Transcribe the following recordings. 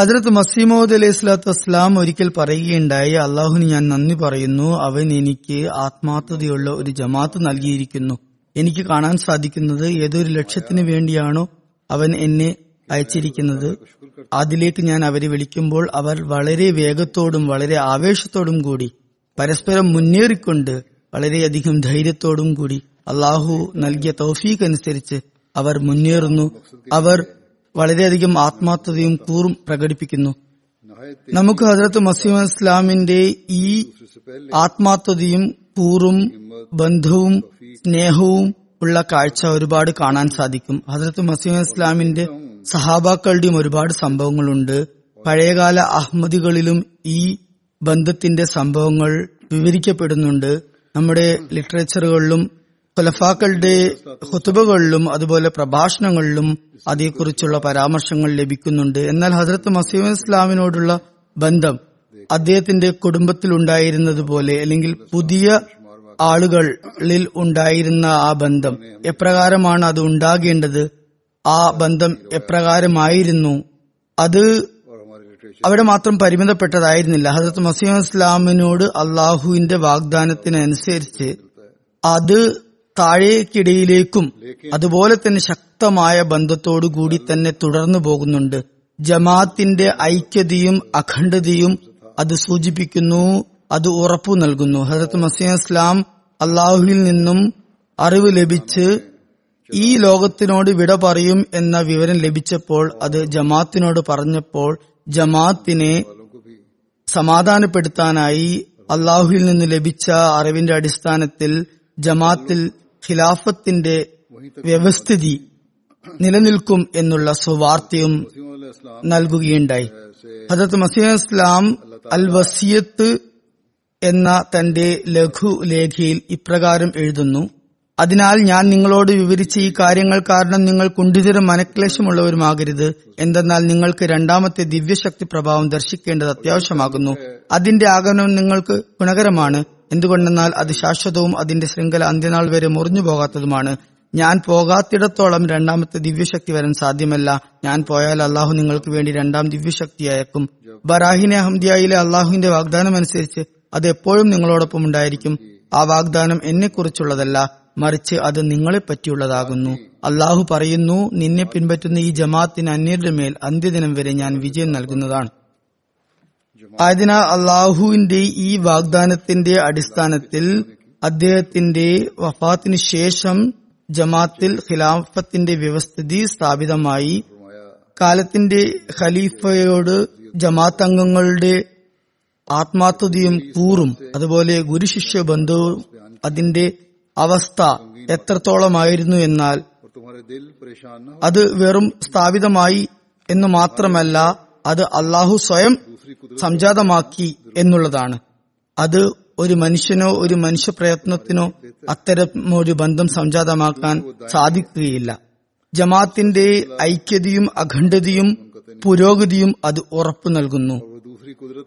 ഹജ്രത്ത് മസീമോദ് അലൈഹി സ്വലാത്തു വസ്സലാം ഒരിക്കൽ പറയുകയുണ്ടായി അള്ളാഹുന് ഞാൻ നന്ദി പറയുന്നു. അവൻ എനിക്ക് ആത്മാർത്ഥതയുള്ള ഒരു ജമാത്ത് നൽകിയിരിക്കുന്നു. എനിക്ക് കാണാൻ സാധിക്കുന്നത് ഏതൊരു ലക്ഷ്യത്തിന് വേണ്ടിയാണോ അവൻ എന്നെ അയച്ചിരിക്കുന്നത്. അതിലേക്ക് ഞാൻ അവരെ വിളിക്കുമ്പോൾ അവർ വളരെ വേഗത്തോടും വളരെ ആവേശത്തോടും കൂടി പരസ്പരം മുന്നേറിക്കൊണ്ട് വളരെയധികം ധൈര്യത്തോടും കൂടി അള്ളാഹു നൽകിയ തൗഫീഖ് അനുസരിച്ച് അവർ മുന്നേറുന്നു. അവർ വളരെയധികം ആത്മാർത്ഥതയും കൂറും പ്രകടിപ്പിക്കുന്നു. നമുക്ക് ഹജറത്ത് മസീമ ഇസ്ലാമിന്റെ ഈ ആത്മാർത്ഥതയും കൂറും ബന്ധവും സ്നേഹവും ഉള്ള കാഴ്ച ഒരുപാട് കാണാൻ സാധിക്കും. ഹജറത്ത് മസീമ ഇസ്ലാമിന്റെ സഹാബാക്കളുടെയും ഒരുപാട് സംഭവങ്ങളുണ്ട്. പഴയകാല അഹമ്മദികളിലും ഈ ബന്ധത്തിന്റെ സംഭവങ്ങൾ വിവരിക്കപ്പെടുന്നുണ്ട്. നമ്മുടെ ലിറ്ററേച്ചറുകളിലും ഖുലഫാക്കളുടെ ഹുത്തുബകളിലും അതുപോലെ പ്രഭാഷണങ്ങളിലും അതേക്കുറിച്ചുള്ള പരാമർശങ്ങൾ ലഭിക്കുന്നുണ്ട്. എന്നാൽ ഹസരത്ത് മസീം ഇസ്ലാമിനോടുള്ള ബന്ധം അദ്ദേഹത്തിന്റെ കുടുംബത്തിൽ ഉണ്ടായിരുന്നത് പോലെ അല്ലെങ്കിൽ പുതിയ ആളുകളിൽ ഉണ്ടായിരുന്ന ആ ബന്ധം എപ്രകാരമാണ് അത് ഉണ്ടാകേണ്ടത്? ആ ബന്ധം എപ്രകാരമായിരുന്നു? അത് അവിടെ മാത്രം പരിമിതപ്പെട്ടതായിരുന്നില്ല. ഹസരത്ത് മസീം ഇസ്ലാമിനോട് അള്ളാഹുവിന്റെ വാഗ്ദാനത്തിനനുസരിച്ച് അത് താഴേക്കിടയിലേക്കും അതുപോലെ തന്നെ ശക്തമായ ബന്ധത്തോടു കൂടി തന്നെ തുടർന്നു പോകുന്നുണ്ട്. ജമാഅത്തിന്റെ ഐക്യതയും അഖണ്ഡതയും അത് സൂചിപ്പിക്കുന്നു അത് ഉറപ്പു നൽകുന്നു. ഹജരത് മസീം ഇസ്ലാം അള്ളാഹുവിൽ നിന്നും അറിവ് ലഭിച്ച് ഈ ലോകത്തിനോട് വിട പറയും എന്ന വിവരം ലഭിച്ചപ്പോൾ അത് ജമാഅത്തിനോട് പറഞ്ഞപ്പോൾ ജമാഅത്തിനെ സമാധാനപ്പെടുത്താനായി അള്ളാഹുവിൽ നിന്ന് ലഭിച്ച അറിവിന്റെ അടിസ്ഥാനത്തിൽ ജമാഅത്തിൽ ഖിലാഫത്തിന്റെ വ്യവസ്ഥിതി നിലനിൽക്കും എന്നുള്ള സുവാർത്തയും നൽകുകയുണ്ടായി. ഹജത് മസീഹ് ഇസ്ലാം അൽ വസിയത്ത് എന്ന തന്റെ ലഘു ലേഖയിൽ ഇപ്രകാരം എഴുതുന്നു. അതിനാൽ ഞാൻ നിങ്ങളോട് വിവരിച്ച ഈ കാര്യങ്ങൾ കാരണം നിങ്ങൾ കുണ്ടിതരും മനക്ലേശമുള്ളവരുമാകരുത്. എന്തെന്നാൽ നിങ്ങൾക്ക് രണ്ടാമത്തെ ദിവ്യശക്തി പ്രഭാവം ദർശിക്കേണ്ടത് അത്യാവശ്യമാകുന്നു. അതിന്റെ ആഗമനം നിങ്ങൾക്ക് ഗുണകരമാണ്. എന്തുകൊണ്ടെന്നാൽ അത് ശാശ്വതവും അതിന്റെ ശൃംഖല അന്ത്യനാൾ വരെ മുറിഞ്ഞു പോകാത്തതുമാണ്. ഞാൻ പോകാത്തിടത്തോളം രണ്ടാമത്തെ ദിവ്യശക്തി വരാൻ സാധ്യമല്ല. ഞാൻ പോയാൽ അള്ളാഹു നിങ്ങൾക്ക് വേണ്ടി രണ്ടാം ദിവ്യശക്തി അയക്കും. ബറാഹിനെ അഹമ്മദിയായിലെ അള്ളാഹുവിന്റെ വാഗ്ദാനം അനുസരിച്ച് അത് എപ്പോഴും നിങ്ങളോടൊപ്പം ഉണ്ടായിരിക്കും. ആ വാഗ്ദാനം എന്നെക്കുറിച്ചുള്ളതല്ല മറിച്ച് അത് നിങ്ങളെ പറ്റിയുള്ളതാകുന്നു അള്ളാഹു പറയുന്നു നിന്നെ പിൻപറ്റുന്ന ഈ ജമാഅത്തിന് അന്യരുടെ മേൽ അന്ത്യദിനം വരെ ഞാൻ വിജയം നൽകുന്നതാണ്. ആയതിനാൽ അള്ളാഹുവിന്റെ ഈ വാഗ്ദാനത്തിന്റെ അടിസ്ഥാനത്തിൽ അദ്ദേഹത്തിന്റെ വഫാത്തിന് ശേഷം ജമാത്തിൽ ഖിലാഫത്തിന്റെ വ്യവസ്ഥിതി സ്ഥാപിതമായി. കാലത്തിന്റെ ഖലീഫയോട് ജമാത്ത് അംഗങ്ങളുടെ ആത്മാർത്ഥതയും കൂറും അതുപോലെ ഗുരുശിഷ്യ ബന്ധവും അതിന്റെ അവസ്ഥ എത്രത്തോളമായിരുന്നു എന്നാൽ അത് വെറും സ്ഥാപിതമായി എന്ന് മാത്രമല്ല അത് അള്ളാഹു സ്വയം സംജാതമാക്കി എന്നുള്ളതാണ്. അത് ഒരു മനുഷ്യനോ ഒരു മനുഷ്യ പ്രയത്നത്തിനോ അത്തരം ഒരു ബന്ധം സംജാതമാക്കാൻ സാധിക്കുകയില്ല. ജമാത്തിന്റെ ഐക്യതയും അഖണ്ഡതയും പുരോഗതിയും അത് ഉറപ്പു നൽകുന്നു.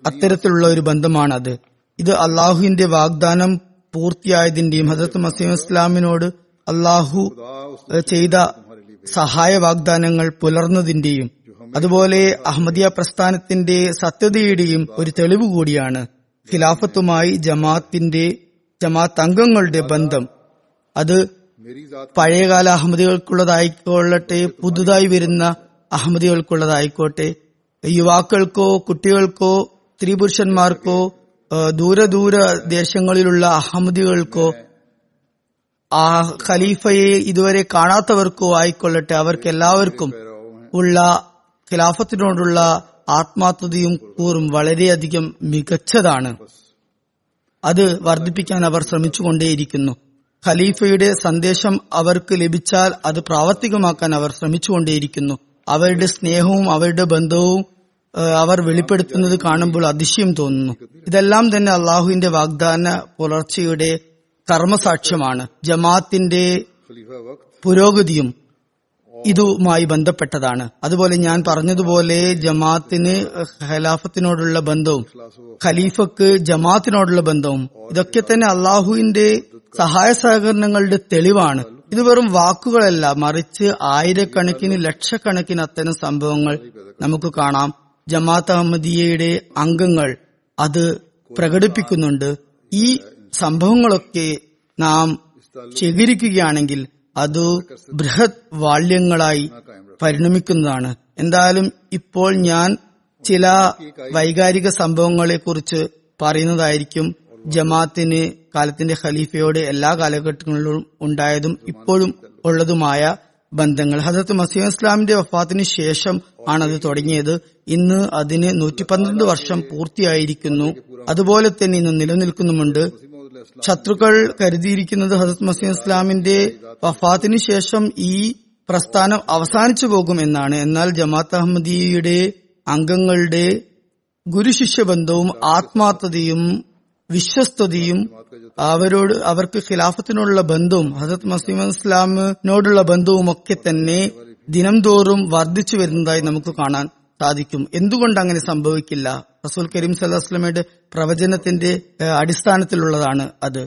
അത്തരത്തിലുള്ള ഒരു ബന്ധമാണത്. ഇത് അള്ളാഹുവിന്റെ വാഗ്ദാനം പൂർത്തിയായതിന്റെയും ഹജരത്ത് മസീം ഇസ്ലാമിനോട് അള്ളാഹു ചെയ്ത സഹായ വാഗ്ദാനങ്ങൾ പുലർന്നതിന്റെയും അതുപോലെ അഹമ്മദിയ പ്രസ്ഥാനത്തിന്റെ സത്യതയുടെയും ഒരു തെളിവ് കൂടിയാണ് ഖിലാഫത്തുമായി ജമാഅത്തിന്റെ ജമാഅത്ത് അംഗങ്ങളുടെ ബന്ധം. അത് പഴയകാല അഹമ്മദികൾക്കുള്ളതായിക്കൊള്ളട്ടെ പുതുതായി വരുന്ന അഹമ്മദികൾക്കുള്ളതായിക്കോട്ടെ. യുവാക്കൾക്കോ കുട്ടികൾക്കോ സ്ത്രീ പുരുഷന്മാർക്കോ ദൂരദൂര ദേശങ്ങളിലുള്ള അഹമ്മദികൾക്കോ ആ ഖലീഫയെ ഇതുവരെ കാണാത്തവർക്കോ ആയിക്കൊള്ളട്ടെ. അവർക്ക് എല്ലാവർക്കും ഉള്ള ഖിലാഫത്തിനോടുള്ള ആത്മാർത്ഥതയും കൂറും വളരെയധികം മികച്ചതാണ്. അത് വർദ്ധിപ്പിക്കാൻ അവർ ശ്രമിച്ചുകൊണ്ടേയിരിക്കുന്നു. ഖലീഫയുടെ സന്ദേശം അവർക്ക് ലഭിച്ചാൽ അത് പ്രാവർത്തികമാക്കാൻ അവർ ശ്രമിച്ചുകൊണ്ടേയിരിക്കുന്നു. അവരുടെ സ്നേഹവും അവരുടെ ബന്ധവും അവർ വെളിപ്പെടുത്തുന്നത് കാണുമ്പോൾ അതിശയം തോന്നുന്നു. ഇതെല്ലാം തന്നെ അള്ളാഹുവിന്റെ വാഗ്ദാന പുലർച്ചയുടെ കർമ്മസാക്ഷ്യമാണ്. ജമാഅത്തിന്റെ പുരോഗതിയും ഇതുമായി ബന്ധപ്പെട്ടതാണ്. അതുപോലെ ഞാൻ പറഞ്ഞതുപോലെ ജമാഅത്തിന് ഖലാഫത്തിനോടുള്ള ബന്ധവും ഖലീഫക്ക് ജമാഅത്തിനോടുള്ള ബന്ധവും ഇതൊക്കെ തന്നെ അള്ളാഹുവിന്റെ സഹായ സഹകരണങ്ങളുടെ തെളിവാണ്. ഇത് വെറും വാക്കുകളല്ല. മറിച്ച് ആയിരക്കണക്കിന് ലക്ഷക്കണക്കിന് അത്തരം സംഭവങ്ങൾ നമുക്ക് കാണാം. ജമാഅത്ത് അഹമ്മദിയയുടെ അംഗങ്ങൾ അത് പ്രകടിപ്പിക്കുന്നുണ്ട്. ഈ സംഭവങ്ങളൊക്കെ നാം ശേഖരിക്കുകയാണെങ്കിൽ അത് ബൃഹത് വാള്യങ്ങളായി പരിണമിക്കുന്നതാണ്. എന്തായാലും ഇപ്പോൾ ഞാൻ ചില വൈകാരിക സംഭവങ്ങളെ കുറിച്ച് പറയുന്നതായിരിക്കും ജമാഅത്തിന് കാലത്തിന്റെ ഖലീഫയോട് എല്ലാ കാലഘട്ടങ്ങളിലും ഉണ്ടായതും ഇപ്പോഴും ഉള്ളതുമായ ബന്ധങ്ങൾ. ഹസരത്ത് മസീം ഇസ്ലാമിന്റെ വഫാത്തിന് ശേഷം ആണ് അത് തുടങ്ങിയത്. ഇന്ന് അതിന് നൂറ്റി പന്ത്രണ്ട് വർഷം പൂർത്തിയായിരിക്കുന്നു. അതുപോലെ തന്നെ ഇന്ന് നിലനിൽക്കുന്നുമുണ്ട്. ശത്രുക്കൾ കരുതിയിരിക്കുന്നത് ഹസരത് മസീം ഇസ്ലാമിന്റെ വഫാത്തിന് ശേഷം ഈ പ്രസ്ഥാനം അവസാനിച്ചു പോകും എന്നാണ്. എന്നാൽ ജമാഅത്ത് അഹമ്മദിയുടെ അംഗങ്ങളുടെ ഗുരുശിഷ്യ ബന്ധവും ആത്മാർത്ഥതയും വിശ്വസ്തയും അവരോട് അവർക്ക് ഖിലാഫത്തിനോടുള്ള ബന്ധവും ഹസരത് മസീം ഇസ്ലാമിനോടുള്ള ബന്ധവും ഒക്കെ തന്നെ ദിനംതോറും വർദ്ധിച്ചു വരുന്നതായി നമുക്ക് കാണാൻ സാധിക്കും. എന്തുകൊണ്ട് അങ്ങനെ സംഭവിക്കില്ല? റസൂൽ കരീം സല്ലാസ്ലമയുടെ പ്രവചനത്തിന്റെ അടിസ്ഥാനത്തിലുള്ളതാണ് അത്.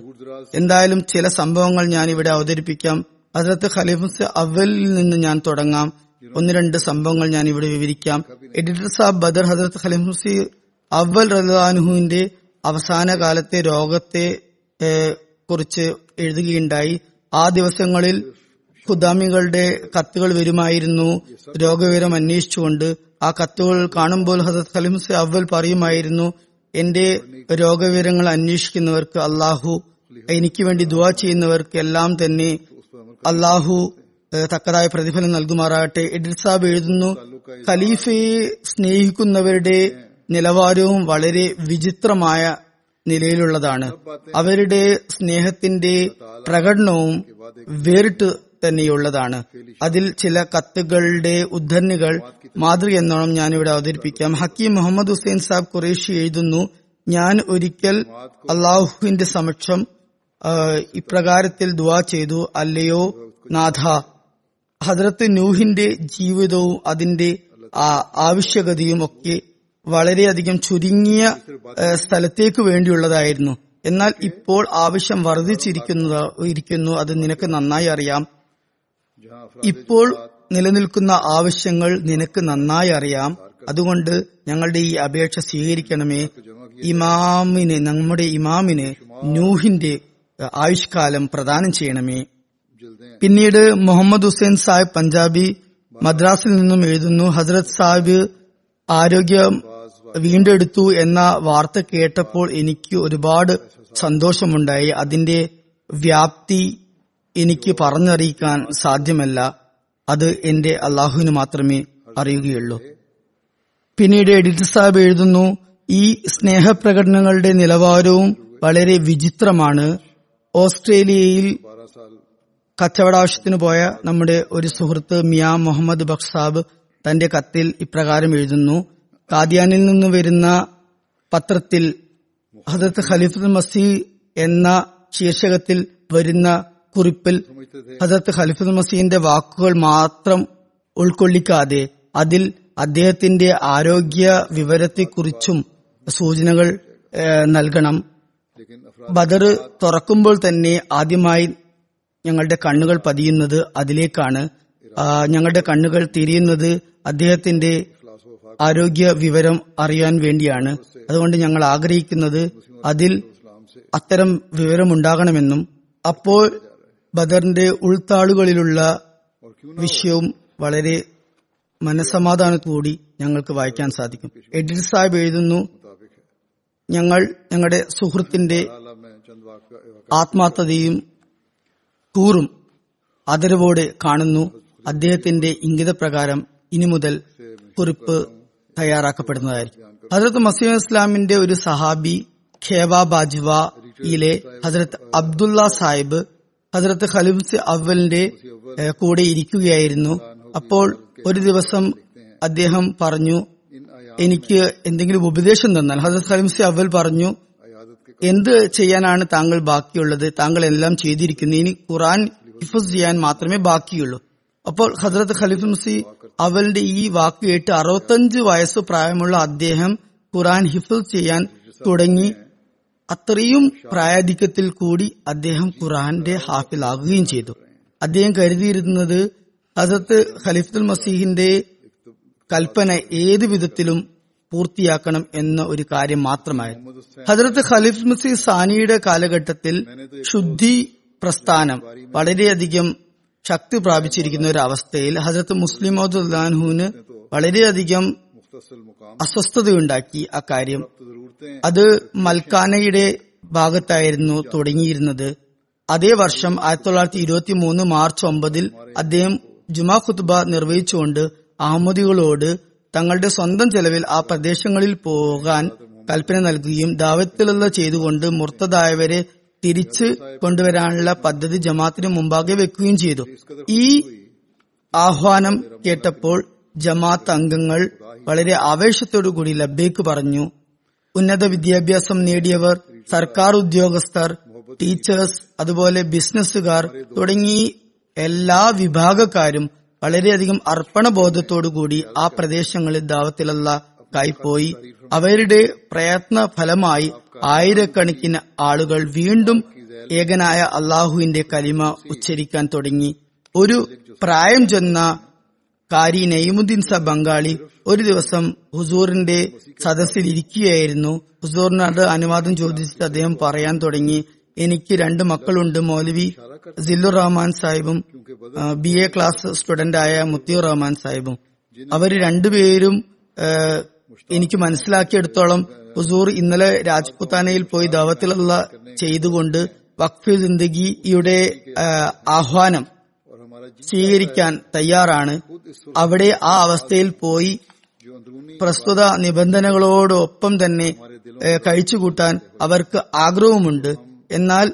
എന്തായാലും ചില സംഭവങ്ങൾ ഞാൻ ഇവിടെ അവതരിപ്പിക്കാം. അതിലത്ത് ഖലീഫുസ് അവലിൽ നിന്ന് ഞാൻ തുടങ്ങാം. ഒന്ന് രണ്ട് സംഭവങ്ങൾ ഞാൻ ഇവിടെ വിവരിക്കാം. എഡിറ്റർ സാബ് ബദർ ഹസരത്ത് ഖലീഫുസി അവൽ റഹ്ലാനുഹുവിന്റെ അവസാന കാലത്തെ രോഗത്തെ കുറിച്ച് എഴുതുകയുണ്ടായി. ആ ദിവസങ്ങളിൽ ഖുദാമികളുടെ കത്തുകൾ വരുമായിരുന്നു. രോഗവിവരം അന്വേഷിച്ചുകൊണ്ട് ആ കത്തുകൾ കാണുമ്പോൾ ഹസത്ത് സലിംസ് അവൽ പറയുമായിരുന്നു എന്റെ രോഗവിവരങ്ങൾ അന്വേഷിക്കുന്നവർക്ക് അള്ളാഹു എനിക്ക് വേണ്ടി ദുവാ ചെയ്യുന്നവർക്ക് എല്ലാം തന്നെ അള്ളാഹു തക്കതായ പ്രതിഫലം നൽകുമാറാകട്ടെ. എഡിൽ സാബ് എഴുതുന്നു ഖലീഫയെ സ്നേഹിക്കുന്നവരുടെ നിലവാരവും വളരെ വിചിത്രമായ നിലയിലുള്ളതാണ്. അവരുടെ സ്നേഹത്തിന്റെ പ്രകടനവും വേറിട്ട് തന്നെയുള്ളതാണ്. അതിൽ ചില കത്തുകളുടെ ഉദ്ധരണികൾ മാതൃകയെന്നോണം ഞാനിവിടെ അവതരിപ്പിക്കാം. ഹക്കീം മുഹമ്മദ് ഹുസൈൻ സാബ് ഖുറേഷി എഴുതുന്നു ഞാൻ ഒരിക്കൽ അള്ളാഹുവിന്റെ സമക്ഷം ഇപ്രകാരത്തിൽ ദുവാ ചെയ്തു. അല്ലയോ നാഥ ഹദ്രത്ത് നൂഹിന്റെ ജീവിതവും അതിന്റെ ആവശ്യകതയും ഒക്കെ വളരെയധികം ചുരുങ്ങിയ സ്ഥലത്തേക്ക് വേണ്ടിയുള്ളതായിരുന്നു. എന്നാൽ ഇപ്പോൾ ആവശ്യം വർദ്ധിച്ചിരിക്കുന്നത് ഇരിക്കുന്നു. അത് നിനക്ക് നന്നായി അറിയാം. ഇപ്പോൾ നിലനിൽക്കുന്ന ആവശ്യങ്ങൾ നിനക്ക് നന്നായി അറിയാം. അതുകൊണ്ട് ഞങ്ങളുടെ ഈ അപേക്ഷ സ്വീകരിക്കണമേ. ഇമാമിന് നമ്മുടെ ഇമാമിന് നൂഹിന്റെ ആയുഷ്കാലം പ്രദാനം ചെയ്യണമേ. പിന്നീട് മുഹമ്മദ് ഹുസൈൻ സാഹിബ് പഞ്ചാബി മദ്രാസിൽ നിന്നും എഴുതുന്നു ഹസ്രത് സാഹിബ് ആരോഗ്യം വീണ്ടെടുത്തു എന്ന വാർത്ത കേട്ടപ്പോൾ എനിക്ക് ഒരുപാട് സന്തോഷമുണ്ടായി. അതിന്റെ വ്യാപ്തി എനിക്ക് പറഞ്ഞറിയിക്കാൻ സാധ്യമല്ല. അത് എന്റെ അള്ളാഹുവിന് മാത്രമേ അറിയുകയുള്ളൂ. പിന്നീട് എഡിറ്റർ സാഹിബ് എഴുതുന്നു ഈ സ്നേഹപ്രകടനങ്ങളുടെ നിലവാരവും വളരെ വിചിത്രമാണ്. ഓസ്ട്രേലിയയിൽ കച്ചവടാവശ്യത്തിന് പോയ നമ്മുടെ ഒരു സുഹൃത്ത് മിയാ മുഹമ്മദ് ബഖ് സാബ് തന്റെ കത്തിൽ ഇപ്രകാരം എഴുതുന്നു കാദ്യാനിൽ നിന്ന് വരുന്ന പത്രത്തിൽ ഹജരത്ത് ഖലീഫുൽ മസീ എന്ന ശീർഷകത്തിൽ വരുന്ന കുറിപ്പിൽ ഹസത്ത് ഖലിഫുൽ മസീന്റെ വാക്കുകൾ മാത്രം ഉൾക്കൊള്ളിക്കാതെ അതിൽ അദ്ദേഹത്തിന്റെ ആരോഗ്യ വിവരത്തെക്കുറിച്ചും സൂചനകൾ നൽകണം. ബദർ തുറക്കുമ്പോൾ തന്നെ ആദ്യമായി ഞങ്ങളുടെ കണ്ണുകൾ പതിയുന്നത് അതിലേക്കാണ്. ഞങ്ങളുടെ കണ്ണുകൾ തിരിയുന്നത് അദ്ദേഹത്തിന്റെ ആരോഗ്യ വിവരം അറിയാൻ വേണ്ടിയാണ്. അതുകൊണ്ട് ഞങ്ങൾ ആഗ്രഹിക്കുന്നത് അതിൽ അത്തരം വിവരമുണ്ടാകണമെന്നും അപ്പോൾ ബദറിന്റെ ഉൾത്താളുകളിലുള്ള വിഷയവും വളരെ മനസമാധാനത്തോടി ഞങ്ങൾക്ക് വായിക്കാൻ സാധിക്കും. എഡിർ സാഹിബ് എഴുതുന്നു ഞങ്ങൾ ഞങ്ങളുടെ സുഹൃത്തിന്റെ ആത്മാർത്ഥതയും കൂറും ആദരവോടെ കാണുന്നു. അദ്ദേഹത്തിന്റെ ഇംഗിതപ്രകാരം ഇനി മുതൽ കുറിപ്പ് തയ്യാറാക്കപ്പെടുന്നതായിരിക്കും. ഹജരത്ത് മസീം ഇസ്ലാമിന്റെ ഒരു സഹാബി ഖേവ ബാജ്വയിലെ ഹജരത്ത് അബ്ദുള്ള സാഹിബ് ഹസരത്ത് ഖലിബ്സ് അവലിന്റെ കൂടെ ഇരിക്കുകയായിരുന്നു. അപ്പോൾ ഒരു ദിവസം അദ്ദേഹം പറഞ്ഞു എനിക്ക് എന്തെങ്കിലും ഉപദേശം തന്നാൽ. ഹസരത് ഖലിംസി അവൽ പറഞ്ഞു എന്ത് ചെയ്യാനാണ് താങ്കൾ ബാക്കിയുള്ളത്? താങ്കൾ എല്ലാം ചെയ്തിരിക്കുന്നു. ഇനി ഖുറാൻ ഹിഫസ് ചെയ്യാൻ മാത്രമേ ബാക്കിയുള്ളൂ. അപ്പോൾ ഹസരത്ത് ഖലിഫുംസി അവളുടെ ഈ വാക്ക് കേട്ട് അറുപത്തഞ്ച് വയസ്സ് പ്രായമുള്ള അദ്ദേഹം ഖുറാൻ ഹിഫസ് ചെയ്യാൻ തുടങ്ങി. അത്രയും പ്രായാധിക്യത്തിൽ കൂടി അദ്ദേഹം ഖുറാന്റെ ഹാഫിലാകുകയും ചെയ്തു. അദ്ദേഹം കരുതിയിരുന്നത് ഹസത്ത് ഖലീഫുൽ മസീഹിന്റെ കൽപ്പന ഏത് വിധത്തിലും പൂർത്തിയാക്കണം എന്ന ഒരു കാര്യം മാത്രമായിരുന്നു. ഹജറത്ത് ഖലീഫ് മസീഹ് സാനിയുടെ കാലഘട്ടത്തിൽ ശുദ്ധി പ്രസ്ഥാനം വളരെയധികം ശക്തി പ്രാപിച്ചിരിക്കുന്ന ഒരു അവസ്ഥയിൽ ഹജറത്ത് മുസ്ലിം മൗദുല്ലാൻഹുവിന് വളരെയധികം അസ്വസ്ഥതയുണ്ടാക്കി അക്കാര്യം അത് മൽക്കാനയുടെ ഭാഗത്തായിരുന്നു തുടങ്ങിയിരുന്നത്. അതേ വർഷം ആയിരത്തി തൊള്ളായിരത്തി ഇരുപത്തി മൂന്ന് മാർച്ച് ഒമ്പതിൽ അദ്ദേഹം ജുമാ ഖുത്ബ നിർവഹിച്ചുകൊണ്ട് അഹമ്മദികളോട് തങ്ങളുടെ സ്വന്തം ചെലവിൽ ആ പ്രദേശങ്ങളിൽ പോകാൻ കൽപ്പന നൽകുകയും ദാവത്തിലുള്ള ചെയ്തുകൊണ്ട് മുർത്തതായവരെ തിരിച്ച് കൊണ്ടുവരാനുള്ള പദ്ധതി ജമാത്തിന് മുമ്പാകെ വെക്കുകയും ചെയ്തു. ഈ ആഹ്വാനം കേട്ടപ്പോൾ ജമാഅത്ത് അംഗങ്ങൾ വളരെ ആവേശത്തോടു കൂടി ലബ്ബേക്ക് പറഞ്ഞു ഉന്നത വിദ്യാഭ്യാസം നേടിയവർ സർക്കാർ ഉദ്യോഗസ്ഥർ ടീച്ചേഴ്സ് അതുപോലെ ബിസിനസ്സുകാർ തുടങ്ങി എല്ലാ വിഭാഗക്കാരും വളരെയധികം അർപ്പണബോധത്തോടുകൂടി ആ പ്രദേശങ്ങളിൽ ദാവത്തിലല്ല പോയി അവരുടെ പ്രയത്ന ഫലമായി ആയിരക്കണക്കിന് ആളുകൾ വീണ്ടും ഏകനായ അള്ളാഹുവിന്റെ കലിമ ഉച്ചരിക്കാൻ തുടങ്ങി. ഒരു പ്രായം ചെന്ന കാരി നെയ്മുദ്ദീൻ സ ബംഗാളി ഒരു ദിവസം ഹുസൂറിന്റെ സദസ്സിൽ ഇരിക്കുകയായിരുന്നു ഹുസൂറിനോട് അനുവാദം ചോദിച്ചിട്ട് അദ്ദേഹം പറയാൻ തുടങ്ങി എനിക്ക് രണ്ട് മക്കളുണ്ട്. മൗലവി ജില്ലു റഹ്മാൻ സാഹിബും ബി എ ക്ലാസ് സ്റ്റുഡന്റായ മുത്തിയുർ റഹ്മാൻ സാഹിബും. അവർ രണ്ടുപേരും എനിക്ക് മനസ്സിലാക്കിയെടുത്തോളം ഹുസൂർ ഇന്നലെ രാജ്പുത്താനയിൽ പോയി ദാവത്തിലുള്ള ചെയ്തുകൊണ്ട് വഖഫ് ജിന്ദഗിയുടെ ആഹ്വാനം സ്വീകരിക്കാൻ തയ്യാറാണ്. അവിടെ ആ അവസ്ഥയിൽ പോയി പ്രസ്തുത നിബന്ധനകളോടൊപ്പം തന്നെ കഴിച്ചുകൂട്ടാൻ അവർക്ക് ആഗ്രഹവുമുണ്ട്. എന്നാൽ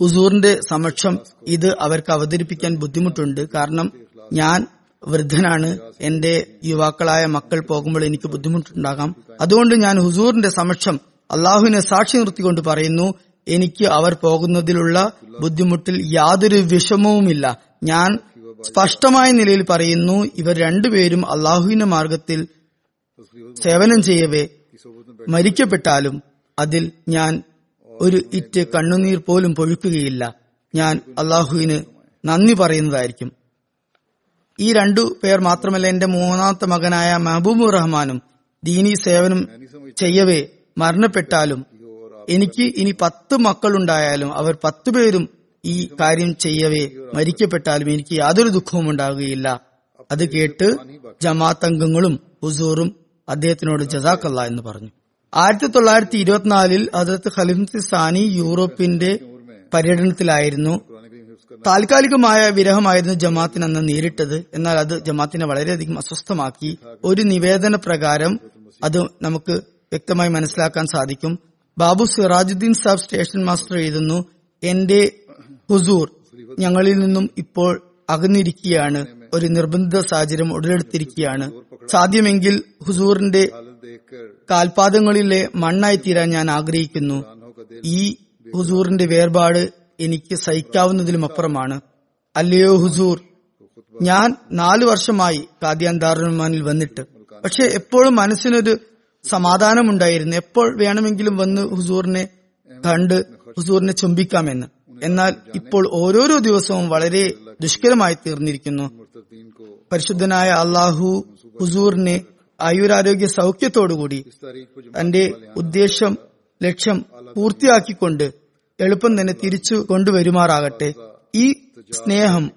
ഹുസൂറിന്റെ സമക്ഷം ഇത് അവർക്ക് അവതരിപ്പിക്കാൻ ബുദ്ധിമുട്ടുണ്ട്. കാരണം ഞാൻ വൃദ്ധനാണ്. എന്റെ യുവാക്കളായ മക്കൾ പോകുമ്പോൾ എനിക്ക് ബുദ്ധിമുട്ടുണ്ടാകാം. അതുകൊണ്ട് ഞാൻ ഹുസൂറിന്റെ സമക്ഷം അള്ളാഹുവിനെ സാക്ഷി നിർത്തിക്കൊണ്ട് പറയുന്നു എനിക്ക് അവർ പോകുന്നതിലുള്ള ബുദ്ധിമുട്ടിൽ യാതൊരു വിഷമവുമില്ല. ഞാൻ സ്പഷ്ടമായ നിലയിൽ പറയുന്നു ഇവർ രണ്ടുപേരും അള്ളാഹുവിന്റെ മാർഗത്തിൽ സേവനം ചെയ്യവേ. മരിക്കപ്പെട്ടാലും അതിൽ ഞാൻ ഒരു ഇറ്റ് കണ്ണുനീർ പോലും പൊഴിക്കുകയില്ല. ഞാൻ അള്ളാഹുവിന് നന്ദി പറയുന്നതായിരിക്കും. ഈ രണ്ടു പേർ മാത്രമല്ല എന്റെ മൂന്നാമത്തെ മകനായ മെഹബൂബുർ റഹ്മാനും ദീനി സേവനം ചെയ്യവേ. മരണപ്പെട്ടാലും എനിക്ക് ഇനി പത്ത് മക്കളുണ്ടായാലും അവർ പേരും ഈ കാര്യം ചെയ്യവേ മരിക്കപ്പെട്ടാലും എനിക്ക് യാതൊരു ദുഃഖവും ഉണ്ടാകുകയില്ല. അത് കേട്ട് ജമാഅത്ത് അംഗങ്ങളും ഹുസൂറും അദ്ദേഹത്തിനോട് ജസാക്കല്ല എന്ന് പറഞ്ഞു. ആയിരത്തി തൊള്ളായിരത്തി ഇരുപത്തിനാലിൽ ഹജറത്ത് ഖലിഫി സാനി യൂറോപ്പിന്റെ പര്യടനത്തിലായിരുന്നു. താൽക്കാലികമായ വിരഹമായിരുന്നു ജമാത്തിന് അന്ന് നേരിട്ടത്. എന്നാൽ അത് ജമാത്തിനെ വളരെയധികം അസ്വസ്ഥമാക്കി. ഒരു നിവേദന പ്രകാരം അത് നമുക്ക് വ്യക്തമായി മനസ്സിലാക്കാൻ സാധിക്കും. ബാബു സിറാജുദ്ദീൻ സാബ് സ്റ്റേഷൻ മാസ്റ്റർ എഴുതുന്നു എന്റെ ഹുസൂർ ഞങ്ങളിൽ നിന്നും ഇപ്പോൾ അകന്നിരിക്കുകയാണ്. ഒരു നിർബന്ധിത സാഹചര്യം ഉടലെടുത്തിരിക്കുകയാണ്. സാധ്യമെങ്കിൽ ഹുസൂറിന്റെ കാൽപാദങ്ങളിലെ മണ്ണായി തീരാൻ ഞാൻ ആഗ്രഹിക്കുന്നു. ഈ ഹുസൂറിന്റെ വേർപാട് എനിക്ക് സഹിക്കാവുന്നതിലും അപ്പുറമാണ്. അല്ലയോ ഹുസൂർ ഞാൻ നാലു വർഷമായി കാദ്യാൻ വന്നിട്ട്. പക്ഷെ എപ്പോഴും മനസ്സിനൊരു സമാധാനമുണ്ടായിരുന്നു. എപ്പോൾ വേണമെങ്കിലും വന്ന് ഹുസൂറിനെ കണ്ട് ഹുസൂറിനെ ചുംബിക്കാമെന്ന്. എന്നാൽ ഇപ്പോൾ ഓരോരോ ദിവസവും വളരെ ദുഷ്കരമായി തീർന്നിരിക്കുന്നു. പരിശുദ്ധനായ അള്ളാഹു ഹുസൂറിനെ ആയുരാരോഗ്യ സൗഖ്യത്തോടുകൂടി തന്റെ ഉദ്ദേശം ലക്ഷ്യം പൂർത്തിയാക്കിക്കൊണ്ട് എളുപ്പം തന്നെ തിരിച്ചു കൊണ്ടുവരുമാറാകട്ടെ. ഈ സ്നേഹം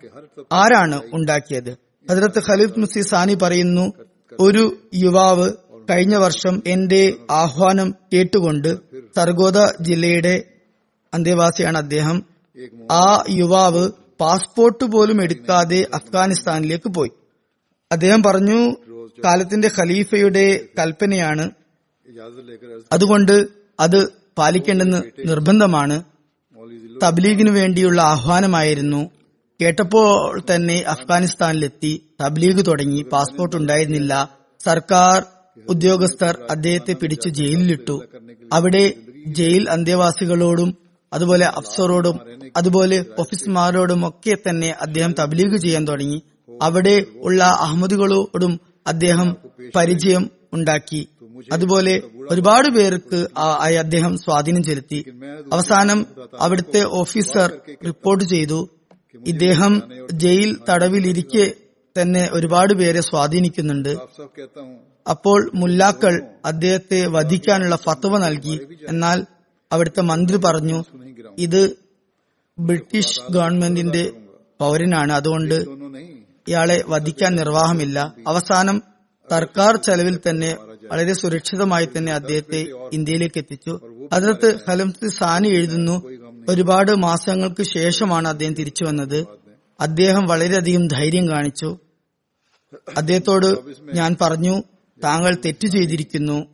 ആരാണ് ഉണ്ടാക്കിയത്? ഹജരത്ത് ഖലീഫ് മുസി സാനി പറയുന്നു ഒരു യുവാവ് കഴിഞ്ഞ വർഷം എന്റെ ആഹ്വാനം കേട്ടുകൊണ്ട് സർഗോദ ജില്ലയുടെ അന്തേവാസിയാണ് അദ്ദേഹം. ആ യുവാവ് പാസ്പോർട്ട് പോലും എടുക്കാതെ അഫ്ഗാനിസ്ഥാനിലേക്ക് പോയി. അദ്ദേഹം പറഞ്ഞു കാലത്തിന്റെ ഖലീഫയുടെ കൽപ്പനയാണ്. അതുകൊണ്ട് അത് പാലിക്കേണ്ടെന്ന് നിർബന്ധമാണ്. തബ്ലീഗിനു വേണ്ടിയുള്ള ആഹ്വാനമായിരുന്നു. കേട്ടപ്പോൾ തന്നെ അഫ്ഗാനിസ്ഥാനിലെത്തി. തബ്ലീഗ് തുടങ്ങി. പാസ്പോർട്ട് ഉണ്ടായിരുന്നില്ല. സർക്കാർ ഉദ്യോഗസ്ഥർ അദ്ദേഹത്തെ പിടിച്ചു ജയിലിലിട്ടു. അവിടെ ജയിൽ അന്തേവാസികളോടും അതുപോലെ അഫ്സറോടും അതുപോലെ ഓഫീസർമാരോടും ഒക്കെ തന്നെ അദ്ദേഹം തബ്ലീഗ് ചെയ്യാൻ തുടങ്ങി. അവിടെ ഉള്ള അഹമ്മദുകളോടും അദ്ദേഹം പരിചയം ഉണ്ടാക്കി. അതുപോലെ ഒരുപാട് പേർക്ക് അദ്ദേഹം സ്വാധീനം ചെലുത്തി. അവസാനം അവിടുത്തെ ഓഫീസർ റിപ്പോർട്ട് ചെയ്തു. ഇദ്ദേഹം ജയിൽ തടവിലിരിക്കെ തന്നെ ഒരുപാട് പേരെ സ്വാധീനിക്കുന്നുണ്ട്. അപ്പോൾ മുല്ലാക്കൾ അദ്ദേഹത്തെ വധിക്കാനുള്ള ഫത്വ നൽകി. എന്നാൽ അവിടുത്തെ മന്ത്രി പറഞ്ഞു ഇത് ബ്രിട്ടീഷ് ഗവൺമെന്റിന്റെ പൗരനാണ്. അതുകൊണ്ട് ഇയാളെ വധിക്കാൻ നിർവാഹമില്ല. അവസാനം സർക്കാർ ചെലവിൽ തന്നെ വളരെ സുരക്ഷിതമായി തന്നെ അദ്ദേഹത്തെ ഇന്ത്യയിലേക്ക് എത്തിച്ചു. അതിനകത്ത് ഹലംസ് സാനി എഴുതുന്നു ഒരുപാട് മാസങ്ങൾക്ക് ശേഷമാണ് അദ്ദേഹം തിരിച്ചു വന്നത്. അദ്ദേഹം വളരെയധികം ധൈര്യം കാണിച്ചു. അദ്ദേഹത്തോട് ഞാൻ പറഞ്ഞു താങ്കൾ തെറ്റ് ചെയ്തിരിക്കുന്നു.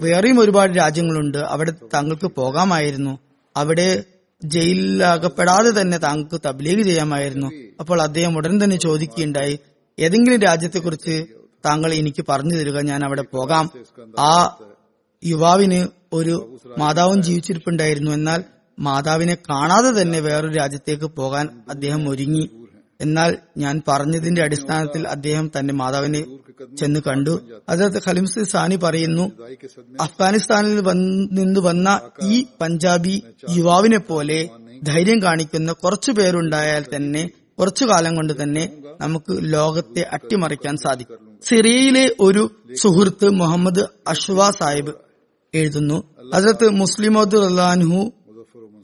വേറെയും ഒരുപാട് രാജ്യങ്ങളുണ്ട്. അവിടെ താങ്കൾക്ക് പോകാമായിരുന്നു. അവിടെ ജയിലിലാകപ്പെടാതെ തന്നെ താങ്കൾക്ക് തബ്ലീഗ് ചെയ്യാമായിരുന്നു. അപ്പോൾ അദ്ദേഹം ഉടൻ തന്നെ ചോദിക്കുകയുണ്ടായി ഏതെങ്കിലും രാജ്യത്തെക്കുറിച്ച് താങ്കൾ എനിക്ക് പറഞ്ഞു തരിക ഞാൻ അവിടെ പോകാം. ആ യുവാവിന് ഒരു മാതാവും ജീവിച്ചിരിപ്പുണ്ടായിരുന്നു. എന്നാൽ മാതാവിനെ കാണാതെ തന്നെ വേറൊരു രാജ്യത്തേക്ക് പോകാൻ അദ്ദേഹം ഒരുങ്ങി. എന്നാൽ ഞാൻ പറഞ്ഞതിന്റെ അടിസ്ഥാനത്തിൽ അദ്ദേഹം തന്റെ മാതാവിനെ ചെന്ന് കണ്ടു. അതായത് ഖലിംസ് സാനി പറയുന്നു അഫ്ഗാനിസ്ഥാനിൽ നിന്ന് വന്ന ഈ പഞ്ചാബി യുവാവിനെ പോലെ ധൈര്യം കാണിക്കുന്ന കുറച്ചു പേരുണ്ടായാൽ തന്നെ കുറച്ചു കാലം കൊണ്ട് തന്നെ നമുക്ക് ലോകത്തെ അട്ടിമറിക്കാൻ സാധിക്കും. സിറിയയിലെ ഒരു സുഹൃത്ത് മുഹമ്മദ് അഷ്വാ സാഹിബ് എഴുതുന്നു അതിലത്ത് മുസ്ലിം അബ്ദുൽ അള്ളാൻഹു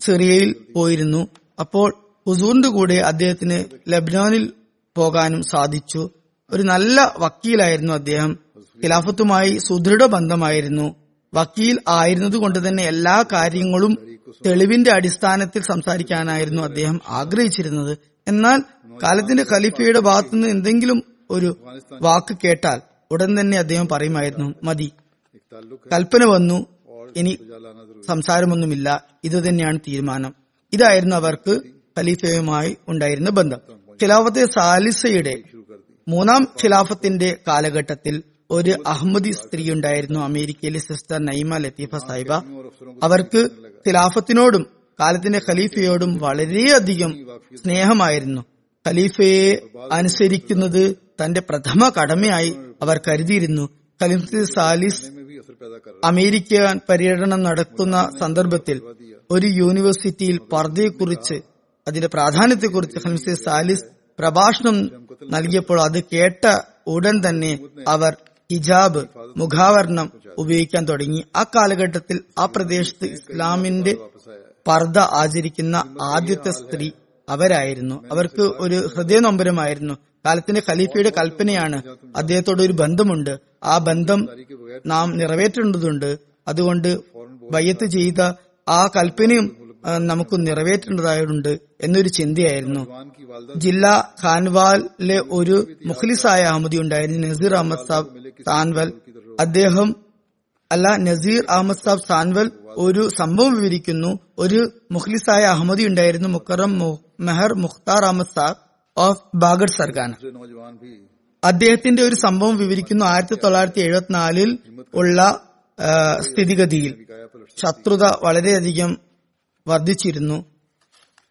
സിറിയയിൽ പോയിരുന്നു. അപ്പോൾ ഹുസൂറിന്റെ കൂടെ അദ്ദേഹത്തിന് ലബ്നോനിൽ പോകാനും സാധിച്ചു. ഒരു നല്ല വക്കീലായിരുന്നു അദ്ദേഹം. ഖിലാഫത്തുമായി സുദൃഢ ബന്ധമായിരുന്നു വക്കീൽ ആയിരുന്നത് കൊണ്ട് തന്നെ എല്ലാ കാര്യങ്ങളും തെളിവിന്റെ അടിസ്ഥാനത്തിൽ സംസാരിക്കാനായിരുന്നു അദ്ദേഹം ആഗ്രഹിച്ചിരുന്നത്. എന്നാൽ കാലത്തിന്റെ ഖലീഫയുടെ ഭാഗത്തുനിന്ന് എന്തെങ്കിലും ഒരു വാക്ക് കേട്ടാൽ ഉടൻ തന്നെ അദ്ദേഹം പറയുമായിരുന്നു മതി. കൽപ്പന വന്നു ഇനി സംസാരമൊന്നുമില്ല. ഇത് തന്നെയാണ് തീരുമാനം. ഇതായിരുന്നു അവർക്ക് ഖലീഫയുമായി ഉണ്ടായിരുന്ന ബന്ധം. ഖിലാഫത്ത് സാലിസയുടെ മൂന്നാം ഖിലാഫത്തിന്റെ കാലഘട്ടത്തിൽ ഒരു അഹമ്മദി സ്ത്രീ ഉണ്ടായിരുന്നു അമേരിക്കയിലെ സിസ്റ്റർ നൈമ ലത്തീഫ സാഹിബ. അവർക്ക് ഖിലാഫത്തിനോടും കാലത്തിന്റെ ഖലീഫയോടും വളരെയധികം സ്നേഹമായിരുന്നു. ഖലീഫയെ അനുസരിക്കുന്നത് തന്റെ പ്രഥമ കടമയായി അവർ കരുതിയിരുന്നു. ഖലീഫ് സാലിസ് അമേരിക്ക പര്യടനം നടത്തുന്ന സന്ദർഭത്തിൽ ഒരു യൂണിവേഴ്സിറ്റിയിൽ പർദ്ദയെക്കുറിച്ച് അതിന്റെ പ്രാധാന്യത്തെക്കുറിച്ച് ഹംസെ സാലിസ് പ്രഭാഷണം നൽകിയപ്പോൾ അത് കേട്ട ഉടൻ തന്നെ അവർ ഹിജാബ് മുഖാവരണം ഉപയോഗിക്കാൻ തുടങ്ങി. ആ കാലഘട്ടത്തിൽ ആ പ്രദേശത്ത് ഇസ്ലാമിന്റെ പർദ്ദ ആചരിക്കുന്ന ആദ്യത്തെ സ്ത്രീ അവരായിരുന്നു. അവർക്ക് ഒരു ഹൃദയ നൊമ്പരമായിരുന്നു കാലത്തിന്റെ ഖലീഫയുടെ കൽപ്പനയാണ് അദ്ദേഹത്തോട് ഒരു ബന്ധമുണ്ട്. ആ ബന്ധം നാം നിറവേറ്റേണ്ടതുണ്ട്. അതുകൊണ്ട് ബയ്യത്ത് ചെയ്ത ആ കൽപ്പനയും നമുക്ക് നിറവേറ്റേണ്ടതായുണ്ട് എന്നൊരു ചിന്തയായിരുന്നു. ജില്ലാ ഖാൻവാലിലെ ഒരു മുഖ്ലിസായ അഹമ്മദി ഉണ്ടായിരുന്നു നസീർ അഹമ്മദ് സാബ് താൻവൽ അദ്ദേഹം അല്ല നസീർ അഹമ്മദ് സാബ് സാൻവൽ ഒരു സംഭവം വിവരിക്കുന്നു. ഒരു മുഖ്ലിസായ അഹമ്മദി ഉണ്ടായിരുന്നു മുക്കറം മെഹർ മുഖ്താർ അഹമ്മദ് സാബ് ഓഫ് ബാഗഡ് സർഗാന. അദ്ദേഹത്തിന്റെ ഒരു സംഭവം വിവരിക്കുന്നു ആയിരത്തി തൊള്ളായിരത്തി എഴുപത്തിനാലിൽ ഉള്ള സ്ഥിതിഗതിയിൽ. ശത്രുത വളരെയധികം വർദ്ധിച്ചിരുന്നു.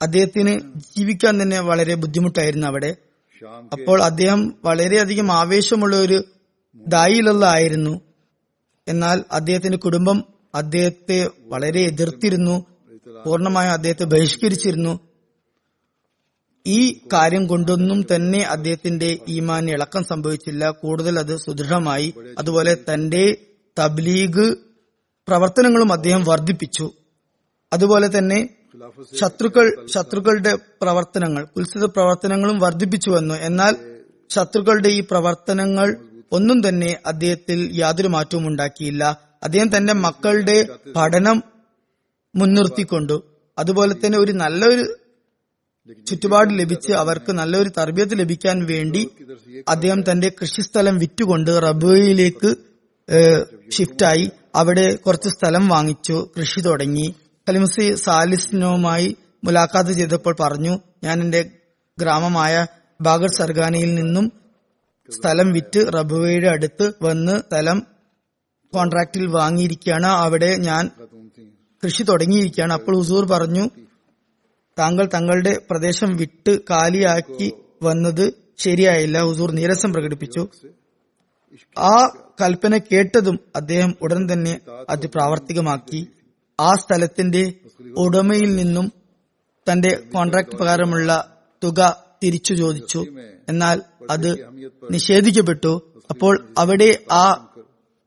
അദ്ദേഹത്തിന് ജീവിക്കാൻ തന്നെ വളരെ ബുദ്ധിമുട്ടായിരുന്നു അവിടെ. അപ്പോൾ അദ്ദേഹം വളരെയധികം ആവേശമുള്ള ഒരു ദായിലുള്ള ആയിരുന്നു. എന്നാൽ അദ്ദേഹത്തിന്റെ കുടുംബം അദ്ദേഹത്തെ വളരെ എതിർത്തിരുന്നു. പൂർണമായും അദ്ദേഹത്തെ ബഹിഷ്കരിച്ചിരുന്നു. ഈ കാര്യം കൊണ്ടൊന്നും തന്നെ അദ്ദേഹത്തിന്റെ ഈമാൻ ഇളക്കം സംഭവിച്ചില്ല. കൂടുതൽ അത് സുദൃഢമായി. അതുപോലെ തന്റെ തബ്ലീഗ് പ്രവർത്തനങ്ങളും അദ്ദേഹം വർദ്ധിപ്പിച്ചു. അതുപോലെ തന്നെ ശത്രുക്കൾ ശത്രുക്കളുടെ പ്രവർത്തനങ്ങൾ ഉത്സവ പ്രവർത്തനങ്ങളും വർദ്ധിപ്പിച്ചു വന്നു. എന്നാൽ ശത്രുക്കളുടെ ഈ പ്രവർത്തനങ്ങൾ ഒന്നും തന്നെ അദ്ദേഹത്തിൽ യാതൊരു മാറ്റവും ഉണ്ടാക്കിയില്ല. അദ്ദേഹം തന്റെ മക്കളുടെ പഠനം മുൻനിർത്തിക്കൊണ്ടു. അതുപോലെ തന്നെ ഒരു നല്ലൊരു ചുറ്റുപാട് ലഭിച്ച് അവർക്ക് നല്ലൊരു തർബിയത്ത് ലഭിക്കാൻ വേണ്ടി അദ്ദേഹം തന്റെ കൃഷിസ്ഥലം വിറ്റുകൊണ്ട് റബുയിലേക്ക് ഷിഫ്റ്റായി അവിടെ കുറച്ച് സ്ഥലം വാങ്ങിച്ചു കൃഷി തുടങ്ങി. കലിമസി സാലിസ്നോമായി മുലാഖാത്ത് ചെയ്തപ്പോൾ പറഞ്ഞു ഞാൻ എന്റെ ഗ്രാമമായ ബാഗർ സർഗാനയിൽ നിന്നും സ്ഥലം വിറ്റ് റബുവയുടെ അടുത്ത് വന്ന് സ്ഥലം കോൺട്രാക്റ്റിൽ വാങ്ങിയിരിക്കുകയാണ്. അവിടെ ഞാൻ കൃഷി തുടങ്ങിയിരിക്കുകയാണ്. അപ്പോൾ ഹുസൂർ പറഞ്ഞു താങ്കൾ തങ്ങളുടെ പ്രദേശം വിട്ട് കാലിയാക്കി വന്നത് ശരിയായില്ല. ഹുസൂർ നീരസം പ്രകടിപ്പിച്ചു. ആ കൽപ്പന കേട്ടതും അദ്ദേഹം ഉടൻ തന്നെ അത് പ്രാവർത്തികമാക്കി. ആ സ്ഥലത്തിന്റെ ഉടമയിൽ നിന്നും തന്റെ കോൺട്രാക്ട് പ്രകാരമുള്ള തുക തിരിച്ചു ചോദിച്ചു. എന്നാൽ അത് നിഷേധിക്കപ്പെട്ടു. അപ്പോൾ അവിടെ ആ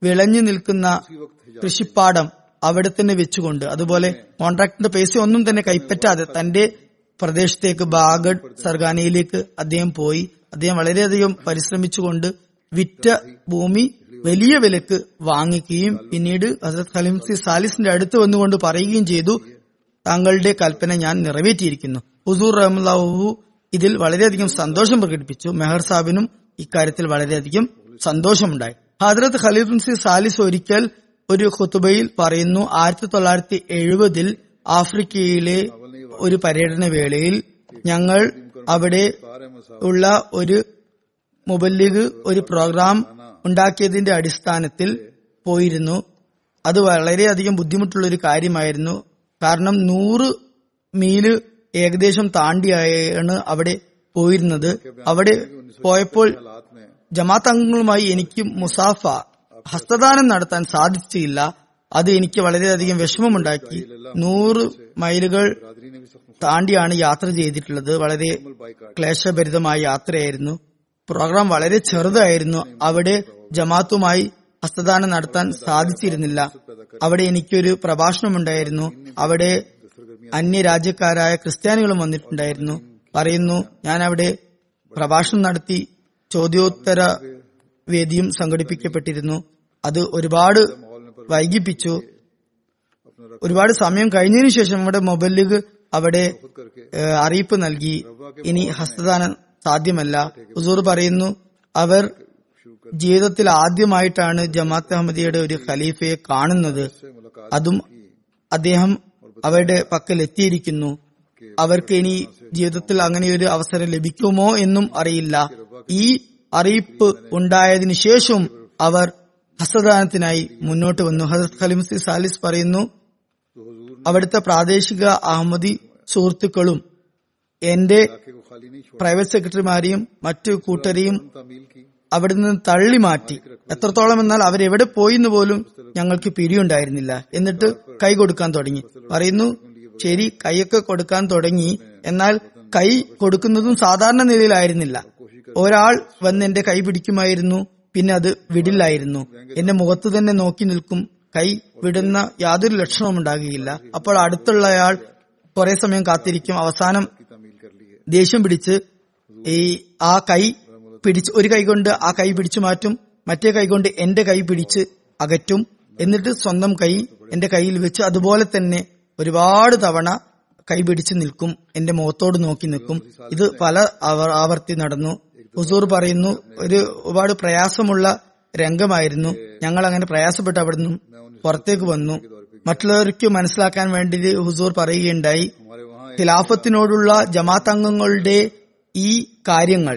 വിളഞ്ഞു നിൽക്കുന്ന കൃഷിപ്പാടം അവിടെ തന്നെ വെച്ചുകൊണ്ട് അതുപോലെ കോൺട്രാക്ടിന്റെ പൈസ ഒന്നും തന്നെ കൈപ്പറ്റാതെ തന്റെ പ്രദേശത്തേക്ക് ബാഗഡ് സർഗാനയിലേക്ക് അദ്ദേഹം പോയി. അദ്ദേഹം വളരെയധികം പരിശ്രമിച്ചുകൊണ്ട് വിറ്റ ഭൂമി വലിയ വിലക്ക് വാങ്ങിക്കുകയും പിന്നീട് ഹസരത് ഖലീംസി സാലിസിന്റെ അടുത്ത് വന്നുകൊണ്ട് പറയുകയും ചെയ്തു താങ്കളുടെ കൽപ്പന ഞാൻ നിറവേറ്റിയിരിക്കുന്നു. ഹുസൂർ റഹ്മുല്ലാഹു ഇതിൽ വളരെയധികം സന്തോഷം പ്രകടിപ്പിച്ചു. മെഹർ സാബിനും ഇക്കാര്യത്തിൽ വളരെയധികം സന്തോഷമുണ്ടായി. ഹദ്രത്ത് ഖലീഫുൻസി സാലിസ് ഒരിക്കൽ ഒരു ഖുത്തുബയിൽ പറയുന്നു ആയിരത്തി തൊള്ളായിരത്തി എഴുപതിൽ ആഫ്രിക്കയിലെ ഒരു പര്യടന വേളയിൽ ഞങ്ങൾ അവിടെ ഉള്ള ഒരു മുബല്ലിഗ് ഒരു പ്രോഗ്രാം ഉണ്ടാക്കിയതിന്റെ അടിസ്ഥാനത്തിൽ പോയിരുന്നു. അത് വളരെയധികം ബുദ്ധിമുട്ടുള്ള ഒരു കാര്യമായിരുന്നു. കാരണം നൂറ് മീൽ ഏകദേശം താണ്ടിയാണ് അവിടെ പോയിരുന്നത്. അവിടെ പോയപ്പോൾ ജമാഅത്ത് അംഗങ്ങളുമായി എനിക്ക് മുസാഫ ഹസ്തദാനം നടത്താൻ സാധിച്ചില്ല. അത് എനിക്ക് വളരെയധികം വിഷമമുണ്ടാക്കി. നൂറ് മൈലുകൾ താണ്ടിയാണ് യാത്ര ചെയ്തിട്ടുള്ളത്. വളരെ ക്ലേശഭരിതമായ യാത്രയായിരുന്നു. പ്രോഗ്രാം വളരെ ചെറുതായിരുന്നു. അവിടെ ജമാത്തുമായി ഹസ്തദാനം നടത്താൻ സാധിച്ചിരുന്നില്ല. അവിടെ എനിക്കൊരു പ്രഭാഷണമുണ്ടായിരുന്നു. അവിടെ അന്യരാജ്യക്കാരായ ക്രിസ്ത്യാനികളും വന്നിട്ടുണ്ടായിരുന്നു. പറയുന്നു ഞാൻ അവിടെ പ്രഭാഷണം നടത്തി ചോദ്യോത്തര വേദിയും സംഘടിപ്പിക്കപ്പെട്ടിരുന്നു. അത് ഒരുപാട് വൈകിപ്പിച്ചു. ഒരുപാട് സമയം കഴിഞ്ഞതിനു ശേഷം നമ്മുടെ മൊബൈലിൽ അവിടെ അറിയിപ്പ് നൽകി. ഇനി ഹസ്തദാനം സാധ്യമല്ല. ഹുസൂർ പറയുന്നു അവർ ജീവിതത്തിൽ ആദ്യമായിട്ടാണ് ജമാഅത്ത് അഹമ്മദിയുടെ ഒരു ഖലീഫയെ കാണുന്നത്. അതും അദ്ദേഹം അവരുടെ പക്കൽ എത്തിയിരിക്കുന്നു. അവർക്ക് ഇനി ജീവിതത്തിൽ അങ്ങനെ ഒരു അവസരം ലഭിക്കുമോ എന്നും അറിയില്ല. ഈ അറിയിപ്പ് ഉണ്ടായതിനു ശേഷം അവർ ഹസ്തദാനത്തിനായി മുന്നോട്ട് വന്നു. ഹസരത് ഖലിംസി സാലിസ് പറയുന്നു അവിടുത്തെ പ്രാദേശിക അഹമ്മദി സുഹൃത്തുക്കളും എന്റെ പ്രൈവറ്റ് സെക്രട്ടറിമാരെയും മറ്റു കൂട്ടരെയും അവിടെ നിന്ന് തള്ളി മാറ്റി. എത്രത്തോളം എന്നാൽ അവരെവിടെ പോയിന്ന് പോലും ഞങ്ങൾക്ക് പിരിയുണ്ടായിരുന്നില്ല. എന്നിട്ട് കൈ കൊടുക്കാൻ തുടങ്ങി. പറയുന്നു ശരി കൈയൊക്കെ കൊടുക്കാൻ തുടങ്ങി. എന്നാൽ കൈ കൊടുക്കുന്നതും സാധാരണ നിലയിലായിരുന്നില്ല. ഒരാൾ വന്ന് എന്റെ കൈ പിടിക്കുമായിരുന്നു പിന്നെ അത് വിടില്ലായിരുന്നു. എന്റെ മുഖത്ത് തന്നെ നോക്കി നിൽക്കും. കൈ വിടുന്ന യാതൊരു ലക്ഷണവും ഉണ്ടാകുകയില്ല. അപ്പോൾ അടുത്തുള്ളയാൾ കുറെ സമയം കാത്തിരിക്കും. അവസാനം ദേഷ്യം പിടിച്ച് ഈ ആ കൈ പിടിച്ച് ഒരു കൈകൊണ്ട് ആ കൈ പിടിച്ചു മാറ്റും മറ്റേ കൈകൊണ്ട് എന്റെ കൈ പിടിച്ച് അകറ്റും. എന്നിട്ട് സ്വന്തം കൈ എന്റെ കയ്യിൽ വെച്ച് അതുപോലെ തന്നെ ഒരുപാട് തവണ കൈ പിടിച്ച് നിൽക്കും. എന്റെ മുഖത്തോട് നോക്കി നിൽക്കും. ഇത് പല ആവർത്തി നടന്നു. ഹുസൂർ പറയുന്നു ഒരു ഒരുപാട് പ്രയാസമുള്ള രംഗമായിരുന്നു. ഞങ്ങൾ അങ്ങനെ പ്രയാസപ്പെട്ട് അവിടെ നിന്നും പുറത്തേക്ക് വന്നു. മറ്റുള്ളവർക്ക് മനസ്സിലാക്കാൻ വേണ്ടി ഹുസൂർ പറയുകയുണ്ടായി ഖിലാഫത്തിനോടുള്ള ജമാത്തംഗങ്ങളുടെ ഈ കാര്യങ്ങൾ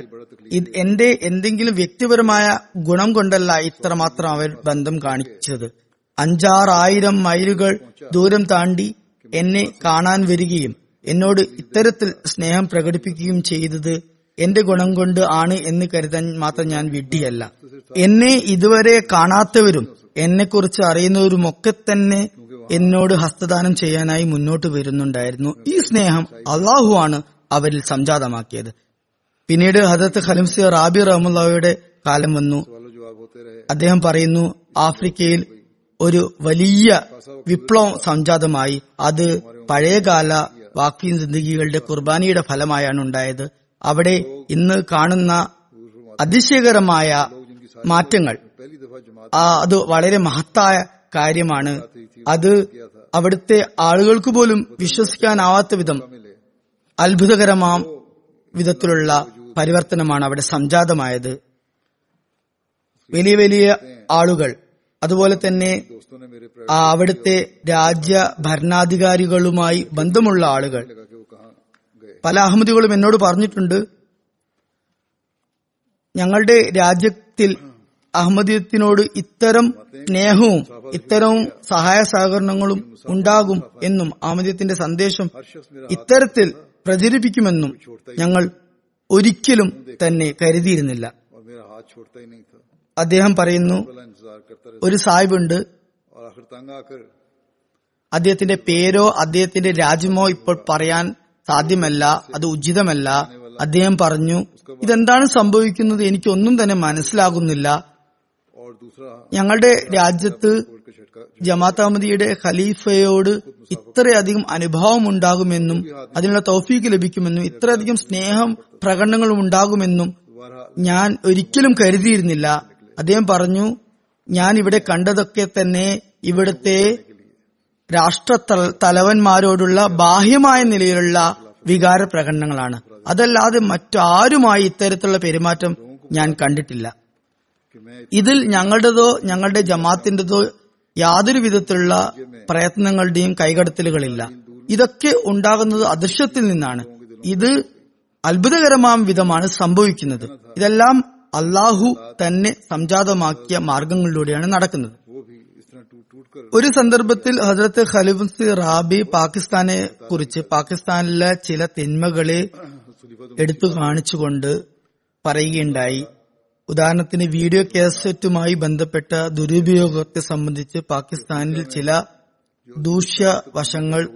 ഇത് എന്റെ എന്തെങ്കിലും വ്യക്തിപരമായ ഗുണം കൊണ്ടല്ല ഇത്രമാത്രം അവർ ബന്ധം കാണിച്ചത്. അഞ്ചാറായിരം മൈലുകൾ ദൂരം താണ്ടി എന്നെ കാണാൻ വരികയും എന്നോട് ഇത്തരത്തിൽ സ്നേഹം പ്രകടിപ്പിക്കുകയും ചെയ്തത് എന്റെ ഗുണം കൊണ്ട് ആണ് എന്ന് കരുതാൻ മാത്രം ഞാൻ വിഡ്ഢിയല്ല. എന്നെ ഇതുവരെ കാണാത്തവരും എന്നെക്കുറിച്ച് അറിയുന്നവരുമൊക്കെ തന്നെ എന്നോട് ഹസ്തദാനം ചെയ്യാനായി മുന്നോട്ട് വരുന്നുണ്ടായിരുന്നു. ഈ സ്നേഹം അള്ളാഹു ആണ് അവരിൽ സംജാതമാക്കിയത്. പിന്നീട് ഹജത്ത് ഖലിംസ് റാബി റഹമുല്ലായുടെ കാലം വന്നു. അദ്ദേഹം പറയുന്നു ആഫ്രിക്കയിൽ ഒരു വലിയ വിപ്ലവം സംജാതമായി. അത് പഴയകാല വാക്കിൻ ജിന്ദഗികളുടെ കുർബാനിയുടെ ഫലമായാണ് ഉണ്ടായത്. അവിടെ ഇന്ന് കാണുന്ന അതിശയകരമായ മാറ്റങ്ങൾ. അത് വളരെ മഹത്തായ കാര്യമാണ്. അത് അവിടുത്തെ ആളുകൾക്ക് പോലും വിശ്വസിക്കാനാവാത്ത വിധം അത്ഭുതകരമാം വിധത്തിലുള്ള പരിവർത്തനമാണ് അവിടെ സംജാതമായത്. വലിയ വലിയ ആളുകൾ. അതുപോലെ തന്നെ അവിടുത്തെ രാജ്യ ഭരണാധികാരികളുമായി ബന്ധമുള്ള ആളുകൾ. പല അഹമ്മദികളും എന്നോട് പറഞ്ഞിട്ടുണ്ട് ഞങ്ങളുടെ രാജ്യത്തിൽ അഹമ്മദീയത്തിനോട് ഇത്തരം സ്നേഹവും ഇത്തരവും സഹായ സഹകരണങ്ങളും ഉണ്ടാകും എന്നും അഹമ്മദീയത്തിന്റെ സന്ദേശം ഇത്തരത്തിൽ പ്രചരിപ്പിക്കുമെന്നും ഞങ്ങൾ ഒരിക്കലും തന്നെ കരുതിയിരുന്നില്ല. അദ്ദേഹം പറയുന്നു ഒരു സാഹിബുണ്ട്. അദ്ദേഹത്തിന്റെ പേരോ അദ്ദേഹത്തിന്റെ രാജ്യമോ ഇപ്പോൾ പറയാൻ സാധ്യമല്ല അത് ഉചിതമല്ല. അദ്ദേഹം പറഞ്ഞു ഇതെന്താണ് സംഭവിക്കുന്നത്? എനിക്കൊന്നും തന്നെ മനസ്സിലാകുന്നില്ല. ഞങ്ങളുടെ രാജ്യത്ത് ജമാഅത്ത് അഹമ്മദിയുടെ ഖലീഫയോട് ഇത്രയധികം അനുഭവം ഉണ്ടാകുമെന്നും അതിനുള്ള തൗഫീക്ക് ലഭിക്കുമെന്നും ഇത്രയധികം സ്നേഹം പ്രകടനങ്ങളും ഉണ്ടാകുമെന്നും ഞാൻ ഒരിക്കലും കരുതിയിരുന്നില്ല. അദ്ദേഹം പറഞ്ഞു ഞാൻ ഇവിടെ കണ്ടതൊക്കെ തന്നെ ഇവിടുത്തെ രാഷ്ട്ര തലവന്മാരോടുള്ള ബാഹ്യമായ നിലയിലുള്ള വികാര പ്രകടനങ്ങളാണ്. അതല്ലാതെ മറ്റാരുമായി ഇത്തരത്തിലുള്ള പെരുമാറ്റം ഞാൻ കണ്ടിട്ടില്ല. ഇതിൽ ഞങ്ങളുടേതോ ഞങ്ങളുടെ ജമാത്തിന്റേതോ യാതൊരു വിധത്തിലുള്ള പ്രയത്നങ്ങളുടെയും കൈകടത്തലുകളില്ല. ഇതൊക്കെ ഉണ്ടാകുന്നത് അദൃശ്യത്തിൽ നിന്നാണ്. ഇത് അത്ഭുതകരമാം വിധമാണ് സംഭവിക്കുന്നത്. ഇതെല്ലാം അള്ളാഹു തന്നെ സംജാതമാക്കിയ മാർഗങ്ങളിലൂടെയാണ് നടക്കുന്നത്. ഒരു സന്ദർഭത്തിൽ ഹസരത്ത് ഖലിഫ് റാബി പാകിസ്ഥാനെ കുറിച്ച് പാകിസ്ഥാനിലെ ചില തിന്മകളെ എടുത്തു കാണിച്ചുകൊണ്ട് പറയുകയുണ്ടായി. ഉദാഹരണത്തിന് വീഡിയോ കാസറ്റുമായി ബന്ധപ്പെട്ട ദുരുപയോഗത്തെ സംബന്ധിച്ച് പാകിസ്ഥാനിൽ ചില ദൂഷ്യവശങ്ങൾ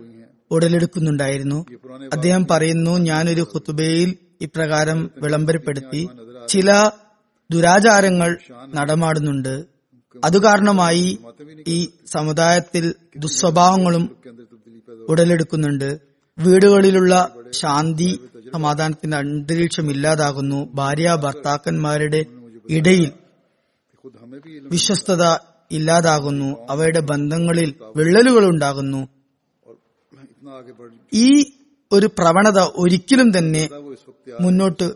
ഉടലെടുക്കുന്നുണ്ടായിരുന്നു. അദ്ദേഹം പറയുന്നു ഞാനൊരു ഹുത്തുബയിൽ ഇപ്രകാരം വിളംബരപ്പെടുത്തി ചില ദുരാചാരങ്ങൾ നടമാടുന്നുണ്ട്. അതുകാരണമായി ഈ സമുദായത്തിൽ ദുസ്വഭാവങ്ങളും ഉടലെടുക്കുന്നുണ്ട്. വീടുകളിലുള്ള ശാന്തി സമാധാനത്തിന്റെ അന്തരീക്ഷം ഇല്ലാതാകുന്നു. ഭാര്യ ഭർത്താക്കന്മാരുടെ ഇടയിൽ വിശ്വസ്തത ഇല്ലാതാകുന്നു. അവയുടെ ബന്ധങ്ങളിൽ വിള്ളലുകൾ ഉണ്ടാകുന്നു ഈ ഒരു പ്രവണത ഒരിക്കലും തന്നെ മുന്നോട്ട്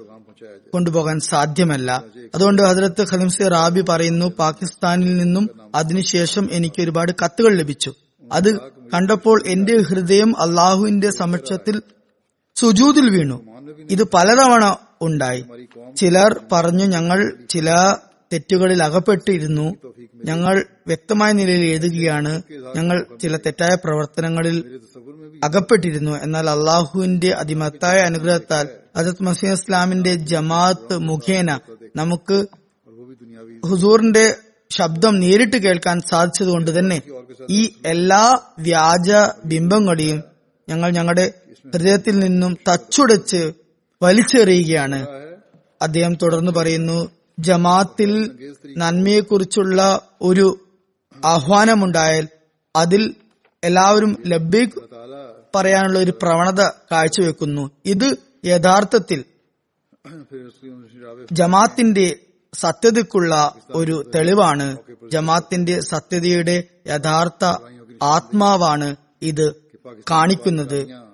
കൊണ്ടുപോകാൻ സാധ്യമല്ല. അതുകൊണ്ട് ഹജരത്ത് ഖലിംസി റാബി പറയുന്നു പാകിസ്ഥാനിൽ നിന്നും അതിനുശേഷം എനിക്ക് ഒരുപാട് കത്തുകൾ ലഭിച്ചു. അത് കണ്ടപ്പോൾ എന്റെ ഹൃദയം അള്ളാഹുവിന്റെ സമക്ഷത്തിൽ സുജൂതിൽ വീണു. ഇത് പലതവണ ഉണ്ടായി. ചിലർ പറഞ്ഞു ഞങ്ങൾ ചില തെറ്റുകളിൽ അകപ്പെട്ടിരുന്നു. ഞങ്ങൾ വ്യക്തമായ നിലയിൽ എഴുതുകയാണ്. ഞങ്ങൾ ചില തെറ്റായ പ്രവർത്തനങ്ങളിൽ അകപ്പെട്ടിരുന്നു. എന്നാൽ അള്ളാഹുവിന്റെ അതിമത്തായ അനുഗ്രഹത്താൽ അജത് മസീം ഇസ്ലാമിന്റെ ജമാഅത്ത് മുഖേന നമുക്ക് ഹുസൂറിന്റെ ശബ്ദം നേരിട്ട് കേൾക്കാൻ സാധിച്ചതുകൊണ്ട് തന്നെ ഈ എല്ലാ വ്യാജ ബിംബങ്ങളെയും ഞങ്ങൾ ഞങ്ങളുടെ ഹൃദയത്തിൽ നിന്നും തച്ചുടച്ച് വലിച്ചെറിയുകയാണ്. അദ്ദേഹം തുടർന്ന് പറയുന്നു ജമാത്തിൽ നന്മയെക്കുറിച്ചുള്ള ഒരു ആഹ്വാനമുണ്ടായാൽ അതിൽ എല്ലാവരും ലബ്ബി പറയാനുള്ള ഒരു പ്രവണത കാഴ്ചവെക്കുന്നു. ഇത് യഥാർത്ഥത്തിൽ ജമാത്തിന്റെ സത്യതയ്ക്കുള്ള ഒരു തെളിവാണ്. ജമാത്തിന്റെ സത്യതയുടെ യഥാർത്ഥ ആത്മാവാണ് ഇത് കാണിക്കുന്നത്.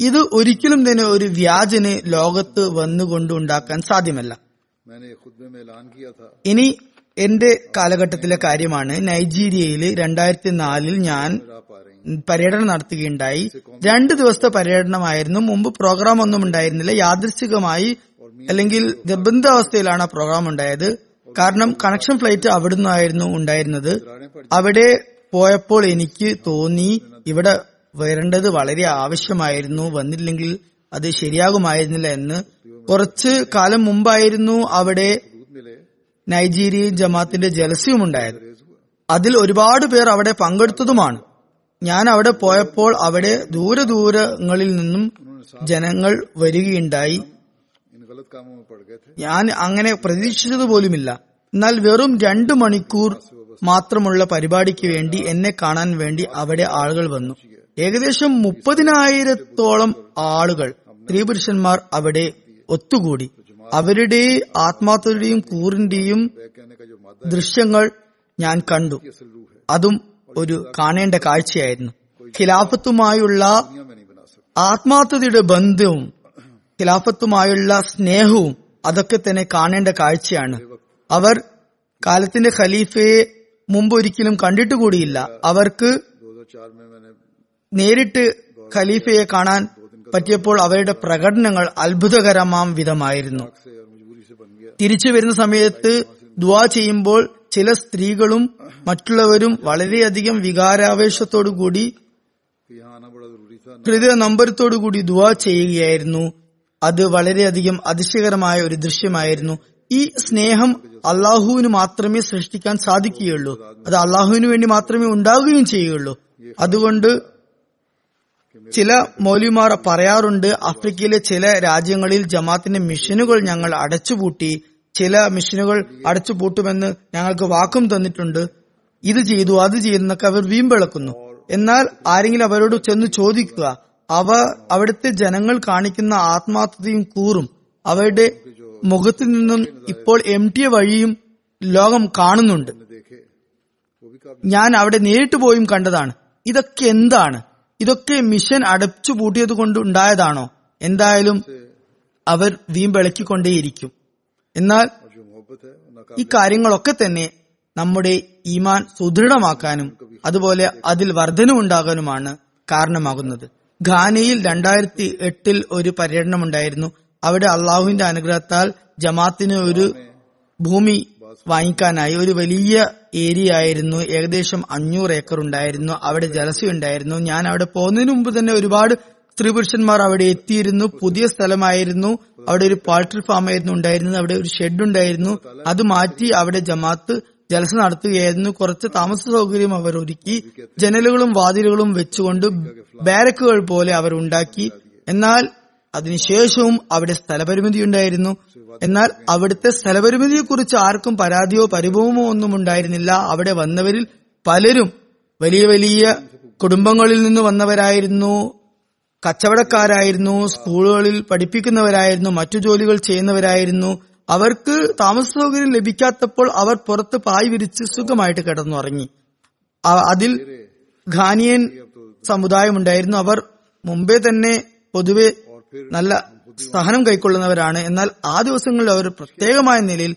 ഇത് ഒരിക്കലും തന്നെ ഒരു വ്യാജന് ലോകത്ത് വന്നുകൊണ്ട് ഉണ്ടാക്കാൻ സാധ്യമല്ല. ഇനി എന്റെ കാലഘട്ടത്തിലെ കാര്യമാണ്. നൈജീരിയയിൽ രണ്ടായിരത്തി നാലിൽ ഞാൻ പര്യടനം നടത്തുകയുണ്ടായി. രണ്ട് ദിവസത്തെ പര്യടനമായിരുന്നു. മുമ്പ് പ്രോഗ്രാം ഒന്നും ഉണ്ടായിരുന്നില്ല. യാദൃശികമായി അല്ലെങ്കിൽ നിർബന്ധാവസ്ഥയിലാണ് ആ പ്രോഗ്രാം ഉണ്ടായത്. കാരണം കണക്ഷൻ ഫ്ലൈറ്റ് അവിടുന്നായിരുന്നു ഉണ്ടായിരുന്നത്. അവിടെ പോയപ്പോൾ എനിക്ക് തോന്നി ഇവിടെ വരേണ്ടത് വളരെ ആവശ്യമായിരുന്നു. വന്നില്ലെങ്കിൽ അത് ശരിയാകുമായിരുന്നില്ല എന്ന് കുറച്ച് കാലം മുമ്പായിരുന്നു അവിടെ നൈജീരിയൻ ജമാത്തിന്റെ ജലസ്യവും ഉണ്ടായത്. അതിൽ ഒരുപാട് പേർ അവിടെ പങ്കെടുത്തതുമാണ്. ഞാൻ അവിടെ പോയപ്പോൾ അവിടെ ദൂരദൂരങ്ങളിൽ നിന്നും ജനങ്ങൾ വരികയുണ്ടായി. ഞാൻ അങ്ങനെ പ്രതീക്ഷിച്ചതുപോലുമില്ല എന്നാൽ വെറും രണ്ടു മണിക്കൂർ മാത്രമുള്ള പരിപാടിക്ക് വേണ്ടി എന്നെ കാണാൻ വേണ്ടി അവിടെ ആളുകൾ വന്നു. ഏകദേശം മുപ്പതിനായിരത്തോളം ആളുകൾ സ്ത്രീ പുരുഷന്മാർ അവിടെ ഒത്തുകൂടി. അവരുടെ ആത്മാർത്ഥതയുടെയും കൂറിന്റെയും ദൃശ്യങ്ങൾ ഞാൻ കണ്ടു. അതും ഒരു കാണേണ്ട കാഴ്ചയായിരുന്നു. ഖിലാഫത്തുമായുള്ള ആത്മാർത്ഥതയുടെ ബന്ധവും ഖിലാഫത്തുമായുള്ള സ്നേഹവും അതൊക്കെ തന്നെ കാണേണ്ട കാഴ്ചയാണ്. അവർ കാലത്തിന്റെ ഖലീഫയെ മുമ്പ് ഒരിക്കലും കണ്ടിട്ടുകൂടിയില്ല. അവർക്ക് നേരിട്ട് ഖലീഫയെ കാണാൻ പറ്റിയപ്പോൾ അവരുടെ പ്രകടനങ്ങൾ അത്ഭുതകരമാം വിധമായിരുന്നു. തിരിച്ചു വരുന്ന സമയത്ത് ദുവാ ചെയ്യുമ്പോൾ ചില സ്ത്രീകളും മറ്റുള്ളവരും വളരെയധികം വികാരാവേശത്തോടുകൂടി ഹൃദയ നമ്പരത്തോടുകൂടി ദുവാ ചെയ്യുകയായിരുന്നു. അത് വളരെയധികം അതിശയകരമായ ഒരു ദൃശ്യമായിരുന്നു. ഈ സ്നേഹം അള്ളാഹുവിന് മാത്രമേ സൃഷ്ടിക്കാൻ സാധിക്കുകയുള്ളൂ. അത് അള്ളാഹുവിന് വേണ്ടി മാത്രമേ ഉണ്ടാവുകയും ചെയ്യുകയുള്ളൂ. അതുകൊണ്ട് ചില മൗലിമാർ പറയാറുണ്ട് ആഫ്രിക്കയിലെ ചില രാജ്യങ്ങളിൽ ജമാത്തിന്റെ മിഷനുകൾ ഞങ്ങൾ അടച്ചുപൂട്ടി ചില മിഷനുകൾ അടച്ചുപൂട്ടുമെന്ന് ഞങ്ങൾക്ക് വാക്കും തന്നിട്ടുണ്ട്. ഇത് ചെയ്തു അത് ചെയ്തെന്നൊക്കെ അവർ വീമ്പിളക്കുന്നു. എന്നാൽ ആരെങ്കിലും അവരോട് ചെന്ന് ചോദിക്കുക അവ അവിടുത്തെ ജനങ്ങൾ കാണിക്കുന്ന ആത്മാർത്ഥതയും കൂറും അവരുടെ മുഖത്തു നിന്നും ഇപ്പോൾ എം ടി വഴിയും ലോകം കാണുന്നുണ്ട്. ഞാൻ അവിടെ നേരിട്ട് പോയും കണ്ടതാണ്. ഇതൊക്കെ എന്താണ്? ഇതൊക്കെ മിഷൻ അടച്ചു പൂട്ടിയത് കൊണ്ട് ഉണ്ടായതാണോ? എന്തായാലും അവർ വീമ്പിളക്കിക്കൊണ്ടേയിരിക്കും. എന്നാൽ ഈ കാര്യങ്ങളൊക്കെ തന്നെ നമ്മുടെ ഈമാൻ സുദൃഢമാക്കാനും അതുപോലെ അതിൽ വർധനമുണ്ടാകാനുമാണ് കാരണമാകുന്നത്. ഖാനയിൽ രണ്ടായിരത്തി എട്ടിൽ ഒരു പര്യടനമുണ്ടായിരുന്നു. അവിടെ അള്ളാഹുവിന്റെ അനുഗ്രഹത്താൽ ജമാത്തിന് ഒരു ഭൂമി വാങ്ങിക്കാനായി ഒരു വലിയ ഏരിയ ആയിരുന്നു. ഏകദേശം അഞ്ഞൂറ് ഏക്കർ ഉണ്ടായിരുന്നു. അവിടെ ജലസി ഉണ്ടായിരുന്നു. ഞാൻ അവിടെ പോകുന്നതിന് മുമ്പ് തന്നെ ഒരുപാട് സ്ത്രീ പുരുഷന്മാർ അവിടെ എത്തിയിരുന്നു. പുതിയ സ്ഥലമായിരുന്നു. അവിടെ ഒരു പോൾട്രി ഫാം ആയിരുന്നു ഉണ്ടായിരുന്നത്. അവിടെ ഒരു ഷെഡ് ഉണ്ടായിരുന്നു. അത് മാറ്റി അവിടെ ജമാത്ത് ജലസ നടത്തുകയായിരുന്നു. കുറച്ച് താമസ സൗകര്യം അവർ ഒരുക്കി. ജനലുകളും വാതിലുകളും വെച്ചുകൊണ്ട് ബാരക്കുകൾ പോലെ അവർ ഉണ്ടാക്കി. എന്നാൽ അതിനുശേഷവും അവിടെ സ്ഥലപരിമിതി ഉണ്ടായിരുന്നു എന്നാൽ അവിടുത്തെ സ്ഥലപരിമിതിയെക്കുറിച്ച് ആർക്കും പരാതിയോ പരിഭവമോ ഒന്നും ഉണ്ടായിരുന്നില്ല. അവിടെ വന്നവരിൽ പലരും വലിയ വലിയ കുടുംബങ്ങളിൽ നിന്ന് വന്നവരായിരുന്നു. കച്ചവടക്കാരായിരുന്നു. സ്കൂളുകളിൽ പഠിപ്പിക്കുന്നവരായിരുന്നു. മറ്റു ജോലികൾ ചെയ്യുന്നവരായിരുന്നു. അവർക്ക് താമസ സൗകര്യം ലഭിക്കാത്തപ്പോൾ അവർ പുറത്ത് പായ് വിരിച്ച് സുഖമായിട്ട് കിടന്നുറങ്ങി. അതിൽ ഖാനിയൻ സമുദായമുണ്ടായിരുന്നു. അവർ മുമ്പേ തന്നെ പൊതുവെ നല്ല സഹനം കൈക്കൊള്ളുന്നവരാണ്. എന്നാൽ ആ ദിവസങ്ങളിൽ അവർ പ്രത്യേകമായ നിലയിൽ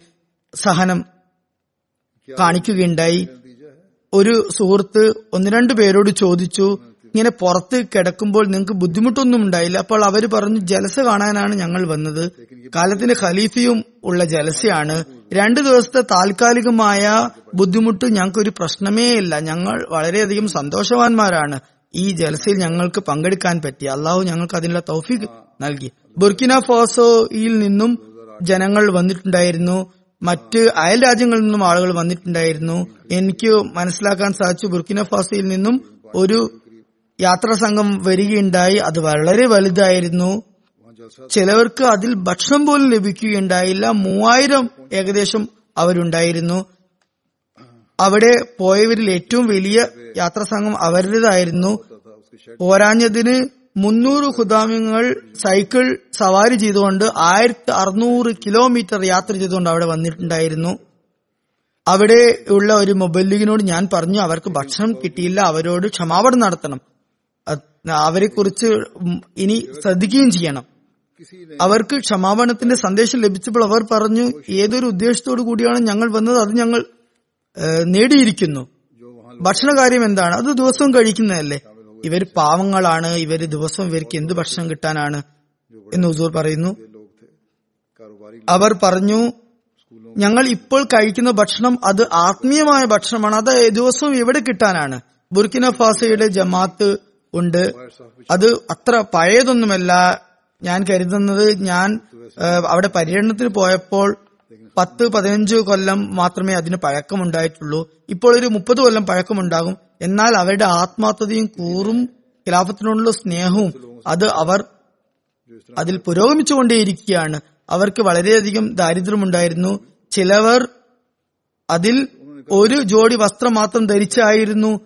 സഹനം കാണിക്കുകയുണ്ടായി. ഒരു സുഹൃത്ത് ഒന്ന് രണ്ടു പേരോട് ചോദിച്ചു ഇങ്ങനെ പുറത്ത് കിടക്കുമ്പോൾ നിങ്ങൾക്ക് ബുദ്ധിമുട്ടൊന്നും ഉണ്ടായില്ല? അപ്പോൾ അവർ പറഞ്ഞു ജലസ കാണാനാണ് ഞങ്ങൾ വന്നത്. കാലത്തിന്റെ ഖലീഫയും ഉള്ള ജലസയാണ്. രണ്ടു ദിവസത്തെ താൽക്കാലികമായ ബുദ്ധിമുട്ട് ഞങ്ങൾക്ക് ഒരു പ്രശ്നമേ ഇല്ല. ഞങ്ങൾ വളരെയധികം സന്തോഷവാന്മാരാണ്. ഈ ജലസയിൽ ഞങ്ങൾക്ക് പങ്കെടുക്കാൻ പറ്റി. അള്ളാഹു ഞങ്ങൾക്ക് അതിനുള്ള തൗഫീഖ് നൽകി. ബുർക്കിന ഫോസോയിൽ നിന്നും ജനങ്ങൾ വന്നിട്ടുണ്ടായിരുന്നു. മറ്റ് അയൽ രാജ്യങ്ങളിൽ നിന്നും ആളുകൾ വന്നിട്ടുണ്ടായിരുന്നു. എനിക്ക് മനസ്സിലാക്കാൻ സാധിച്ചു ബുർക്കിന ഫോസോയിൽ നിന്നും ഒരു യാത്രാ സംഘം വരികയുണ്ടായി. അത് വളരെ വലുതായിരുന്നു. ചിലവർക്ക് അതിൽ ഭക്ഷണം പോലും ലഭിക്കുകയുണ്ടായില്ല. മൂവായിരം ഏകദേശം അവരുണ്ടായിരുന്നു. അവിടെ പോയവരിൽ ഏറ്റവും വലിയ യാത്രാ സംഘം അവരുടേതായിരുന്നു. പോരാഞ്ഞതിന് മുന്നൂറ് ഹുദാമിങ്ങൾ സൈക്കിൾ സവാരി ചെയ്തുകൊണ്ട് ആയിരത്തി അറുന്നൂറ് കിലോമീറ്റർ യാത്ര ചെയ്തുകൊണ്ട് അവിടെ വന്നിട്ടുണ്ടായിരുന്നു. അവിടെ ഉള്ള ഒരു മൊബൈലിനോട് ഞാൻ പറഞ്ഞു അവർക്ക് ഭക്ഷണം കിട്ടിയില്ല അവരോട് ക്ഷമാപണം നടത്തണം. അവരെ കുറിച്ച് ഇനി ശ്രദ്ധിക്കുകയും ചെയ്യണം. അവർക്ക് ക്ഷമാപണത്തിന്റെ സന്ദേശം ലഭിച്ചപ്പോൾ അവർ പറഞ്ഞു ഏതൊരു ഉദ്ദേശത്തോടു കൂടിയാണ് ഞങ്ങൾ വന്നത് അത് ഞങ്ങൾ നേടിയിരിക്കുന്നു. ഭക്ഷണകാര്യം എന്താണ്? അത് ദിവസവും കഴിക്കുന്നതല്ലേ? ഇവർ പാവങ്ങളാണ്. ഇവർ ദിവസവും ഇവർക്ക് എന്ത് ഭക്ഷണം കിട്ടാനാണ് എന്ന് ഹുസൂർ പറയുന്നു. അവർ പറഞ്ഞു ഞങ്ങൾ ഇപ്പോൾ കഴിക്കുന്ന ഭക്ഷണം അത് ആത്മീയമായ ഭക്ഷണമാണ്. അത് ദിവസവും എവിടെ കിട്ടാനാണ്? ബുർക്കിന ഫാസയുടെ ജമാത്ത് ഉണ്ട്. അത് അത്ര പഴയതൊന്നുമല്ല. ഞാൻ കരുതുന്നത് ഞാൻ അവിടെ പര്യടനത്തിൽ പോയപ്പോൾ പത്ത് പതിനഞ്ച് കൊല്ലം മാത്രമേ അതിന് പഴക്കമുണ്ടായിട്ടുള്ളൂ. ഇപ്പോൾ ഒരു മുപ്പത് കൊല്ലം പഴക്കമുണ്ടാകും. എന്നാൽ അവരുടെ ആത്മാർത്ഥതയും കൂറും ഖിലാഫത്തിനോടുള്ള സ്നേഹവും അത് അവർ അതിൽ പുരോഗമിച്ചുകൊണ്ടേയിരിക്കുകയാണ്. അവർക്ക് വളരെയധികം ദാരിദ്ര്യമുണ്ടായിരുന്നു. ചിലവർ അതിൽ ഒരു ജോഡി വസ്ത്രം മാത്രം ധരിച്ചായിരുന്നു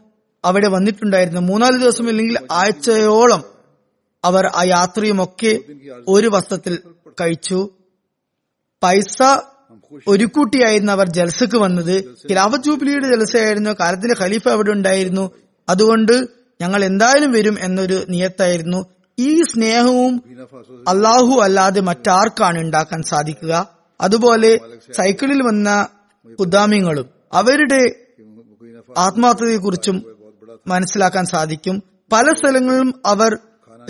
അവിടെ വന്നിട്ടുണ്ടായിരുന്നു മൂന്നാൽ ദിവസം അല്ലെങ്കിൽ ആഴ്ചയോളം അവർ ആ യാത്രയുമൊക്കെ ഒരു വസ്ത്രത്തിൽ കഴിച്ചു. പൈസ ഒരുക്കൂട്ടിയായിരുന്നു അവർ ജൽസക്ക് വന്നത്. ഖിലാഫത്ത് ജൂബിലിയുടെ ജലസയായിരുന്നു കാലത്തിന്റെ ഖലീഫ അവിടെ ഉണ്ടായിരുന്നു. അതുകൊണ്ട് ഞങ്ങൾ എന്തായാലും വരും എന്നൊരു നിയത്തായിരുന്നു. ഈ സ്നേഹവും അള്ളാഹു അല്ലാതെ മറ്റാർക്കാണ് ഉണ്ടാക്കാൻ സാധിക്കുക. അതുപോലെ സൈക്കിളിൽ വന്ന കുദാമ്യങ്ങളും അവരുടെ ആത്മാർത്ഥതയെക്കുറിച്ചും മനസ്സിലാക്കാൻ സാധിക്കും. പല സ്ഥലങ്ങളിലും അവർ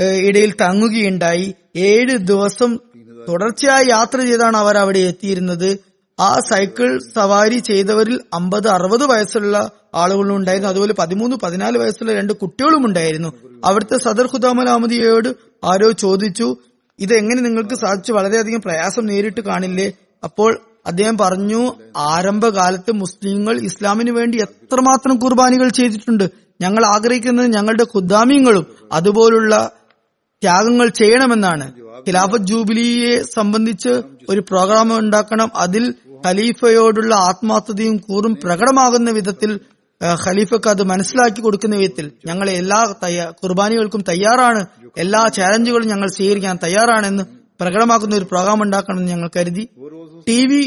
ഇടയിൽ തങ്ങുകയുണ്ടായി. ഏഴ് ദിവസം തുടർച്ചയായി യാത്ര ചെയ്താണ് അവർ അവിടെ എത്തിയിരുന്നത്. ആ സൈക്കിൾ സവാരി ചെയ്തവരിൽ അമ്പത് അറുപത് വയസ്സുള്ള ആളുകളും ഉണ്ടായിരുന്നു. അതുപോലെ പതിമൂന്ന് പതിനാല് വയസ്സുള്ള രണ്ട് കുട്ടികളും ഉണ്ടായിരുന്നു. അവിടുത്തെ സദർ ഖുദാമൽ അഹമ്മദിയോട് ആരോ ചോദിച്ചു ഇത് എങ്ങനെ നിങ്ങൾക്ക് സാധിച്ചു? വളരെയധികം പ്രയാസം നേരിട്ട് കാണില്ലേ? അപ്പോൾ അദ്ദേഹം പറഞ്ഞു ആരംഭകാലത്ത് മുസ്ലിങ്ങൾ ഇസ്ലാമിന് വേണ്ടി എത്രമാത്രം കുർബാനികൾ ചെയ്തിട്ടുണ്ട്. ഞങ്ങൾ ആഗ്രഹിക്കുന്നത് ഞങ്ങളുടെ ഖുദ്ദാമിയങ്ങളും അതുപോലുള്ള ത്യാഗങ്ങൾ ചെയ്യണമെന്നാണ്. ഖിലാഫത്ത് ജൂബിലിയെ സംബന്ധിച്ച് ഒരു പ്രോഗ്രാം ഉണ്ടാക്കണം. അതിൽ ഖലീഫയോടുള്ള ആത്മാർത്ഥതയും കൂറും പ്രകടമാകുന്ന വിധത്തിൽ ഖലീഫക്ക് അത് മനസ്സിലാക്കി കൊടുക്കുന്ന വിധത്തിൽ ഞങ്ങൾ എല്ലാ കുർബാനികൾക്കും തയ്യാറാണ്. എല്ലാ ചാലഞ്ചുകളും ഞങ്ങൾ സ്വീകരിക്കാൻ തയ്യാറാണെന്ന് പ്രകടമാക്കുന്ന ഒരു പ്രോഗ്രാം ഉണ്ടാക്കണമെന്ന് ഞങ്ങൾ കരുതി. ടി വി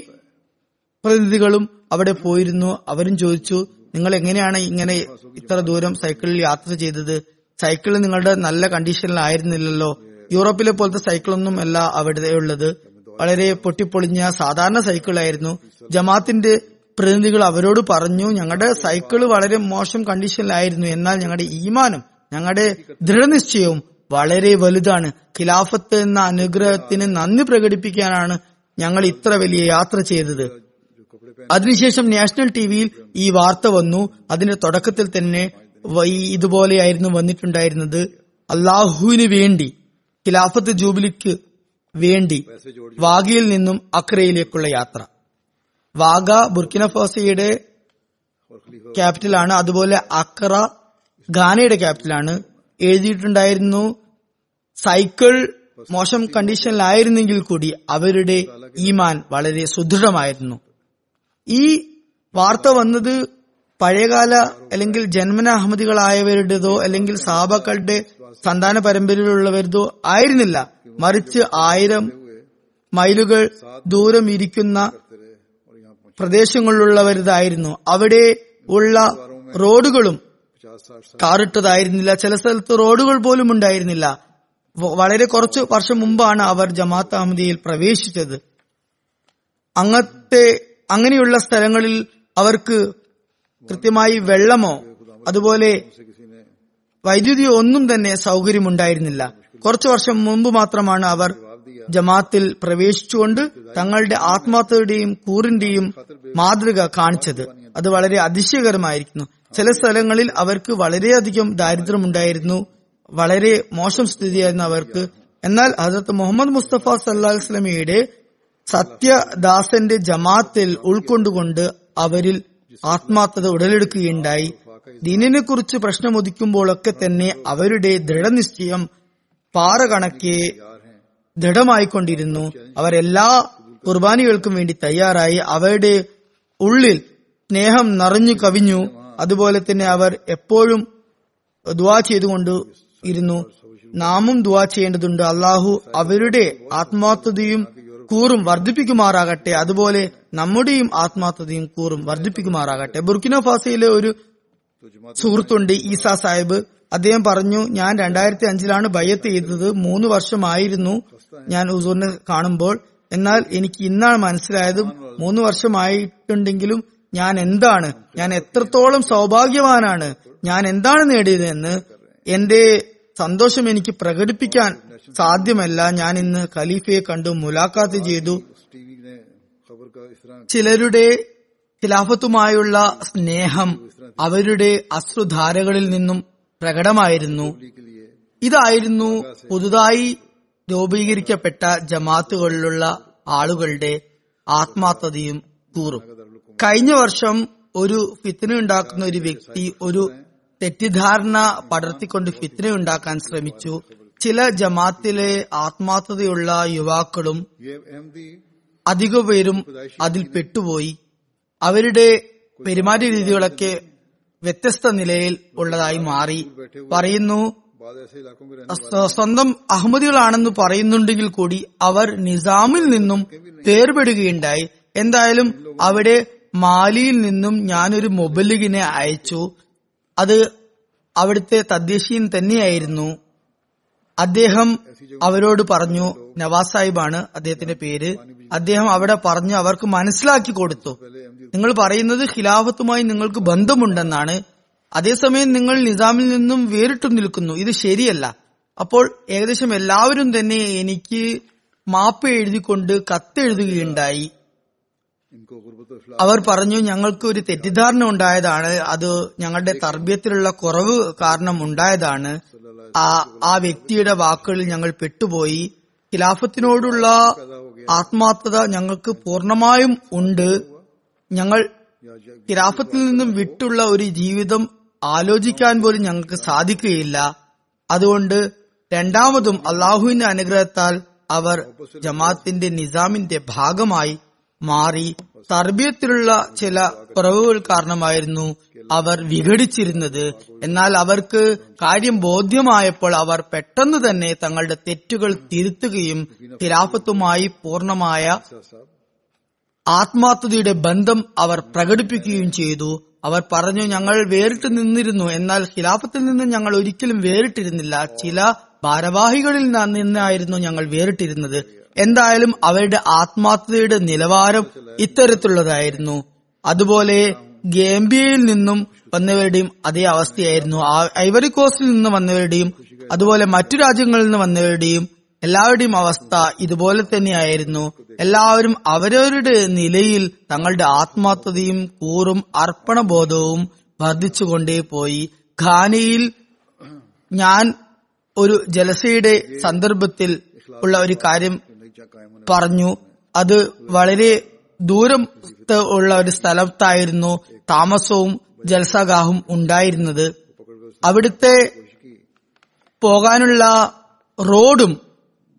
പ്രതിനിധികളും അവിടെ പോയിരുന്നു. അവരും ചോദിച്ചു നിങ്ങൾ എങ്ങനെയാണ് ഇങ്ങനെ ഇത്ര ദൂരം സൈക്കിളിൽ യാത്ര ചെയ്തത്? സൈക്കിൾ നിങ്ങളുടെ നല്ല കണ്ടീഷനിലായിരുന്നില്ലല്ലോ യൂറോപ്പിലെ പോലത്തെ സൈക്കിളൊന്നും അല്ല അവിടെ ഉള്ളത്. വളരെ പൊട്ടിപ്പൊളിഞ്ഞ സാധാരണ സൈക്കിളായിരുന്നു ജമാത്തിന്റെ പ്രതിനിധികൾ അവരോട് പറഞ്ഞു ഞങ്ങളുടെ സൈക്കിൾ വളരെ മോശം കണ്ടീഷനിലായിരുന്നു എന്നാൽ ഞങ്ങളുടെ ഈമാനും ഞങ്ങളുടെ ദൃഢനിശ്ചയവും വളരെ വലുതാണ്. ഖിലാഫത്ത് എന്ന അനുഗ്രഹത്തിന് നന്ദി പ്രകടിപ്പിക്കാനാണ് ഞങ്ങൾ ഇത്ര വലിയ യാത്ര ചെയ്തത്. അതിനുശേഷം നാഷണൽ ടിവിയിൽ ഈ വാർത്ത വന്നു. അതിന്റെ തുടക്കത്തിൽ തന്നെ ഇതുപോലെയായിരുന്നു വന്നിട്ടുണ്ടായിരുന്നത്. അള്ളാഹുവിന് വേണ്ടി ഖിലാഫത്ത് ജൂബിലിക്ക് വേണ്ടി വാഗയിൽ നിന്നും അക്രയിലേക്കുള്ള യാത്ര. വാഗ ബുർക്കിനഫോസയുടെ ക്യാപിറ്റലാണ്. അതുപോലെ അക്ര ഖാനയുടെ ക്യാപിറ്റലാണ്. എഴുതിയിട്ടുണ്ടായിരുന്നു സൈക്കിൾ മോശം കണ്ടീഷനിലായിരുന്നെങ്കിൽ കൂടി അവരുടെ ഈമാൻ വളരെ സുദൃഢമായിരുന്നു. ഈ വാർത്ത വന്നത് പഴയകാല അല്ലെങ്കിൽ ജന്മന അഹമ്മദികളായവരുടേതോ അല്ലെങ്കിൽ സാബക്കളുടെ സന്താന പരമ്പരയിലുള്ളവരുതോ ആയിരുന്നില്ല. മറിച്ച് ആയിരം മൈലുകൾ ദൂരം ഇരിക്കുന്ന പ്രദേശങ്ങളിലുള്ളവരുതായിരുന്നു അവിടെ ഉള്ള റോഡുകളും കാറിട്ടതായിരുന്നില്ല. ചില സ്ഥലത്ത് റോഡുകൾ പോലും ഉണ്ടായിരുന്നില്ല. വളരെ കുറച്ച് വർഷം മുമ്പാണ് അവർ ജമാഅത്ത് അഹമ്മദിയിൽ പ്രവേശിച്ചത്. അങ്ങത്തെ അങ്ങനെയുള്ള സ്ഥലങ്ങളിൽ അവർക്ക് കൃത്യമായി വെള്ളമോ അതുപോലെ വൈദ്യുതിയോ ഒന്നും തന്നെ സൗകര്യമുണ്ടായിരുന്നില്ല. കുറച്ചു വർഷം മുമ്പ് മാത്രമാണ് അവർ ജമാത്തിൽ പ്രവേശിച്ചുകൊണ്ട് തങ്ങളുടെ ആത്മാർത്ഥതയുടെയും കൂറിന്റെയും മാതൃക കാണിച്ചത്. അത് വളരെ അതിശയകരമായിരിക്കുന്നു. ചില സ്ഥലങ്ങളിൽ അവർക്ക് വളരെയധികം ദാരിദ്ര്യമുണ്ടായിരുന്നു. വളരെ മോശം സ്ഥിതിയായിരുന്നു അവർക്ക്. എന്നാൽ ഹസരത്ത് മുഹമ്മദ് മുസ്തഫ സല്ലാഹു വസ്ലമിയുടെ സത്യദാസന്റെ ജമാത്തിൽ ഉൾക്കൊണ്ടുകൊണ്ട് അവരിൽ ആത്മാർത്ഥത ഉടലെടുക്കുകയുണ്ടായി. ദീനിനെ കുറിച്ച് പ്രശ്നമുദിക്കുമ്പോഴൊക്കെ തന്നെ അവരുടെ ദൃഢനിശ്ചയം പാറ കണക്കെ ദൃഢമായിക്കൊണ്ടിരുന്നു അവരെല്ലാ കുർബാനികൾക്കും വേണ്ടി തയ്യാറായി. അവരുടെ ഉള്ളിൽ സ്നേഹം നിറഞ്ഞു കവിഞ്ഞു. അതുപോലെ തന്നെ അവർ എപ്പോഴും ദുവാ ചെയ്തുകൊണ്ട് ഇരുന്നു. നാമും ദുവാ ചെയ്യേണ്ടതുണ്ട്. അള്ളാഹു അവരുടെ ആത്മാർത്ഥതയും കൂറും. വർദ്ധിപ്പിക്കുമാറാകട്ടെ. അതുപോലെ നമ്മുടെയും ആത്മാർത്ഥതയും കൂറും വർദ്ധിപ്പിക്കുമാറാകട്ടെ. ബുർക്കിനോ ഫാസയിലെ ഒരു സുഹൃത്തുണ്ട് ഈസാ സാഹിബ്. അദ്ദേഹം പറഞ്ഞു ഞാൻ രണ്ടായിരത്തി അഞ്ചിലാണ് ബയ്യത്ത് ചെയ്തത്. മൂന്ന് വർഷമായിരുന്നു ഞാൻ ഹുസൂറിനെ കാണുമ്പോൾ. എന്നാൽ എനിക്ക് ഇന്നാണ് മനസ്സിലായത് മൂന്ന് വർഷമായിട്ടുണ്ടെങ്കിലും ഞാൻ എന്താണ്? ഞാൻ എത്രത്തോളം സൗഭാഗ്യവാനാണ്? ഞാൻ എന്താണ് നേടിയതെന്ന്? എന്റെ സന്തോഷം എനിക്ക് പ്രകടിപ്പിക്കാൻ സാധ്യമല്ല. ഞാൻ ഇന്ന് ഖലീഫയെ കണ്ടു മുലാഖാത്ത് ചെയ്തു. ചിലരുടെ ഖിലാഫത്തുമായുള്ള സ്നേഹം അവരുടെ അശ്രുധാരകളിൽ നിന്നും പ്രകടമായിരുന്നു. ഇതായിരുന്നു പുതുതായി രൂപീകരിക്കപ്പെട്ട ജമാത്തുകളിലുള്ള ആളുകളുടെ ആത്മാർത്ഥതയും കൂറും. കഴിഞ്ഞ വർഷം ഒരു ഫിത്തിന ഉണ്ടാക്കുന്ന ഒരു വ്യക്തി ഒരു തെറ്റിദ്ധാരണ പടർത്തിക്കൊണ്ട് ഫിത്തിന ഉണ്ടാക്കാൻ ശ്രമിച്ചു. ചില ജമാത്തിലെ ആത്മാർത്ഥതയുള്ള യുവാക്കളും അധിക പേരും അതിൽ പെട്ടുപോയി. അവരുടെ പെരുമാറ്റ രീതികളൊക്കെ വ്യത്യസ്ത നിലയിൽ ഉള്ളതായി മാറി. പറയുന്നു സ്വന്തം അഹമ്മദികളാണെന്ന് പറയുന്നുണ്ടെങ്കിൽ കൂടി അവർ നിസാമിൽ നിന്നും തേർപെടുകയുണ്ടായി എന്തായാലും അവിടെ മാലിയിൽ നിന്നും ഞാനൊരു മൊബലിഗിനെ അയച്ചു. അത് അവിടുത്തെ തദ്ദേശീയൻ തന്നെയായിരുന്നു. അദ്ദേഹം അവരോട് പറഞ്ഞു നവാസ് സാഹിബാണ് അദ്ദേഹത്തിന്റെ പേര്. അദ്ദേഹം അവിടെ പറഞ്ഞു അവർക്ക് മനസ്സിലാക്കി കൊടുത്തു. നിങ്ങൾ പറയുന്നത് ഖിലാഫത്തുമായി നിങ്ങൾക്ക് ബന്ധമുണ്ടെന്നാണ്. അതേസമയം നിങ്ങൾ നിസാമിൽ നിന്നും വേറിട്ടു നിൽക്കുന്നു. ഇത് ശരിയല്ല. അപ്പോൾ ഏകദേശം എല്ലാവരും തന്നെ എനിക്ക് മാപ്പ് എഴുതിക്കൊണ്ട് കത്തെഴുതുകയുണ്ടായി. അവർ പറഞ്ഞു ഞങ്ങൾക്ക് ഒരു തെറ്റിദ്ധാരണ ഉണ്ടായതാണ്. അത് ഞങ്ങളുടെ തർബ്യത്തിലുള്ള കുറവ് കാരണം ഉണ്ടായതാണ്. ആ വ്യക്തിയുടെ വാക്കുകളിൽ ഞങ്ങൾ പെട്ടുപോയി. ഖിലാഫത്തിനോടുള്ള ആത്മാർത്ഥത ഞങ്ങൾക്ക് പൂർണമായും ഉണ്ട്. ഞങ്ങൾ ഖിലാഫത്തിൽ നിന്നും വിട്ടുള്ള ഒരു ജീവിതം ആലോചിക്കാൻ പോലും ഞങ്ങൾക്ക് സാധിക്കുകയില്ല. അതുകൊണ്ട് രണ്ടാമതും അള്ളാഹുവിന്റെ അനുഗ്രഹത്താൽ അവർ ജമാത്തിന്റെ നിസാമിന്റെ ഭാഗമായി മാറി തർബീയത്തിലുള്ള ചില കുറവുകൾ കാരണമായിരുന്നു അവർ വിഘടിച്ചിരുന്നത്. എന്നാൽ അവർക്ക് കാര്യം ബോധ്യമായപ്പോൾ അവർ പെട്ടെന്ന് തന്നെ തങ്ങളുടെ തെറ്റുകൾ തിരുത്തുകയും ഖിലാഫത്തുമായി പൂർണമായ ആത്മാർത്ഥതയുടെ ബന്ധം അവർ പ്രകടിപ്പിക്കുകയും ചെയ്തു. അവർ പറഞ്ഞു ഞങ്ങൾ വേറിട്ട് നിന്നിരുന്നു. എന്നാൽ ഖിലാഫത്തിൽ നിന്ന് ഞങ്ങൾ ഒരിക്കലും വേറിട്ടിരുന്നില്ല. ചില ഭാരവാഹികളിൽ നിന്നായിരുന്നു ഞങ്ങൾ വേറിട്ടിരുന്നത്. എന്തായാലും അവരുടെ ആത്മാർത്ഥതയുടെ നിലവാരം ഇത്തരത്തിലുള്ളതായിരുന്നു. അതുപോലെ ഗേംബിയയിൽ നിന്നും വന്നവരുടെയും അതേ അവസ്ഥയായിരുന്നു. ഐവറി കോസ്റ്റിൽ നിന്ന് വന്നവരുടെയും അതുപോലെ മറ്റു രാജ്യങ്ങളിൽ നിന്ന് വന്നവരുടെയും എല്ലാവരുടെയും അവസ്ഥ ഇതുപോലെ തന്നെയായിരുന്നു. എല്ലാവരും അവരവരുടെ നിലയിൽ തങ്ങളുടെ ആത്മാർത്ഥതയും കൂറും അർപ്പണബോധവും വർദ്ധിച്ചുകൊണ്ടേപോയി ഖാനയിൽ ഞാൻ ഒരു ജലസയുടെ സന്ദർഭത്തിൽ ഉള്ള ഒരു കാര്യം പറഞ്ഞു. അത് വളരെ ദൂരം ഉള്ള ഒരു സ്ഥലത്തായിരുന്നു താമസവും ജൽസഗാഹും ഉണ്ടായിരുന്നത്. അവിടുത്തെ പോകാനുള്ള റോഡും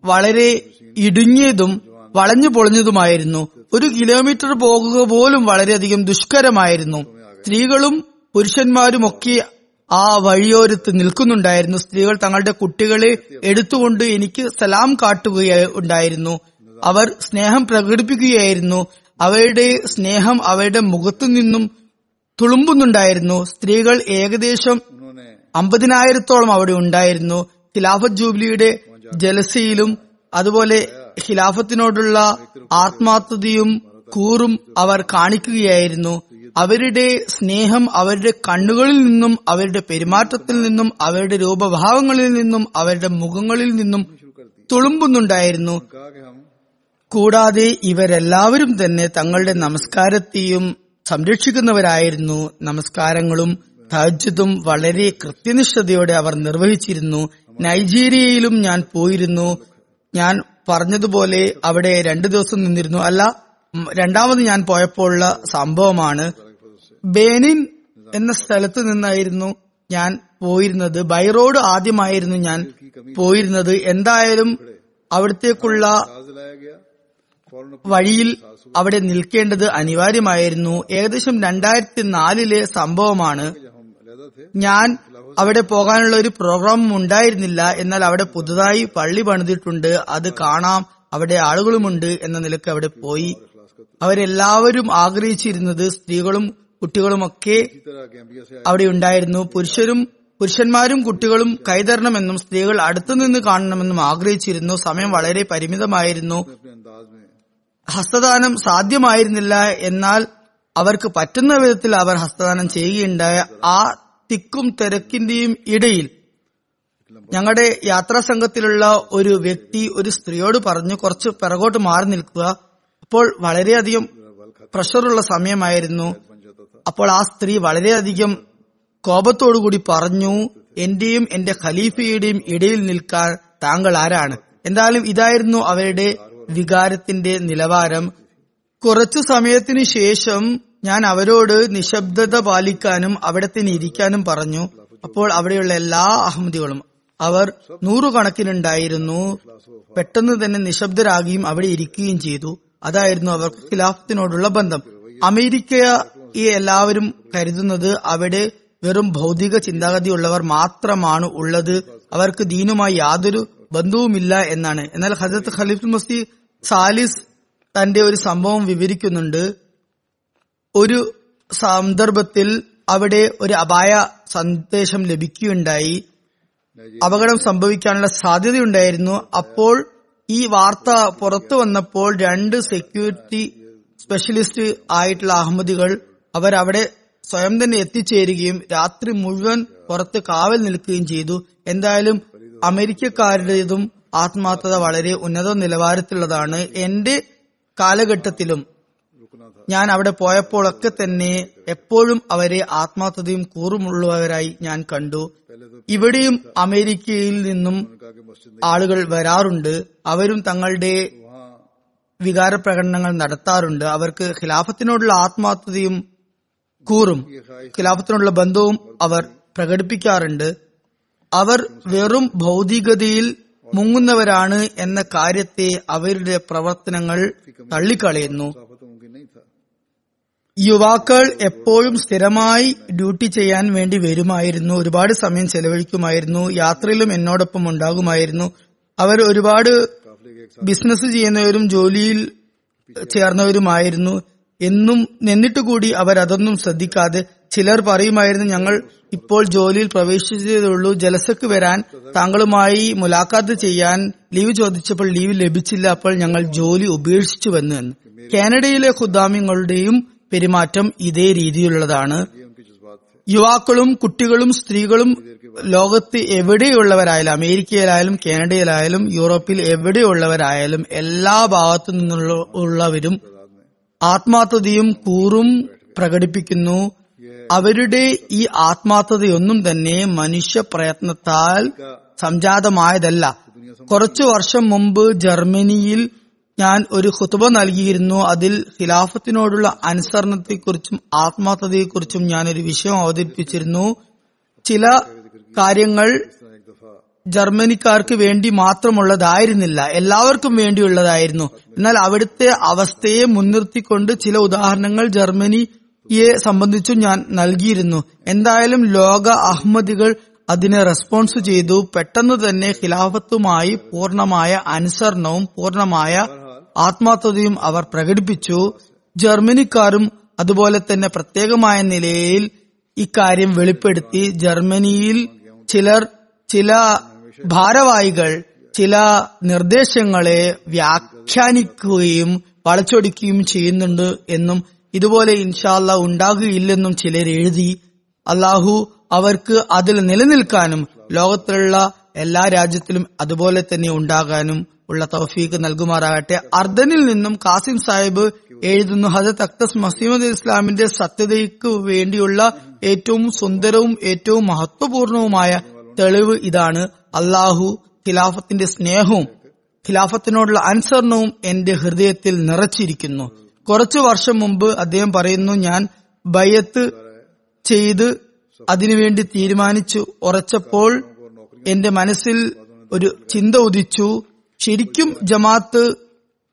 വളരെ ഇടുങ്ങിയതും വളഞ്ഞു പൊളിഞ്ഞതുമായിരുന്നു. ഒരു കിലോമീറ്റർ പോകുക പോലും വളരെയധികം ദുഷ്കരമായിരുന്നു. സ്ത്രീകളും പുരുഷന്മാരും ഒക്കെ ആ വഴിയോരത്ത് നിൽക്കുന്നുണ്ടായിരുന്നു. സ്ത്രീകൾ തങ്ങളുടെ കുട്ടികളെ എടുത്തുകൊണ്ട് എനിക്ക് സലാം കാട്ടുകയുണ്ടായിരുന്നു അവർ സ്നേഹം പ്രകടിപ്പിക്കുകയായിരുന്നു. അവരുടെ സ്നേഹം അവരുടെ മുഖത്തു നിന്നും തുളുമ്പുന്നുണ്ടായിരുന്നു. സ്ത്രീകൾ ഏകദേശം അമ്പതിനായിരത്തോളം അവിടെ ഉണ്ടായിരുന്നു. ഖിലാഫത്ത് ജൂബിലിയുടെ ജലസയിലും അതുപോലെ ഖിലാഫത്തിനോടുള്ള ആത്മാർത്ഥതയും കൂറും അവർ കാണിക്കുകയായിരുന്നു. അവരുടെ സ്നേഹം അവരുടെ കണ്ണുകളിൽ നിന്നും അവരുടെ പെരുമാറ്റത്തിൽ നിന്നും അവരുടെ രൂപഭാവങ്ങളിൽ നിന്നും അവരുടെ മുഖങ്ങളിൽ നിന്നും തുളുമ്പുന്നുണ്ടായിരുന്നു. കൂടാതെ ഇവരെല്ലാവരും തന്നെ തങ്ങളുടെ നമസ്കാരത്തെയും സംരക്ഷിക്കുന്നവരായിരുന്നു. നമസ്കാരങ്ങളും തഹജ്ജുദും വളരെ കൃത്യനിഷ്ഠതയോടെ അവർ നിർവഹിച്ചിരുന്നു. നൈജീരിയയിലും ഞാൻ പോയിരുന്നു. ഞാൻ പറഞ്ഞതുപോലെ അവിടെ രണ്ടു ദിവസം നിന്നിരുന്നു. അല്ല രണ്ടാമത് ഞാൻ പോയപ്പോഴുള്ള സംഭവമാണ്. ബേനിൻ എന്ന സ്ഥലത്ത് നിന്നായിരുന്നു ഞാൻ പോയിരുന്നത്. ബൈറോഡ് ആദ്യമായിരുന്നു ഞാൻ പോയിരുന്നത്. എന്തായാലും അവിടത്തേക്കുള്ള വഴിയിൽ അവിടെ നിൽക്കേണ്ടത് അനിവാര്യമായിരുന്നു. ഏകദേശം രണ്ടായിരത്തി നാലിലെ സംഭവമാണ്. ഞാൻ അവിടെ പോകാനുള്ള ഒരു പ്രോഗ്രാം ഉണ്ടായിരുന്നില്ല. എന്നാൽ അവിടെ പുതുതായി പള്ളി പണിതിട്ടുണ്ട്. അത് കാണാം. അവിടെ ആളുകളുമുണ്ട് എന്ന നിലയ്ക്ക് അവിടെ പോയി. അവരെല്ലാവരും ആഗ്രഹിച്ചിരുന്നത് സ്ത്രീകളും കുട്ടികളുമൊക്കെ അവിടെ ഉണ്ടായിരുന്നു. പുരുഷരും പുരുഷന്മാരും കുട്ടികളും കൈതരണമെന്നും സ്ത്രീകൾ അടുത്തുനിന്ന് കാണണമെന്നും ആഗ്രഹിച്ചിരുന്നു. സമയം വളരെ പരിമിതമായിരുന്നു. ഹസ്തദാനം സാധ്യമായിരുന്നില്ല എന്നാൽ അവർക്ക് പറ്റുന്ന വിധത്തിൽ അവർ ഹസ്തദാനം ചെയ്യുകയുണ്ടായ ആ തിക്കും തിരക്കിന്റെയും ഇടയിൽ ഞങ്ങളുടെ യാത്രാ സംഘത്തിലുള്ള ഒരു വ്യക്തി ഒരു സ്ത്രീയോട് പറഞ്ഞു കുറച്ച് പിറകോട്ട് മാറി നിൽക്കുക. അപ്പോൾ വളരെയധികം പ്രഷറുള്ള സമയമായിരുന്നു. അപ്പോൾ ആ സ്ത്രീ വളരെയധികം കോപത്തോടുകൂടി പറഞ്ഞു എന്റെയും എന്റെ ഖലീഫയുടെയും ഇടയിൽ നിൽക്കാൻ താങ്കൾ ആരാണ്? എന്തായാലും ഇതായിരുന്നു അവരുടെ വികാരത്തിന്റെ നിലവാരം കുറച്ചു സമയത്തിനു ശേഷം ഞാൻ അവരോട് നിശബ്ദത പാലിക്കാനും അവിടെ തന്നെ ഇരിക്കാനും പറഞ്ഞു. അപ്പോൾ അവിടെയുള്ള എല്ലാ അഹമ്മദികളും അവർ നൂറുകണക്കിനുണ്ടായിരുന്നു. പെട്ടെന്ന് തന്നെ നിശബ്ദരാകുകയും അവിടെ ഇരിക്കുകയും ചെയ്തു. അതായിരുന്നു അവർ ഖിലാഫത്തിനോടുള്ള ബന്ധം. അമേരിക്കയെ എല്ലാവരും കരുതുന്നത് അവിടെ വെറും ഭൗതിക ചിന്താഗതിയുള്ളവർ മാത്രമാണ് ഉള്ളത്. അവർക്ക് ദീനുമായി യാതൊരു ബന്ധവുമില്ല എന്നാണ്. എന്നാൽ ഹജരത്ത് ഖലീഫ് മസ്തി സാലിസ് തന്റെ ഒരു സംഭവം വിവരിക്കുന്നുണ്ട്. ഒരു സന്ദർഭത്തിൽ അവിടെ ഒരു അപായ സന്ദേശം ലഭിക്കുകയുണ്ടായി. അപകടം സംഭവിക്കാനുള്ള സാധ്യതയുണ്ടായിരുന്നു. അപ്പോൾ ഈ വാർത്ത പുറത്തു വന്നപ്പോൾ രണ്ട് സെക്യൂരിറ്റി സ്പെഷ്യലിസ്റ്റ് ആയിട്ടുള്ള അഹമ്മദികൾ അവരവിടെ സ്വയം തന്നെ എത്തിച്ചേരുകയും രാത്രി മുഴുവൻ പുറത്ത് കാവൽ നിൽക്കുകയും ചെയ്തു. എന്തായാലും അമേരിക്കക്കാരുടേതും ആത്മാർത്ഥത വളരെ ഉന്നത നിലവാരത്തിലുള്ളതാണ് എന്റെ കാലഘട്ടത്തിലും. ഞാൻ അവിടെ പോയപ്പോഴൊക്കെ തന്നെ എപ്പോഴും അവരെ ആത്മാർത്ഥതയും കൂറുമുള്ളവരായി ഞാൻ കണ്ടു. ഇവിടെയും അമേരിക്കയിൽ നിന്നും ആളുകൾ വരാറുണ്ട്. അവരും തങ്ങളുടെ വികാര പ്രകടനങ്ങൾ നടത്താറുണ്ട്. അവർക്ക് ഖിലാഫത്തിനോടുള്ള ആത്മാർത്ഥതയും കൂറും ഖിലാഫത്തിനോടുള്ള ബന്ധവും അവർ പ്രകടിപ്പിക്കാറുണ്ട്. അവർ വെറും ഭൗതികതയിൽ മുങ്ങുന്നവരാണ് എന്ന കാര്യത്തെ അവരുടെ പ്രവർത്തനങ്ങൾ തള്ളിക്കളയുന്നു. യുവാക്കൾ എപ്പോഴും സ്ഥിരമായി ഡ്യൂട്ടി ചെയ്യാൻ വേണ്ടി വരുമായിരുന്നു. ഒരുപാട് സമയം ചെലവഴിക്കുമായിരുന്നു. യാത്രയിലും എന്നോടൊപ്പം ഉണ്ടാകുമായിരുന്നു. അവർ ഒരുപാട് ബിസിനസ് ചെയ്യുന്നവരും ജോലിയിൽ ചേർന്നവരുമായിരുന്നു. എന്നും എന്നിട്ടുകൂടി അവരതൊന്നും ശ്രദ്ധിക്കാതെ ചിലർ പറയുമായിരുന്നു ഞങ്ങൾ ഇപ്പോൾ ജോലിയിൽ പ്രവേശിച്ചതേയുള്ളൂ. ജലസക്ക് വരാൻ താങ്കളുമായി മുലാഖാത്ത് ചെയ്യാൻ ലീവ് ചോദിച്ചപ്പോൾ ലീവ് ലഭിച്ചില്ല. അപ്പോൾ ഞങ്ങൾ ജോലി ഉപേക്ഷിച്ചുവെന്ന് കാനഡയിലെ ഖുദ്ദാമിങ്ങളുടെയും പെരുമാറ്റം ഇതേ രീതിയിലുള്ളതാണ്. യുവാക്കളും കുട്ടികളും സ്ത്രീകളും ലോകത്ത് എവിടെയുള്ളവരായാലും അമേരിക്കയിലായാലും കാനഡയിലായാലും യൂറോപ്പിൽ എവിടെയുള്ളവരായാലും എല്ലാ ഭാഗത്തു നിന്നുള്ളവരും ആത്മാർത്ഥതയും കൂറും പ്രകടിപ്പിക്കുന്നു. അവരുടെ ഈ ആത്മാർത്ഥതയൊന്നും തന്നെ മനുഷ്യ പ്രയത്നത്താൽ സംജാതമായതല്ല. കുറച്ചു വർഷം മുമ്പ് ജർമ്മനിയിൽ ഞാൻ ഒരു ഹുതുബ നൽകിയിരുന്നു. അതിൽ ഖിലാഫത്തിനോടുള്ള അനുസരണത്തെക്കുറിച്ചും ആത്മാർത്ഥതയെക്കുറിച്ചും ഒരു വിഷയം അവതരിപ്പിച്ചിരുന്നു. ചില കാര്യങ്ങൾ ജർമ്മനിക്കാർക്ക് വേണ്ടി മാത്രമുള്ളതായിരുന്നില്ല. എല്ലാവർക്കും വേണ്ടിയുള്ളതായിരുന്നു. എന്നാൽ അവിടുത്തെ അവസ്ഥയെ മുൻനിർത്തിക്കൊണ്ട് ചില ഉദാഹരണങ്ങൾ ജർമ്മനിയെ സംബന്ധിച്ചും ഞാൻ നൽകിയിരുന്നു. എന്തായാലും ലോക അഹമ്മദികൾ അതിനെ റെസ്പോൺസ് ചെയ്തു. പെട്ടെന്ന് തന്നെ ഖിലാഫത്തുമായി പൂർണമായ അനുസരണവും പൂർണമായ ആത്മാർത്ഥതയും അവർ പ്രകടിപ്പിച്ചു. ജർമ്മനിക്കാരും അതുപോലെ തന്നെ പ്രത്യേകമായ നിലയിൽ ഇക്കാര്യം വെളിപ്പെടുത്തി. ജർമ്മനിയിൽ ചിലർ ചില ഭാരവാഹികൾ ചില നിർദ്ദേശങ്ങളെ വ്യാഖ്യാനിക്കുകയും വളച്ചൊടിക്കുകയും ചെയ്യുന്നുണ്ട് എന്നും ഇതുപോലെ ഇൻഷാല്ല ഉണ്ടാകുകയില്ലെന്നും ചിലർ എഴുതി അള്ളാഹു അവർക്ക് അതിൽ നിലനിൽക്കാനും ലോകത്തിലുള്ള എല്ലാ രാജ്യത്തിലും അതുപോലെ തന്നെ ഉണ്ടാകാനും ഉള്ള തൗഫീക്ക് നൽകുമാറാകട്ടെ. അർദനിൽ നിന്നും കാസിം സാഹിബ് എഴുതുന്നു ഹജത് അക്തസ് മസീമദ് ഇസ്ലാമിന്റെ സത്യതയ്ക്ക് വേണ്ടിയുള്ള ഏറ്റവും സുന്ദരവും ഏറ്റവും മഹത്വപൂർണവുമായ തെളിവ് ഇതാണ്. അള്ളാഹു ഖിലാഫത്തിന്റെ സ്നേഹവും ഖിലാഫത്തിനോടുള്ള അനുസരണവും എന്റെ ഹൃദയത്തിൽ നിറച്ചിരിക്കുന്നു. കുറച്ചു വർഷം മുമ്പ് അദ്ദേഹം പറയുന്നു ഞാൻ ബയ്യത്ത് ചെയ്ത് അതിനുവേണ്ടി തീരുമാനിച്ചു. ഉറച്ചപ്പോൾ എന്റെ മനസ്സിൽ ഒരു ചിന്ത ഉദിച്ചു. ശരിക്കും ജമാത്ത്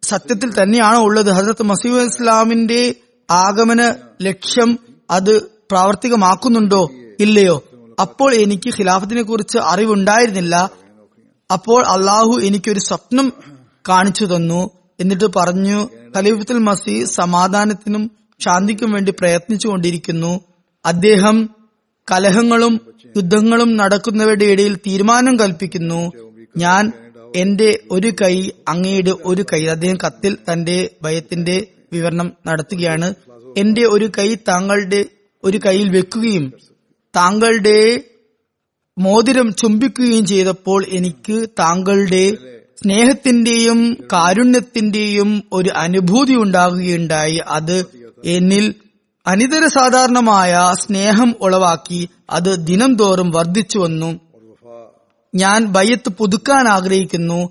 സത്യത്തിൽ തന്നെയാണോ ഉള്ളത്? ഹസരത്ത് മസീദ് ഇസ്ലാമിന്റെ ആഗമന ലക്ഷ്യം അത് പ്രാവർത്തികമാക്കുന്നുണ്ടോ? ഇല്ലയോ? അപ്പോൾ എനിക്ക് ഖിലാഫത്തിനെ കുറിച്ച് അറിവുണ്ടായിരുന്നില്ല. അപ്പോൾ അള്ളാഹു എനിക്കൊരു സ്വപ്നം കാണിച്ചു തന്നു എന്നിട്ട് പറഞ്ഞു ഖലീഫത്തുൽ മസി സമാധാനത്തിനും ശാന്തിക്കും വേണ്ടി പ്രയത്നിച്ചു കൊണ്ടിരിക്കുന്നു. അദ്ദേഹം കലഹങ്ങളും യുദ്ധങ്ങളും നടക്കുന്നവരുടെ ഇടയിൽ തീരുമാനം കൽപ്പിക്കുന്നു. ഞാൻ എന്റെ ഒരു കൈ അങ്ങയുടെ ഒരു കൈ അദ്ദേഹം കത്തിൽ തന്റെ ഭയത്തിന്റെ വിവരണം നടത്തുകയാണ്. എന്റെ ഒരു കൈ താങ്കളുടെ ഒരു കൈയിൽ വെക്കുകയും താങ്കളുടെ മോതിരം ചുംബിക്കുകയും ചെയ്തപ്പോൾ എനിക്ക് താങ്കളുടെ സ്നേഹത്തിന്റെയും കാരുണ്യത്തിന്റെയും ഒരു അനുഭൂതി ഉണ്ടാകുകയുണ്ടായി. അത് എന്നിൽ അനിതര സാധാരണമായ സ്നേഹം ഉളവാക്കി അത് ദിനം തോറും വർദ്ധിച്ചു വന്നു. ഞാൻ ബയ്യത്ത് പുതുക്കാൻ ആഗ്രഹിക്കുന്നു.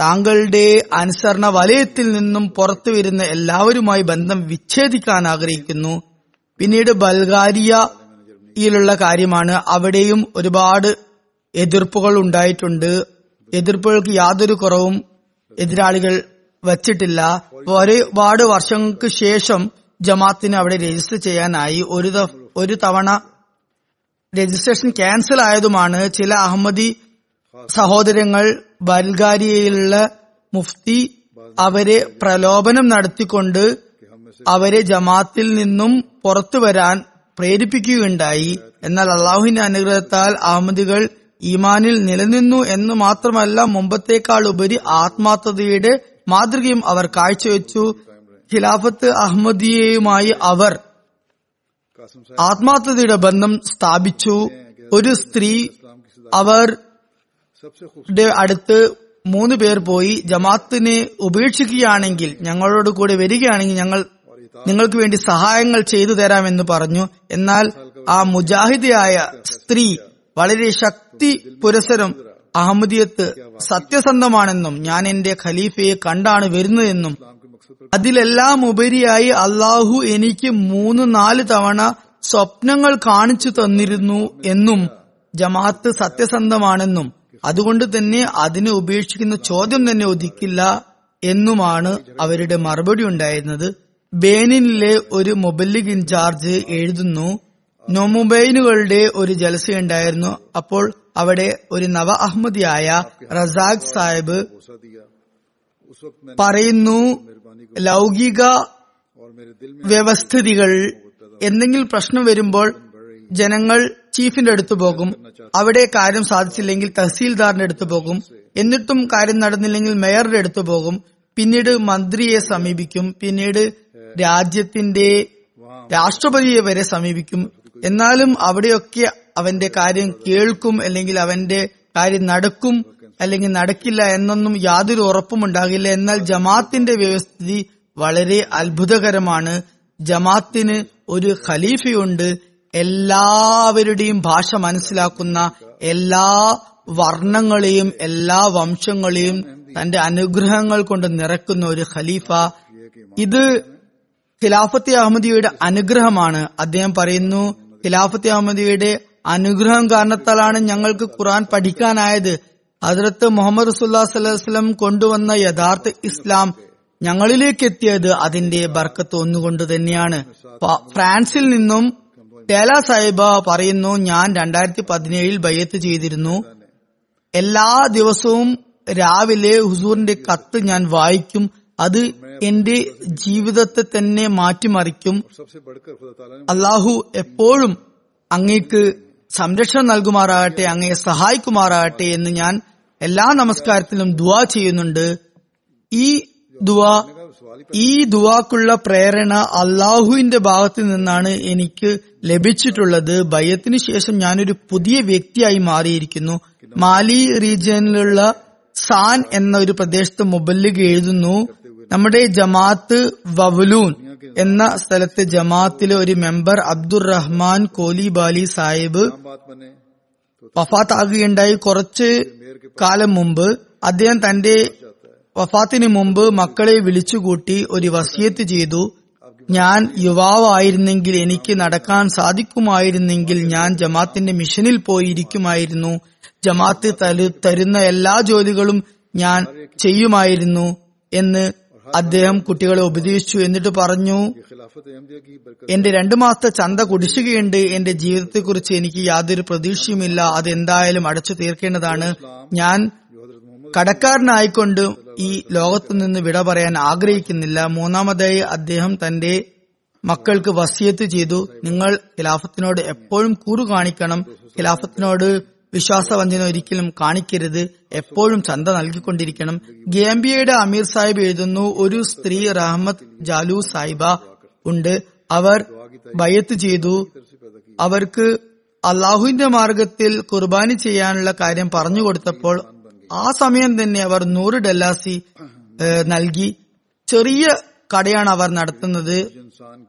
താങ്കളുടെ അനുസരണ വലയത്തിൽ നിന്നും പുറത്തു വരുന്ന എല്ലാവരുമായി ബന്ധം വിച്ഛേദിക്കാൻ ആഗ്രഹിക്കുന്നു. പിന്നീട് ബൾഗാരിയയിലുള്ള കാര്യമാണ്. അവിടെയും ഒരുപാട് എതിർപ്പുകൾ ഉണ്ടായിട്ടുണ്ട്. എതിർപ്പുകൾക്ക് യാതൊരു കുറവും എതിരാളികൾ വച്ചിട്ടില്ല. ഒരുപാട് വർഷങ്ങൾക്ക് ശേഷം ജമാത്തിന് അവിടെ രജിസ്റ്റർ ചെയ്യാനായി. ഒരു ഒരു തവണ രജിസ്ട്രേഷൻ ക്യാൻസൽ ആയതുമാണ് ചില അഹമ്മദി സഹോദരങ്ങൾ ബൽഗാരിയയിലുള്ള മുഫ്തി അവരെ പ്രലോഭനം നടത്തിക്കൊണ്ട് അവരെ ജമാത്തിൽ നിന്നും പുറത്തു വരാൻ പ്രേരിപ്പിക്കുകയുണ്ടായി. എന്നാൽ അള്ളാഹുവിന്റെ അനുഗ്രഹത്താൽ അഹമ്മദികൾ ഈമാനിൽ നിലനിന്നു എന്ന് മാത്രമല്ല മുമ്പത്തേക്കാൾ ഉപരി ആത്മാർത്ഥതയുടെ മാതൃകയും അവർ കാഴ്ചവെച്ചു. ഖിലാഫത്ത് അഹമ്മദിയയുമായി അവർ ആത്മാർത്ഥതയുടെ ബന്ധം സ്ഥാപിച്ചു. ഒരു സ്ത്രീ അവർ അടുത്ത് മൂന്ന് പേർ പോയി. ജമാത്തിനെ ഉപേക്ഷിക്കുകയാണെങ്കിൽ ഞങ്ങളോട് കൂടെ വരികയാണെങ്കിൽ ഞങ്ങൾ നിങ്ങൾക്ക് വേണ്ടി സഹായങ്ങൾ ചെയ്തു തരാമെന്ന് പറഞ്ഞു. എന്നാൽ ആ മുജാഹിദിയായ സ്ത്രീ വളരെ ശക്തി പുരസരം അഹമ്മദിയത്ത് സത്യസന്ധമാണെന്നും ഞാൻ എന്റെ ഖലീഫയെ കണ്ടാണ് വരുന്നതെന്നും അതിലെല്ലാം ഉപരിയായി അള്ളാഹു എനിക്ക് മൂന്ന് നാല് തവണ സ്വപ്നങ്ങൾ കാണിച്ചു തന്നിരുന്നു എന്നും ജമാഅത്ത് സത്യസന്ധമാണെന്നും അതുകൊണ്ട് തന്നെ അതിനെ ഉപേക്ഷിക്കുന്ന ചോദ്യം തന്നെ ഒതുക്കില്ല എന്നുമാണ് അവരുടെ മറുപടി ഉണ്ടായിരുന്നത്. ബേനിനിലെ ഒരു മൊബല്ലിഗ് ഇൻചാർജ് എഴുതുന്നു. നൊമുബൈനുകളുടെ ഒരു ജലസയുണ്ടായിരുന്നു അപ്പോൾ അവിടെ ഒരു നവ അഹമ്മദിയായ റസാഖ് സാഹിബ് പറയുന്നു ലൗകിക വ്യവസ്ഥിതികൾ എന്തെങ്കിലും പ്രശ്നം വരുമ്പോൾ ജനങ്ങൾ ചീഫിന്റെ അടുത്ത് പോകും. അവിടെ കാര്യം സാധിച്ചില്ലെങ്കിൽ തഹസീൽദാറിന്റെ അടുത്ത് പോകും. എന്നിട്ടും കാര്യം നടന്നില്ലെങ്കിൽ മേയറുടെ അടുത്ത് പോകും. പിന്നീട് മന്ത്രിയെ സമീപിക്കും. പിന്നീട് രാജ്യത്തിന്റെ രാഷ്ട്രപതിയെ വരെ സമീപിക്കും. എന്നാലും അവിടെയൊക്കെ അവന്റെ കാര്യം കേൾക്കും അല്ലെങ്കിൽ അവന്റെ കാര്യം നടക്കും അല്ലെങ്കിൽ നടക്കില്ല എന്നൊന്നും യാതൊരു ഉറപ്പും ഉണ്ടാകില്ല എന്നാൽ ജമാത്തിന്റെ വ്യവസ്ഥിതി വളരെ അത്ഭുതകരമാണ്. ജമാത്തിന് ഒരു ഖലീഫയുണ്ട്. എല്ലാവരുടെയും ഭാഷ മനസ്സിലാക്കുന്ന എല്ലാ വർണങ്ങളെയും എല്ലാ വംശങ്ങളെയും തന്റെ അനുഗ്രഹങ്ങൾ കൊണ്ട് നിറക്കുന്ന ഒരു ഖലീഫ. ഇത് ഖിലാഫത്തെ അഹമ്മദിയുടെ അനുഗ്രഹമാണ്. അദ്ദേഹം പറയുന്നു ഖിലാഫത്തെ അഹമ്മദിയുടെ അനുഗ്രഹം കാരണത്താലാണ് ഞങ്ങൾക്ക് ഖുറാൻ പഠിക്കാനായത്. ഹജറത്ത് മുഹമ്മദ് റസുല്ലാ വസ്ലം കൊണ്ടുവന്ന യഥാർത്ഥ ഇസ്ലാം ഞങ്ങളിലേക്ക് എത്തിയത് അതിന്റെ ബർക്കത്ത് ഒന്നുകൊണ്ട് തന്നെയാണ്. ഫ്രാൻസിൽ നിന്നും ടേല സാഹിബ പറയുന്നു ഞാൻ രണ്ടായിരത്തി പതിനേഴിൽ ബയ്യത്ത് ചെയ്തിരുന്നു. എല്ലാ ദിവസവും രാവിലെ ഹുസൂറിന്റെ കത്ത് ഞാൻ വായിക്കും. അത് എന്റെ ജീവിതത്തെ തന്നെ മാറ്റിമറിക്കും. അള്ളാഹു എപ്പോഴും അങ്ങേക്ക് സംരക്ഷണം നൽകുമാറാകട്ടെ അങ്ങയെ സഹായിക്കുമാറാകട്ടെ എന്ന് ഞാൻ എല്ലാ നമസ്കാരത്തിലും ദുവാ ചെയ്യുന്നുണ്ട്. ഈ ദുവാ ഈ ദുവാക്കുള്ള പ്രേരണ അള്ളാഹുവിന്റെ ഭാഗത്തു നിന്നാണ് എനിക്ക് ലഭിച്ചിട്ടുള്ളത്. ഭയത്തിന് ശേഷം ഞാനൊരു പുതിയ വ്യക്തിയായി മാറിയിരിക്കുന്നു. മാലി റീജിയനിലുള്ള സാൻ എന്ന ഒരു പ്രദേശത്ത് മുബല്ലിഗ് എഴുതുന്നു. നമ്മുടെ ജമാഅത്ത് വവലൂൻ എന്ന സ്ഥലത്തെ ജമാഅത്തിലെ ഒരു മെമ്പർ അബ്ദുറഹ്മാൻ കോലിബാലി സാഹിബ് വഫാത്താകുകയുണ്ടായി കുറച്ച് കാലം മുമ്പ്. അദ്ദേഹം തന്റെ വഫാത്തിന് മുമ്പ് മക്കളെ വിളിച്ചുകൂട്ടി ഒരു വസിയത്ത് ചെയ്തു. ഞാൻ യുവാവായിരുന്നെങ്കിൽ എനിക്ക് നടക്കാൻ സാധിക്കുമായിരുന്നെങ്കിൽ ഞാൻ ജമാത്തിന്റെ മിഷനിൽ പോയിരിക്കുമായിരുന്നു. ജമാത്ത് തരുന്ന എല്ലാ ജോലികളും ഞാൻ ചെയ്യുമായിരുന്നു എന്ന് അദ്ദേഹം കുട്ടികളെ ഉപദേശിച്ചു എന്നിട്ട് പറഞ്ഞു എന്റെ രണ്ടു മാസത്തെ ചന്ത കുടിശുകയുണ്ട് എന്റെ ജീവിതത്തെക്കുറിച്ച് എനിക്ക് യാതൊരു പ്രതീക്ഷയുമില്ല. അത് എന്തായാലും അടച്ചു തീർക്കേണ്ടതാണ്. ഞാൻ കടക്കാരനായിക്കൊണ്ട് ഈ ലോകത്തു നിന്ന് വിട പറയാൻ ആഗ്രഹിക്കുന്നില്ല. മൂന്നാമതായി അദ്ദേഹം തന്റെ മക്കൾക്ക് വസിയത്ത് ചെയ്തു. നിങ്ങൾ ഖിലാഫത്തിനോട് എപ്പോഴും കൂറു കാണിക്കണം ഖിലാഫത്തിനോട് വിശ്വാസവഞ്ചന ഒരിക്കലും കാണിക്കരുത്. എപ്പോഴും ചന്ത നൽകിക്കൊണ്ടിരിക്കണം. ഗാംബിയയുടെ അമീർ സാഹിബ് എഴുതുന്നു ഒരു സ്ത്രീ റഹ്മത്ത് ജാലു സാഹിബ ഉണ്ട്. അവർ ബയത്ത് ചെയ്തു. അവർക്ക് അള്ളാഹുവിന്റെ മാർഗത്തിൽ കുർബാനി ചെയ്യാനുള്ള കാര്യം പറഞ്ഞു കൊടുത്തപ്പോൾ ആ സമയം തന്നെ അവർ നൂറ് ഡെല്ലാസി നൽകി. ചെറിയ കടയാണ് അവർ നടത്തുന്നത്.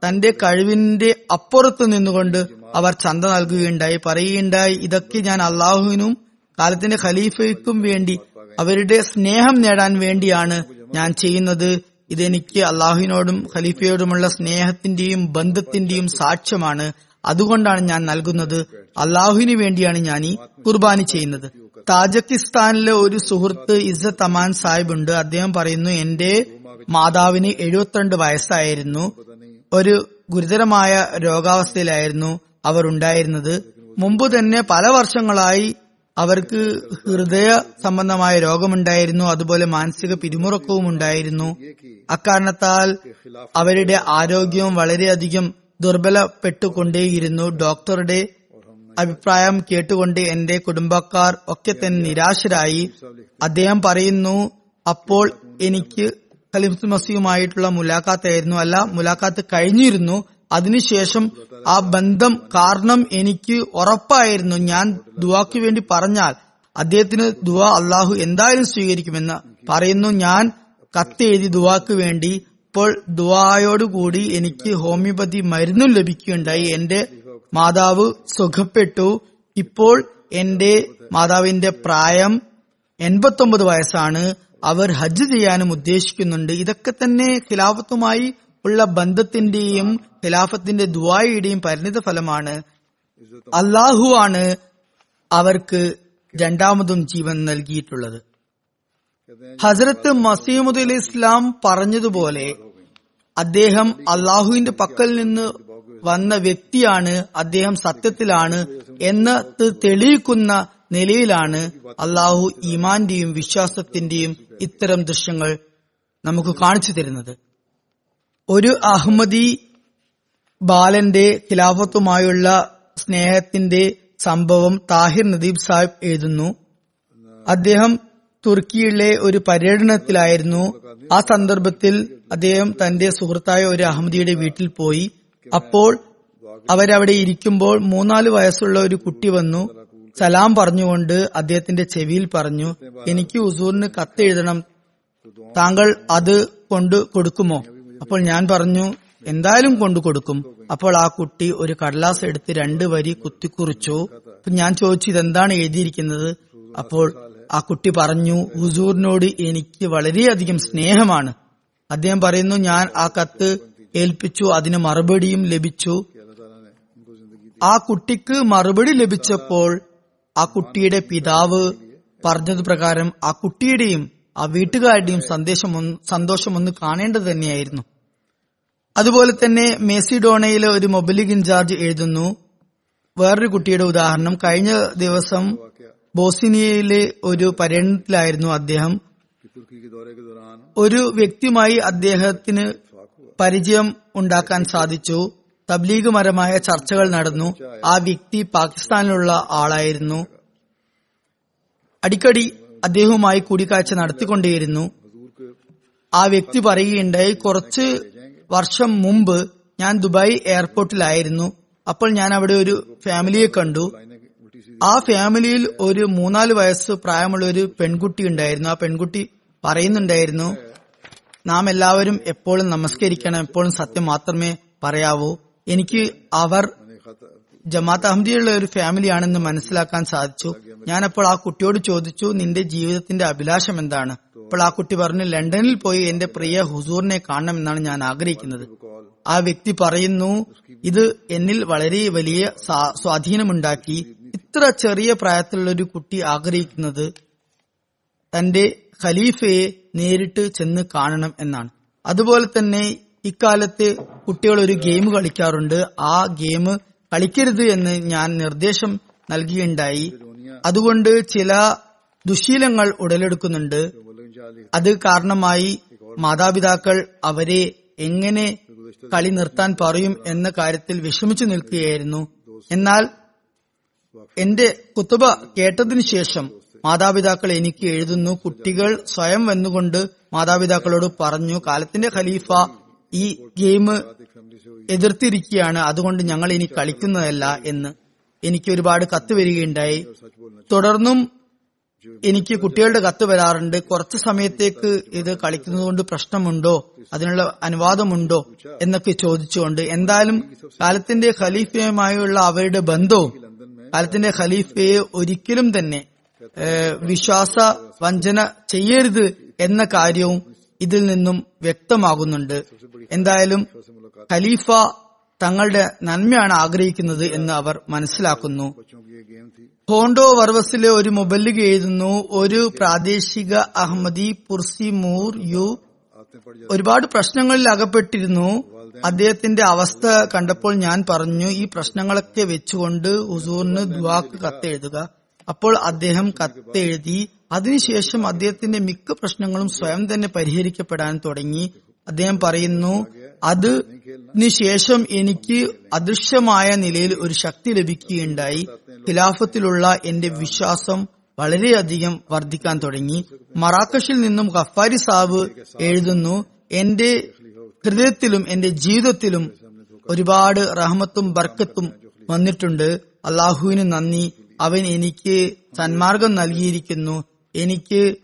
തന്റെ കഴിവിന്റെ അപ്പുറത്ത് നിന്നുകൊണ്ട് അവർ ചന്ത നൽകുകയുണ്ടായി. പറയുകയുണ്ടായി ഇതൊക്കെ ഞാൻ അള്ളാഹുവിനും കാലത്തിന്റെ ഖലീഫയ്ക്കും വേണ്ടി അവരുടെ സ്നേഹം നേടാൻ വേണ്ടിയാണ് ഞാൻ ചെയ്യുന്നത്. ഇതെനിക്ക് അള്ളാഹുവിനോടും ഖലീഫയോടുമുള്ള സ്നേഹത്തിന്റെയും ബന്ധത്തിന്റെയും സാക്ഷ്യമാണ്. അതുകൊണ്ടാണ് ഞാൻ നൽകുന്നത്. അള്ളാഹുവിന് വേണ്ടിയാണ് ഞാൻ ഈ കുർബാനി ചെയ്യുന്നത്. താജക്കിസ്ഥാനിലെ ഒരു സുഹൃത്ത് ഇസ്സത്ത് അമാൻ സാഹിബ് ഉണ്ട് അദ്ദേഹം പറയുന്നു എന്റെ മാതാവിന് എഴുപത്തിരണ്ട് വയസ്സായിരുന്നു. ഒരു ഗുരുതരമായ രോഗാവസ്ഥയിലായിരുന്നു അവർ ഉണ്ടായിരുന്നത്. മുമ്പ് തന്നെ പല വർഷങ്ങളായി അവർക്ക് ഹൃദയ സംബന്ധമായ രോഗമുണ്ടായിരുന്നു അതുപോലെ മാനസിക പിരിമുറക്കവും ഉണ്ടായിരുന്നു. അക്കാരണത്താൽ അവരുടെ ആരോഗ്യവും വളരെയധികം ദുർബലപ്പെട്ടുകൊണ്ടേയിരുന്നു. ഡോക്ടറുടെ അഭിപ്രായം കേട്ടുകൊണ്ട് എന്റെ കുടുംബക്കാർ ഒക്കെ തന്നെ നിരാശരായി. അദ്ദേഹം പറയുന്നു അപ്പോൾ എനിക്ക് ഖലിഫ് മസിയുമായിട്ടുള്ള മുലാഖാത്തായിരുന്നു. അല്ല മുലാഖാത്ത് കഴിഞ്ഞിരുന്നു. അതിനുശേഷം ആ ബന്ധം കാരണം എനിക്ക് ഉറപ്പായിരുന്നു. ഞാൻ ദുവാക്ക് വേണ്ടി പറഞ്ഞാൽ അദ്ദേഹത്തിന് ദുവ അള്ളാഹു എന്തായാലും സ്വീകരിക്കുമെന്ന് പറയുന്നു. ഞാൻ കത്തെഴുതി ദുവാക്ക് വേണ്ടി ഇപ്പോൾ ദുവായോടുകൂടി എനിക്ക് ഹോമിയോപതി മരുന്നും ലഭിക്കുകയുണ്ടായി. എന്റെ മാതാവ് സുഖപ്പെട്ടു. ഇപ്പോൾ എന്റെ മാതാവിന്റെ പ്രായം എൺപത്തൊമ്പത് വയസ്സാണ്. അവർ ഹജ്ജ് ചെയ്യാനും ഉദ്ദേശിക്കുന്നുണ്ട്. ഇതൊക്കെ തന്നെ ഖിലാഫത്തുമായി ഉള്ള ബന്ധത്തിന്റെയും ഖിലാഫത്തിന്റെ ദുവായുടെയും പരിണിത ഫലമാണ്. അള്ളാഹു ആണ് അവർക്ക് രണ്ടാമതും ജീവൻ നൽകിയിട്ടുള്ളത്. ഹസരത്ത് മസീമുദ് അലി ഇസ്ലാം പറഞ്ഞതുപോലെ അദ്ദേഹം അള്ളാഹുവിന്റെ പക്കൽ നിന്ന് വന്ന വ്യക്തിയാണ് അദ്ദേഹം സത്യത്തിലാണ് എന്ന് തെളിയിക്കുന്ന നിലയിലാണ് അള്ളാഹു ഈമാന്റെയും വിശ്വാസത്തിന്റെയും ഇത്തരം ദൃശ്യങ്ങൾ നമുക്ക് കാണിച്ചു തരുന്നത്. ഒരു അഹമ്മദി ബാലന്റെ ഖിലാഫത്തുമായുള്ള സ്നേഹത്തിന്റെ സംഭവം താഹിർ നദീബ് സാഹിബ് എഴുതുന്നു. അദ്ദേഹം തുർക്കിയിലെ ഒരു പര്യടനത്തിലായിരുന്നു. ആ സന്ദർഭത്തിൽ അദ്ദേഹം തന്റെ സുഹൃത്തായ ഒരു അഹമ്മദിയുടെ വീട്ടിൽ പോയി. അപ്പോൾ അവരവിടെ ഇരിക്കുമ്പോൾ മൂന്നാൽ വയസ്സുള്ള ഒരു കുട്ടി വന്നു. സലാം പറഞ്ഞുകൊണ്ട് അദ്ദേഹത്തിന്റെ ചെവിയിൽ പറഞ്ഞു എനിക്ക് ഉസൂറിന് കത്തെഴുതണം. താങ്കൾ അത് കൊണ്ട് കൊടുക്കുമോ? അപ്പോൾ ഞാൻ പറഞ്ഞു എന്തായാലും കൊണ്ടു കൊടുക്കും. അപ്പോൾ ആ കുട്ടി ഒരു കടലാസ് എടുത്ത് രണ്ട് വരി കുത്തിക്കുറിച്ചു. ഞാൻ ചോദിച്ചു ഇതെന്താണ് എഴുതിയിരിക്കുന്നത്? അപ്പോൾ ആ കുട്ടി പറഞ്ഞു ഹുസൂറിനോട് എനിക്ക് വളരെയധികം സ്നേഹമാണ്. അദ്ദേഹം പറയുന്നു ഞാൻ ആ കത്ത് ഏൽപ്പിച്ചു അതിന് മറുപടിയും ലഭിച്ചു. ആ കുട്ടിക്ക് മറുപടി ലഭിച്ചപ്പോൾ ആ കുട്ടിയുടെ പിതാവ് പറഞ്ഞത് പ്രകാരം ആ കുട്ടിയുടെയും ആ വീട്ടുകാരുടെയും സന്തോഷം സന്തോഷമൊന്ന് കാണേണ്ടത് തന്നെയായിരുന്നു. അതുപോലെ തന്നെ മെസ്സിഡോണയിലെ ഒരു മൊബൈലിക് ഇൻചാർജ് എഴുതുന്നു. വേറൊരു കുട്ടിയുടെ ഉദാഹരണം കഴിഞ്ഞ ദിവസം ബോസിനിയയിലെ ഒരു പര്യടനത്തിലായിരുന്നു അദ്ദേഹം. ഒരു വ്യക്തിയുമായി അദ്ദേഹത്തിന് പരിചയം ഉണ്ടാക്കാൻ സാധിച്ചു. തബ്ലീഗുമരമായ ചർച്ചകൾ നടന്നു. ആ വ്യക്തി പാകിസ്ഥാനിലുള്ള ആളായിരുന്നു. അടിക്കടി അദ്ദേഹവുമായി കൂടിക്കാഴ്ച നടത്തിക്കൊണ്ടേയിരുന്നു. ആ വ്യക്തി പറയുകയുണ്ടായി കുറച്ച് വർഷം മുമ്പ് ഞാൻ ദുബായ് എയർപോർട്ടിലായിരുന്നു. അപ്പോൾ ഞാൻ അവിടെ ഒരു ഫാമിലിയെ കണ്ടു. ആ ഫാമിലിയിൽ ഒരു മൂന്നാൽ വയസ്സ് പ്രായമുള്ള ഒരു പെൺകുട്ടി ഉണ്ടായിരുന്നു. ആ പെൺകുട്ടി പറയുന്നുണ്ടായിരുന്നു നാം എല്ലാവരും എപ്പോഴും നമസ്കരിക്കണം. എപ്പോഴും സത്യം മാത്രമേ പറയാവൂ. എനിക്ക് അവർ ജമാഅത്ത് അഹമ്മദിയുള്ള ഒരു ഫാമിലിയാണെന്ന് മനസ്സിലാക്കാൻ സാധിച്ചു. ഞാനപ്പോൾ ആ കുട്ടിയോട് ചോദിച്ചു നിന്റെ ജീവിതത്തിന്റെ അഭിലാഷം എന്താണ്? അപ്പോൾ ആ കുട്ടി പറഞ്ഞു ലണ്ടനിൽ പോയി എന്റെ പ്രിയ ഹുസൂറിനെ കാണണമെന്നാണ് ഞാൻ ആഗ്രഹിക്കുന്നത്. ആ വ്യക്തി പറയുന്നു ഇത് എന്നിൽ വളരെ വലിയ സ്വാധീനമുണ്ടാക്കി. ഇത്ര ചെറിയ പ്രായത്തിലുള്ള ഒരു കുട്ടി ആഗ്രഹിക്കുന്നത് തന്റെ ഖലീഫയെ നേരിട്ട് ചെന്ന് കാണണം എന്നാണ്. അതുപോലെ തന്നെ ഇക്കാലത്ത് കുട്ടികൾ ഒരു ഗെയിം കളിക്കാറുണ്ട്. ആ ഗെയിം കളിക്കരുത് എന്ന് ഞാൻ നിർദ്ദേശം നൽകിയുണ്ടായി. അതുകൊണ്ട് ചില ദുശീലങ്ങൾ ഉടലെടുക്കുന്നുണ്ട്. അത് കാരണമായി മാതാപിതാക്കൾ അവരെ എങ്ങനെ കളി നിർത്താൻ പറയും എന്ന കാര്യത്തിൽ വിഷമിച്ചു നിൽക്കുകയായിരുന്നു. എന്നാൽ എന്റെ കുത്തുബ കേട്ടതിനു ശേഷം മാതാപിതാക്കൾ എനിക്ക് എഴുതുന്നു. കുട്ടികൾ സ്വയം വന്നുകൊണ്ട് മാതാപിതാക്കളോട് പറഞ്ഞു കാലത്തിന്റെ ഖലീഫ ഈ ഗെയിം എതിർത്തിരിക്കുകയാണ്. അതുകൊണ്ട് ഞങ്ങൾ ഇനി കളിക്കുന്നതല്ല എന്ന് എനിക്ക് ഒരുപാട് കത്ത് വരികയുണ്ടായി. തുടർന്നും എനിക്ക് കുട്ടികളുടെ കത്ത് വരാറുണ്ട്. കുറച്ച് സമയത്തേക്ക് ഇത് കളിക്കുന്നതുകൊണ്ട് പ്രശ്നമുണ്ടോ? അതിനുള്ള അനുവാദമുണ്ടോ? എന്നൊക്കെ ചോദിച്ചുകൊണ്ട് എന്തായാലും കാലത്തിന്റെ ഖലീഫയുമായുള്ള അവരുടെ ബന്ധവും കാലത്തിന്റെ ഖലീഫയെ ഒരിക്കലും തന്നെ വിശ്വാസ വഞ്ചന ചെയ്യരുത് എന്ന കാര്യവും ഇതിൽ നിന്നും വ്യക്തമാകുന്നുണ്ട്. എന്തായാലും ഖലീഫ തങ്ങളുടെ നന്മയാണ് ആഗ്രഹിക്കുന്നത് എന്ന് അവർ മനസ്സിലാക്കുന്നു. ഹോണ്ടോ വർവസിലെ ഒരു മൊബല്ലിക എഴുതുന്നു ഒരു പ്രാദേശിക അഹമ്മദി പുർസി മൂർ യു ഒരുപാട് പ്രശ്നങ്ങളിൽ അകപ്പെട്ടിരുന്നു. അദ്ദേഹത്തിന്റെ അവസ്ഥ കണ്ടപ്പോൾ ഞാൻ പറഞ്ഞു ഈ പ്രശ്നങ്ങളൊക്കെ വെച്ചുകൊണ്ട് ഹുസൂറിന് ദുവാക്ക് കത്തെഴുതുക. അപ്പോൾ അദ്ദേഹം കത്തെഴുതി അതിനുശേഷം അദ്ദേഹത്തിന്റെ മിക്ക പ്രശ്നങ്ങളും സ്വയം തന്നെ പരിഹരിക്കപ്പെടാൻ തുടങ്ങി. അദ്ദേഹം പറയുന്നു അതിനുശേഷം എനിക്ക് അദൃശ്യമായ നിലയിൽ ഒരു ശക്തി ലഭിക്കുകയുണ്ടായി. ഖിലാഫത്തിലുള്ള എന്റെ വിശ്വാസം വളരെയധികം വർദ്ധിക്കാൻ തുടങ്ങി. മറാക്കഷിൽ നിന്നും ഖഫാരി സാബ് എഴുതുന്നു എന്റെ ഹൃദയത്തിലും എന്റെ ജീവിതത്തിലും ഒരുപാട് റഹമത്തും ബർക്കത്തും വന്നിട്ടുണ്ട്. അള്ളാഹുവിന് നന്ദി. അവൻ എനിക്ക് സന്മാർഗം നൽകിയിരിക്കുന്നു. എനിക്ക്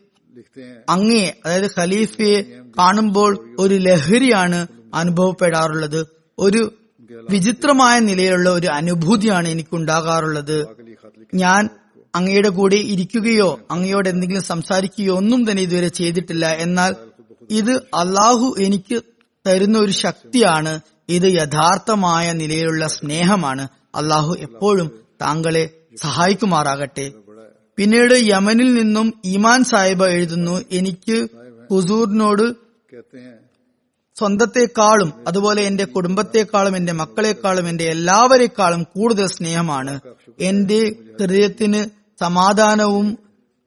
അങ്ങേ അതായത് ഖലീഫയെ കാണുമ്പോൾ ഒരു ലഹരിയാണ് അനുഭവപ്പെടാറുള്ളത്. ഒരു വിചിത്രമായ നിലയിലുള്ള ഒരു അനുഭൂതിയാണ് എനിക്കുണ്ടാകാറുള്ളത്. ഞാൻ അങ്ങയുടെ കൂടെ ഇരിക്കുകയോ അങ്ങയോട് എന്തെങ്കിലും സംസാരിക്കുകയോ ഒന്നും തന്നെ ഇതുവരെ ചെയ്തിട്ടില്ല. എന്നാൽ ഇത് അള്ളാഹു എനിക്ക് തരുന്ന ഒരു ശക്തിയാണ്. ഇത് യഥാർത്ഥമായ നിലയിലുള്ള സ്നേഹമാണ്. അള്ളാഹു എപ്പോഴും താങ്കളെ സഹായിക്കുമാറാകട്ടെ. പിന്നീട് യമനിൽ നിന്നും ഇമാൻ സാഹിബ എഴുതുന്നു എനിക്ക് ഹുസൂറിനോട് സ്വന്തത്തെക്കാളും അതുപോലെ എന്റെ കുടുംബത്തെക്കാളും എന്റെ മക്കളെക്കാളും എന്റെ എല്ലാവരെക്കാളും കൂടുതൽ സ്നേഹമാണ്. എന്റെ ഹൃദയത്തിന് സമാധാനവും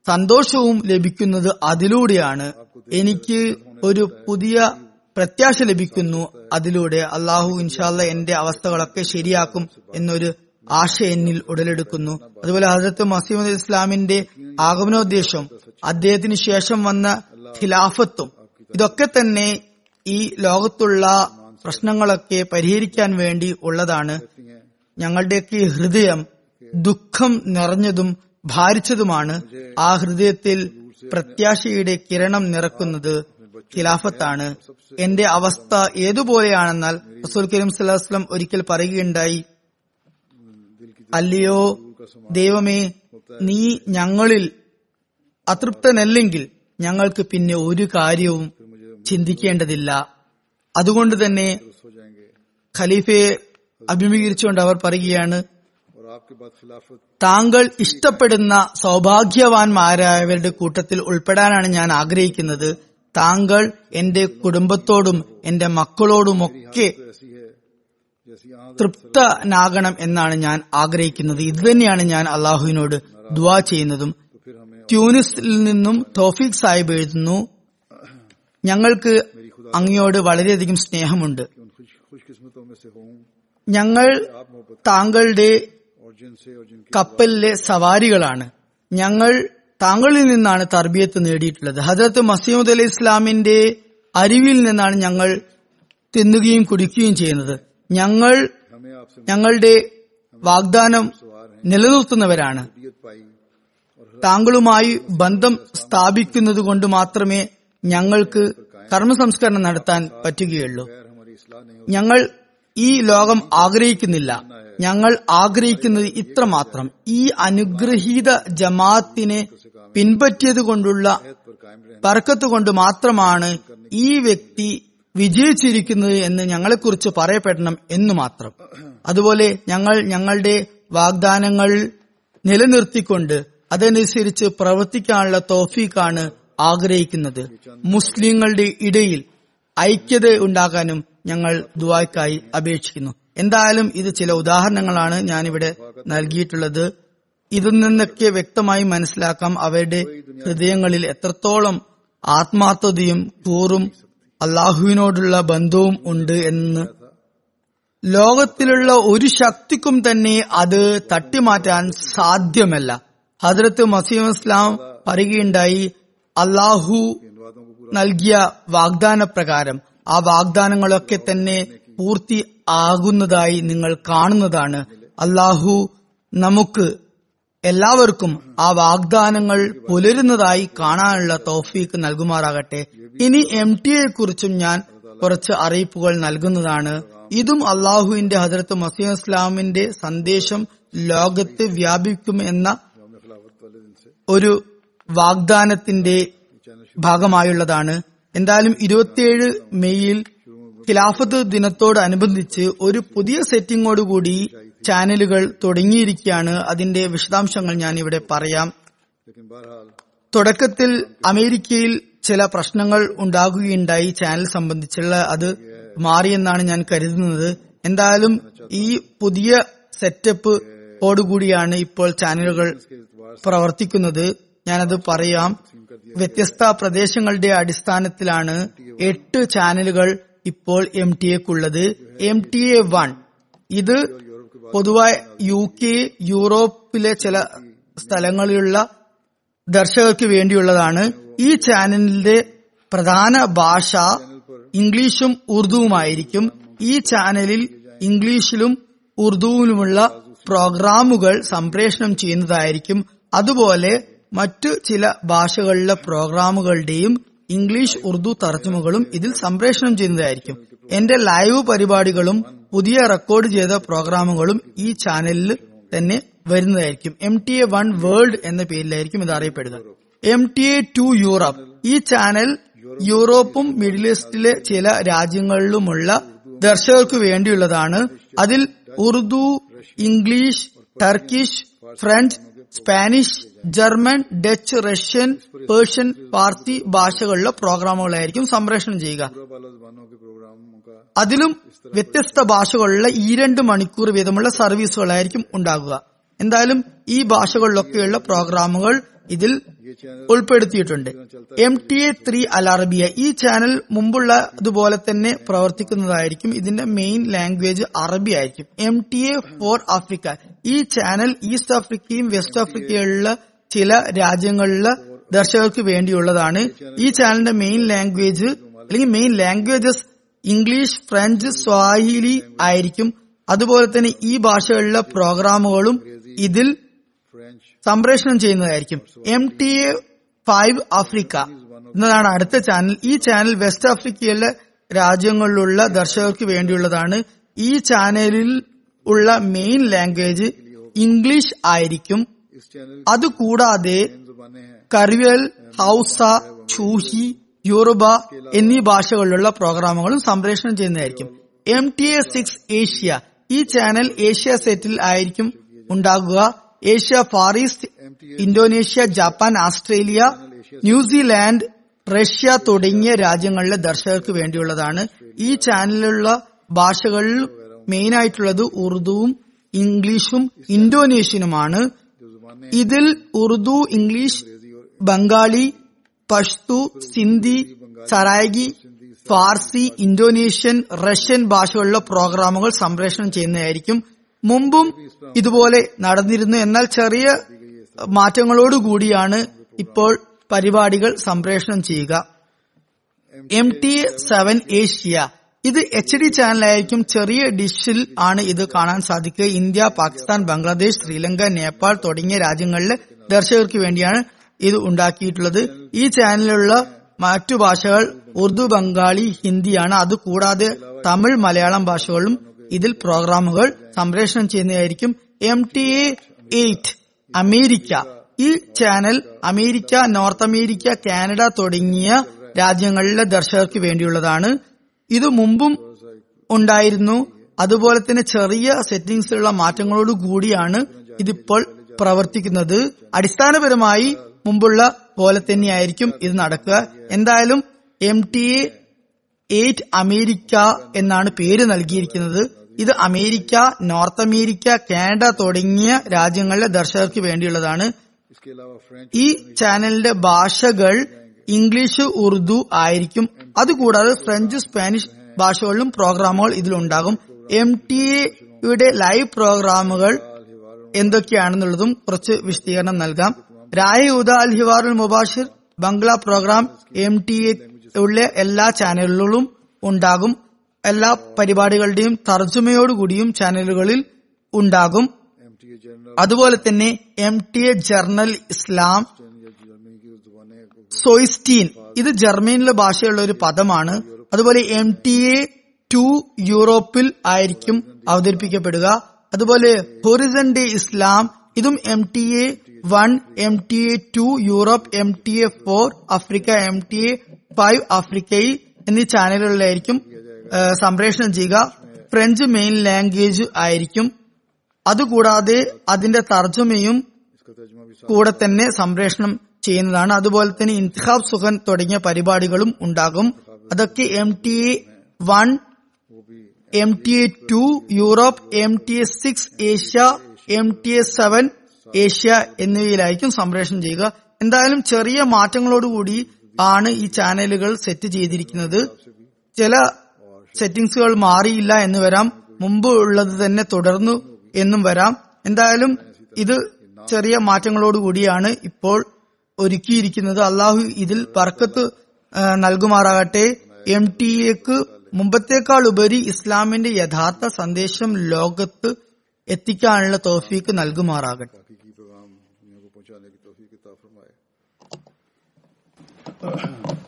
സന്തോഷവും ലഭിക്കുന്നത് അതിലൂടെയാണ്. എനിക്ക് ഒരു പുതിയ പ്രത്യാശ ലഭിക്കുന്നു അതിലൂടെ. അള്ളാഹു ഇൻഷാല്ല എന്റെ അവസ്ഥകളൊക്കെ ശരിയാക്കും എന്നൊരു ആശ എന്നിൽ ഉടലെടുക്കുന്നു. അതുപോലെ ഹസരത്ത് മസീമദ് ഇസ്ലാമിന്റെ ആഗമനോദ്ദേശം അദ്ദേഹത്തിന് ശേഷം വന്ന ഖിലാഫത്തും ഇതൊക്കെ തന്നെ ഈ ലോകത്തുള്ള പ്രശ്നങ്ങളൊക്കെ പരിഹരിക്കാൻ വേണ്ടി ഉള്ളതാണ് ഞങ്ങളുടെയൊക്കെ ഹൃദയം ദുഃഖം നിറഞ്ഞതും ഭാരിച്ചതുമാണ് ആ ഹൃദയത്തിൽ പ്രത്യാശയുടെ കിരണം നിറക്കുന്നത് ഖിലാഫത്താണ്. എന്റെ അവസ്ഥ ഏതുപോലെയാണെന്നാൽ റസൂൽ കരീം സല്ലാസ്ലം ഒരിക്കൽ പറയുകയുണ്ടായി അല്ലയോ ദൈവമേ നീ ഞങ്ങളിൽ അതൃപ്തനല്ലെങ്കിൽ ഞങ്ങൾക്ക് പിന്നെ ഒരു കാര്യവും ചിന്തിക്കേണ്ടതില്ല. അതുകൊണ്ട് തന്നെ ഖലീഫയെ അഭിമുഖീകരിച്ചുകൊണ്ട് അവർ പറയുകയാണ് താങ്കൾ ഇഷ്ടപ്പെടുന്ന സൗഭാഗ്യവാന്മാരായവരുടെ കൂട്ടത്തിൽ ഉൾപ്പെടാനാണ് ഞാൻ ആഗ്രഹിക്കുന്നത്. താങ്കൾ എന്റെ കുടുംബത്തോടും എന്റെ മക്കളോടുമൊക്കെ തൃപ്തനാകണം എന്നാണ് ഞാൻ ആഗ്രഹിക്കുന്നത്. ഇതുതന്നെയാണ് ഞാൻ അള്ളാഹുവിനോട് ദുവാ ചെയ്യുന്നതും. ട്യൂനിസിൽ നിന്നും തോഫിക് സാഹിബ് എഴുതുന്നു ഞങ്ങൾക്ക് അങ്ങയോട് വളരെയധികം സ്നേഹമുണ്ട്. ഞങ്ങൾ താങ്കളുടെ കപ്പലിലെ സവാരികളാണ്. ഞങ്ങൾ താങ്കളിൽ നിന്നാണ് തർബിയത്ത് നേടിയിട്ടുള്ളത്. ഹജറത്ത് മസീമുദ് അലി ഇസ്ലാമിന്റെ അരിവിൽ നിന്നാണ് ഞങ്ങൾ തിന്നുകയും കുടിക്കുകയും ചെയ്യുന്നത്. ഞങ്ങൾ ഞങ്ങളുടെ വാഗ്ദാനം നിലനിർത്തുന്നവരാണ്. താങ്കളുമായി ബന്ധം സ്ഥാപിക്കുന്നത് കൊണ്ട് മാത്രമേ ഞങ്ങൾക്ക് കർമ്മസംസ്കരണം നടത്താൻ പറ്റുകയുള്ളൂ. ഞങ്ങൾ ഈ ലോകം ആഗ്രഹിക്കുന്നില്ല. ഞങ്ങൾ ആഗ്രഹിക്കുന്നത് ഇത്രമാത്രം. ഈ അനുഗ്രഹീത ജമാഅത്തിനെ പിൻപറ്റിയത് കൊണ്ടുള്ള തർക്കത്ത് കൊണ്ട് മാത്രമാണ് ഈ വ്യക്തി വിജയിച്ചിരിക്കുന്നത് എന്ന് ഞങ്ങളെക്കുറിച്ച് പറയപ്പെടണം എന്ന് മാത്രം. അതുപോലെ ഞങ്ങൾ ഞങ്ങളുടെ വാഗ്ദാനങ്ങൾ നിലനിർത്തിക്കൊണ്ട് അതനുസരിച്ച് പ്രവർത്തിക്കാനുള്ള തോഫീക്കാണ് ആഗ്രഹിക്കുന്നത്. മുസ്ലിങ്ങളുടെ ഇടയിൽ ഐക്യത ഉണ്ടാകാനും ഞങ്ങൾ ദുവായ്ക്കായി അപേക്ഷിക്കുന്നു. എന്തായാലും ഇത് ചില ഉദാഹരണങ്ങളാണ് ഞാനിവിടെ നൽകിയിട്ടുള്ളത്. ഇതിൽ നിന്നൊക്കെ വ്യക്തമായി മനസ്സിലാക്കാം അവരുടെ ഹൃദയങ്ങളിൽ എത്രത്തോളം ആത്മാർത്ഥതയും കൂറും അള്ളാഹുവിനോടുള്ള ബന്ധവും ഉണ്ട് എന്ന്. ലോകത്തിലുള്ള ഒരു ശക്തിക്കും തന്നെ അത് തട്ടിമാറ്റാൻ സാധ്യമല്ല. ഹജ്രത്ത് മസീം ഇസ്ലാം പറയുകയുണ്ടായി അള്ളാഹു നൽകിയ വാഗ്ദാന പ്രകാരം ആ വാഗ്ദാനങ്ങളൊക്കെ തന്നെ പൂർത്തി ആകുന്നതായി നിങ്ങൾ കാണുന്നതാണ്. അല്ലാഹു നമുക്ക് എല്ലാവർക്കും ആ വാഗ്ദാനങ്ങൾ പുലരുന്നതായി കാണാനുള്ള തോഫീക്ക് നൽകുമാറാകട്ടെ. ഇനി എം ടിയെ കുറിച്ചും ഞാൻ കുറച്ച് അറിയിപ്പുകൾ നൽകുന്നതാണ്. ഇതും അള്ളാഹുവിന്റെ ഹജരത്ത് മസീം ഇസ്ലാമിന്റെ സന്ദേശം ലോകത്ത് വ്യാപിക്കും എന്ന ഒരു വാഗ്ദാനത്തിന്റെ ഭാഗമായുള്ളതാണ്. എന്തായാലും ഇരുപത്തിയേഴ് മെയ്യിൽ ഖിലാഫത്ത് ദിനത്തോടനുബന്ധിച്ച് ഒരു പുതിയ സെറ്റിങ്ങോടുകൂടി ചാനലുകൾ തുടങ്ങിയിരിക്കുകയാണ്. അതിന്റെ വിശദാംശങ്ങൾ ഞാൻ ഇവിടെ പറയാം. തുടക്കത്തിൽ അമേരിക്കയിൽ ചില പ്രശ്നങ്ങൾ ഉണ്ടാകുകയുണ്ടായി ചാനൽ സംബന്ധിച്ചുള്ള. അത് മാറിയെന്നാണ് ഞാൻ കരുതുന്നത്. എന്തായാലും ഈ പുതിയ സെറ്റപ്പ് ഓടുകൂടിയാണ് ഇപ്പോൾ ചാനലുകൾ പ്രവർത്തിക്കുന്നത്. ഞാനത് പറയാം. വ്യത്യസ്ത പ്രദേശങ്ങളുടെ അടിസ്ഥാനത്തിലാണ് എട്ട് ചാനലുകൾ ഇപ്പോൾ എം ടി എക്കുള്ളത് എം ടി എ വൺ ഇത് പൊതുവായി യു കെ യൂറോപ്പിലെ ചില സ്ഥലങ്ങളിലുള്ള ദർശകർക്ക് വേണ്ടിയുള്ളതാണ്. ഈ ചാനലിന്റെ പ്രധാന ഭാഷ ഇംഗ്ലീഷും ഉറുദുവുമായിരിക്കും. ഈ ചാനലിൽ ഇംഗ്ലീഷിലും ഉറുദുവിലുമുള്ള പ്രോഗ്രാമുകൾ സംപ്രേഷണം ചെയ്യുന്നതായിരിക്കും. അതുപോലെ മറ്റു ചില ഭാഷകളിലെ പ്രോഗ്രാമുകളുടെയും ഇംഗ്ലീഷ് ഉറുദു തർജമകളും ഇതിൽ സംപ്രേഷണം ചെയ്യുന്നതായിരിക്കും. എന്റെ ലൈവ് പരിപാടികളും പുതിയ റെക്കോർഡ് ചെയ്ത പ്രോഗ്രാമുകളും ഈ ചാനലിൽ തന്നെ വരുന്നതായിരിക്കും. M T A one world എന്ന പേരിലായിരിക്കും ഇത് അറിയപ്പെടുക M T A two Europe ഈ ചാനൽ യൂറോപ്പും മിഡിൽ ഈസ്റ്റിലെ ചില രാജ്യങ്ങളിലുമുള്ള ദർശകർക്ക് വേണ്ടിയുള്ളതാണ്. അതിൽ Urdu English Turkish French Spanish German Dutch Russian Persian Parthi ഭാഷകളിലെ പ്രോഗ്രാമുകളായിരിക്കും സംപ്രേഷണം ചെയ്യുക. അതിലും വ്യത്യസ്ത ഭാഷകളിലെ ഈ രണ്ട് മണിക്കൂർ വീതമുള്ള സർവീസുകളായിരിക്കും ഉണ്ടാകുക. എന്തായാലും ഈ ഭാഷകളിലൊക്കെയുള്ള പ്രോഗ്രാമുകൾ ഇതിൽ ഉൾപ്പെടുത്തിയിട്ടുണ്ട്. M T A three Al Arabiya ഈ ചാനൽ മുമ്പുള്ള അതുപോലെ തന്നെ പ്രവർത്തിക്കുന്നതായിരിക്കും. ഇതിന്റെ മെയിൻ ലാംഗ്വേജ് അറബി ആയിരിക്കും. M T A four Africa. ഈ ചാനൽ ഈസ്റ്റ് ആഫ്രിക്കയും വെസ്റ്റ് ആഫ്രിക്കയിലുള്ള ചില രാജ്യങ്ങളിലെ ദർശകർക്ക് വേണ്ടിയുള്ളതാണ്. ഈ ചാനലിന്റെ മെയിൻ ലാംഗ്വേജ് അല്ലെങ്കിൽ main languages English French Swahili ആയിരിക്കും. അതുപോലെ തന്നെ ഈ ഭാഷകളിലെ പ്രോഗ്രാമുകളും ഇതിൽ സംപ്രേഷണം ചെയ്യുന്നതായിരിക്കും. M T A five Africa എന്നതാണ് അടുത്ത ചാനൽ ഈ ചാനൽ വെസ്റ്റ് ആഫ്രിക്കയിലെ രാജ്യങ്ങളിലുള്ള ദർശകർക്ക് വേണ്ടിയുള്ളതാണ്. ഈ ചാനലിൽ ഉള്ള മെയിൻ ലാംഗ്വേജ് ഇംഗ്ലീഷ് ആയിരിക്കും. അതുകൂടാതെ കറിവൽ ഹൗസ ചൂഹി യൂറുബ എന്നീ ഭാഷകളിലുള്ള പ്രോഗ്രാമുകളും സംപ്രേഷണം ചെയ്യുന്നതായിരിക്കും. M T A six Asia ഈ ചാനൽ ഏഷ്യ സെറ്റിൽ ആയിരിക്കും ഉണ്ടാകുക. Asia far east Indonesia Japan Australia New Zealand Russia തുടങ്ങിയ രാജ്യങ്ങളിലെ ദർശകർക്ക് വേണ്ടിയുള്ളതാണ് ഈ ചാനലിലുള്ള ഭാഷകളിൽ മെയിൻ ആയിട്ടുള്ളത് ഉറുദുവും ഇംഗ്ലീഷും ഇന്തോനേഷ്യനുമാണ്. ഇതിൽ Urdu English Bengali Pashto Sindhi Saraiki Farsi Indonesian Russian ഭാഷകളിലെ പ്രോഗ്രാമുകൾ സംപ്രേഷണം ചെയ്യുന്നതായിരിക്കും മുമ്പും ഇതുപോലെ നടന്നിരുന്നു. എന്നാൽ ചെറിയ മാറ്റങ്ങളോടുകൂടിയാണ് ഇപ്പോൾ പരിപാടികൾ സംപ്രേഷണം ചെയ്യുക. എം ടി സെവൻ ഏഷ്യ ഇത് എച്ച് ഡി ചാനലായിരിക്കും ചെറിയ ഡിഷിൽ ആണ് ഇത് കാണാൻ സാധിക്കുക. ഇന്ത്യ പാകിസ്ഥാൻ ബംഗ്ലാദേശ് ശ്രീലങ്ക നേപ്പാൾ തുടങ്ങിയ രാജ്യങ്ങളിലെ ദർശകർക്ക് വേണ്ടിയാണ് ഇത് ഉണ്ടാക്കിയിട്ടുള്ളത്. ഈ ചാനലിലുള്ള മറ്റു ഭാഷകൾ ഉറുദു ബംഗാളി ഹിന്ദിയാണ്. അതുകൂടാതെ തമിഴ് മലയാളം ഭാഷകളിലും ഇതിൽ പ്രോഗ്രാമുകൾ സംപ്രേഷണം ചെയ്യുന്നതായിരിക്കും M T A eight America. ഈ channel America north America Canada തുടങ്ങിയ രാജ്യങ്ങളിലെ ദർശകർക്ക് വേണ്ടിയുള്ളതാണ്. ഇത് മുമ്പും ഉണ്ടായിരുന്നു. അതുപോലെ തന്നെ ചെറിയ സെറ്റിംഗ്സിലുള്ള മാറ്റങ്ങളോട് കൂടിയാണ് ഇതിപ്പോൾ പ്രവർത്തിക്കുന്നത്. അടിസ്ഥാനപരമായി മുമ്പുള്ള പോലെ തന്നെയായിരിക്കും ഇത് നടക്കുക. എന്തായാലും M T A eight America എന്നാണ് പേര് നൽകിയിരിക്കുന്നത്. ഇത് അമേരിക്ക നോർത്ത് അമേരിക്ക കാനഡ തുടങ്ങിയ രാജ്യങ്ങളിലെ ദർശകർക്ക് വേണ്ടിയുള്ളതാണ്. ഈ ചാനലിന്റെ ഭാഷകൾ ഇംഗ്ലീഷ് ഉറുദു ആയിരിക്കും. അതുകൂടാതെ ഫ്രഞ്ച് സ്പാനിഷ് ഭാഷകളിലും പ്രോഗ്രാമുകൾ ഇതിലുണ്ടാകും. എം ടി എയുടെ ലൈവ് പ്രോഗ്രാമുകൾ എന്തൊക്കെയാണെന്നുള്ളതും കുറച്ച് വിശദീകരണം നൽകാം. Rahe Huda Al Hiwarul Mubashir Bangla programme M T A എല്ലാ ചാനലുകളും ഉണ്ടാകും. എല്ലാ പരിപാടികളുടെയും തർജമയോടുകൂടിയും ചാനലുകളിൽ ഉണ്ടാകും. അതുപോലെ തന്നെ എം ടി എ ജർണൽ ഇസ്ലാം. സോയിസ്റ്റീൻ ഇത് ജർമ്മനിയിലെ ഭാഷയുള്ള ഒരു പദമാണ്. അതുപോലെ എം ടി എ ടു യൂറോപ്പിൽ ആയിരിക്കും അവതരിപ്പിക്കപ്പെടുക. അതുപോലെ ഹൊറിസൺ ഇസ്ലാം ഇതും M T A one M T A two Europe M T A four Africa M T A five ആഫ്രിക്കയിൽ എന്നീ ചാനലുകളിലായിരിക്കും സംപ്രേഷണം ചെയ്യുക. ഫ്രഞ്ച് മെയിൻ ലാംഗ്വേജ് ആയിരിക്കും. അതുകൂടാതെ അതിന്റെ തർജമയും കൂടെ തന്നെ സംപ്രേഷണം ചെയ്യുന്നതാണ്. അതുപോലെ തന്നെ ഇൻതിഹാബ് സുഖൻ തുടങ്ങിയ പരിപാടികളും ഉണ്ടാകും. അതൊക്കെ M T A one M T A two Europe M T A six Asia M T A seven Asia എന്നിവയിലായിരിക്കും സംപ്രേഷണം ചെയ്യുക. എന്തായാലും ചെറിയ മാറ്റങ്ങളോടുകൂടി ആണ് ഈ ചാനലുകൾ സെറ്റ് ചെയ്തിരിക്കുന്നത്. ചില സെറ്റിംഗ്സുകൾ മാറിയില്ല എന്ന് വരാം. മുമ്പ് ഉള്ളത് തന്നെ തുടർന്നു എന്നും വരാം. എന്തായാലും ഇത് ചെറിയ മാറ്റങ്ങളോട് കൂടിയാണ് ഇപ്പോൾ ഒരുക്കിയിരിക്കുന്നത്. അള്ളാഹു ഇതിൽ പറക്കത്ത് നൽകുമാറാകട്ടെ. എം ടി എക്ക് മുമ്പത്തേക്കാൾ ഉപരി ഇസ്ലാമിന്റെ യഥാർത്ഥ സന്ദേശം ലോകത്ത് എത്തിക്കാനുള്ള തോഫീക്ക് നൽകുമാറാകട്ടെ. Uh-huh.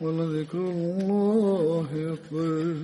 ولذكر الله أكبر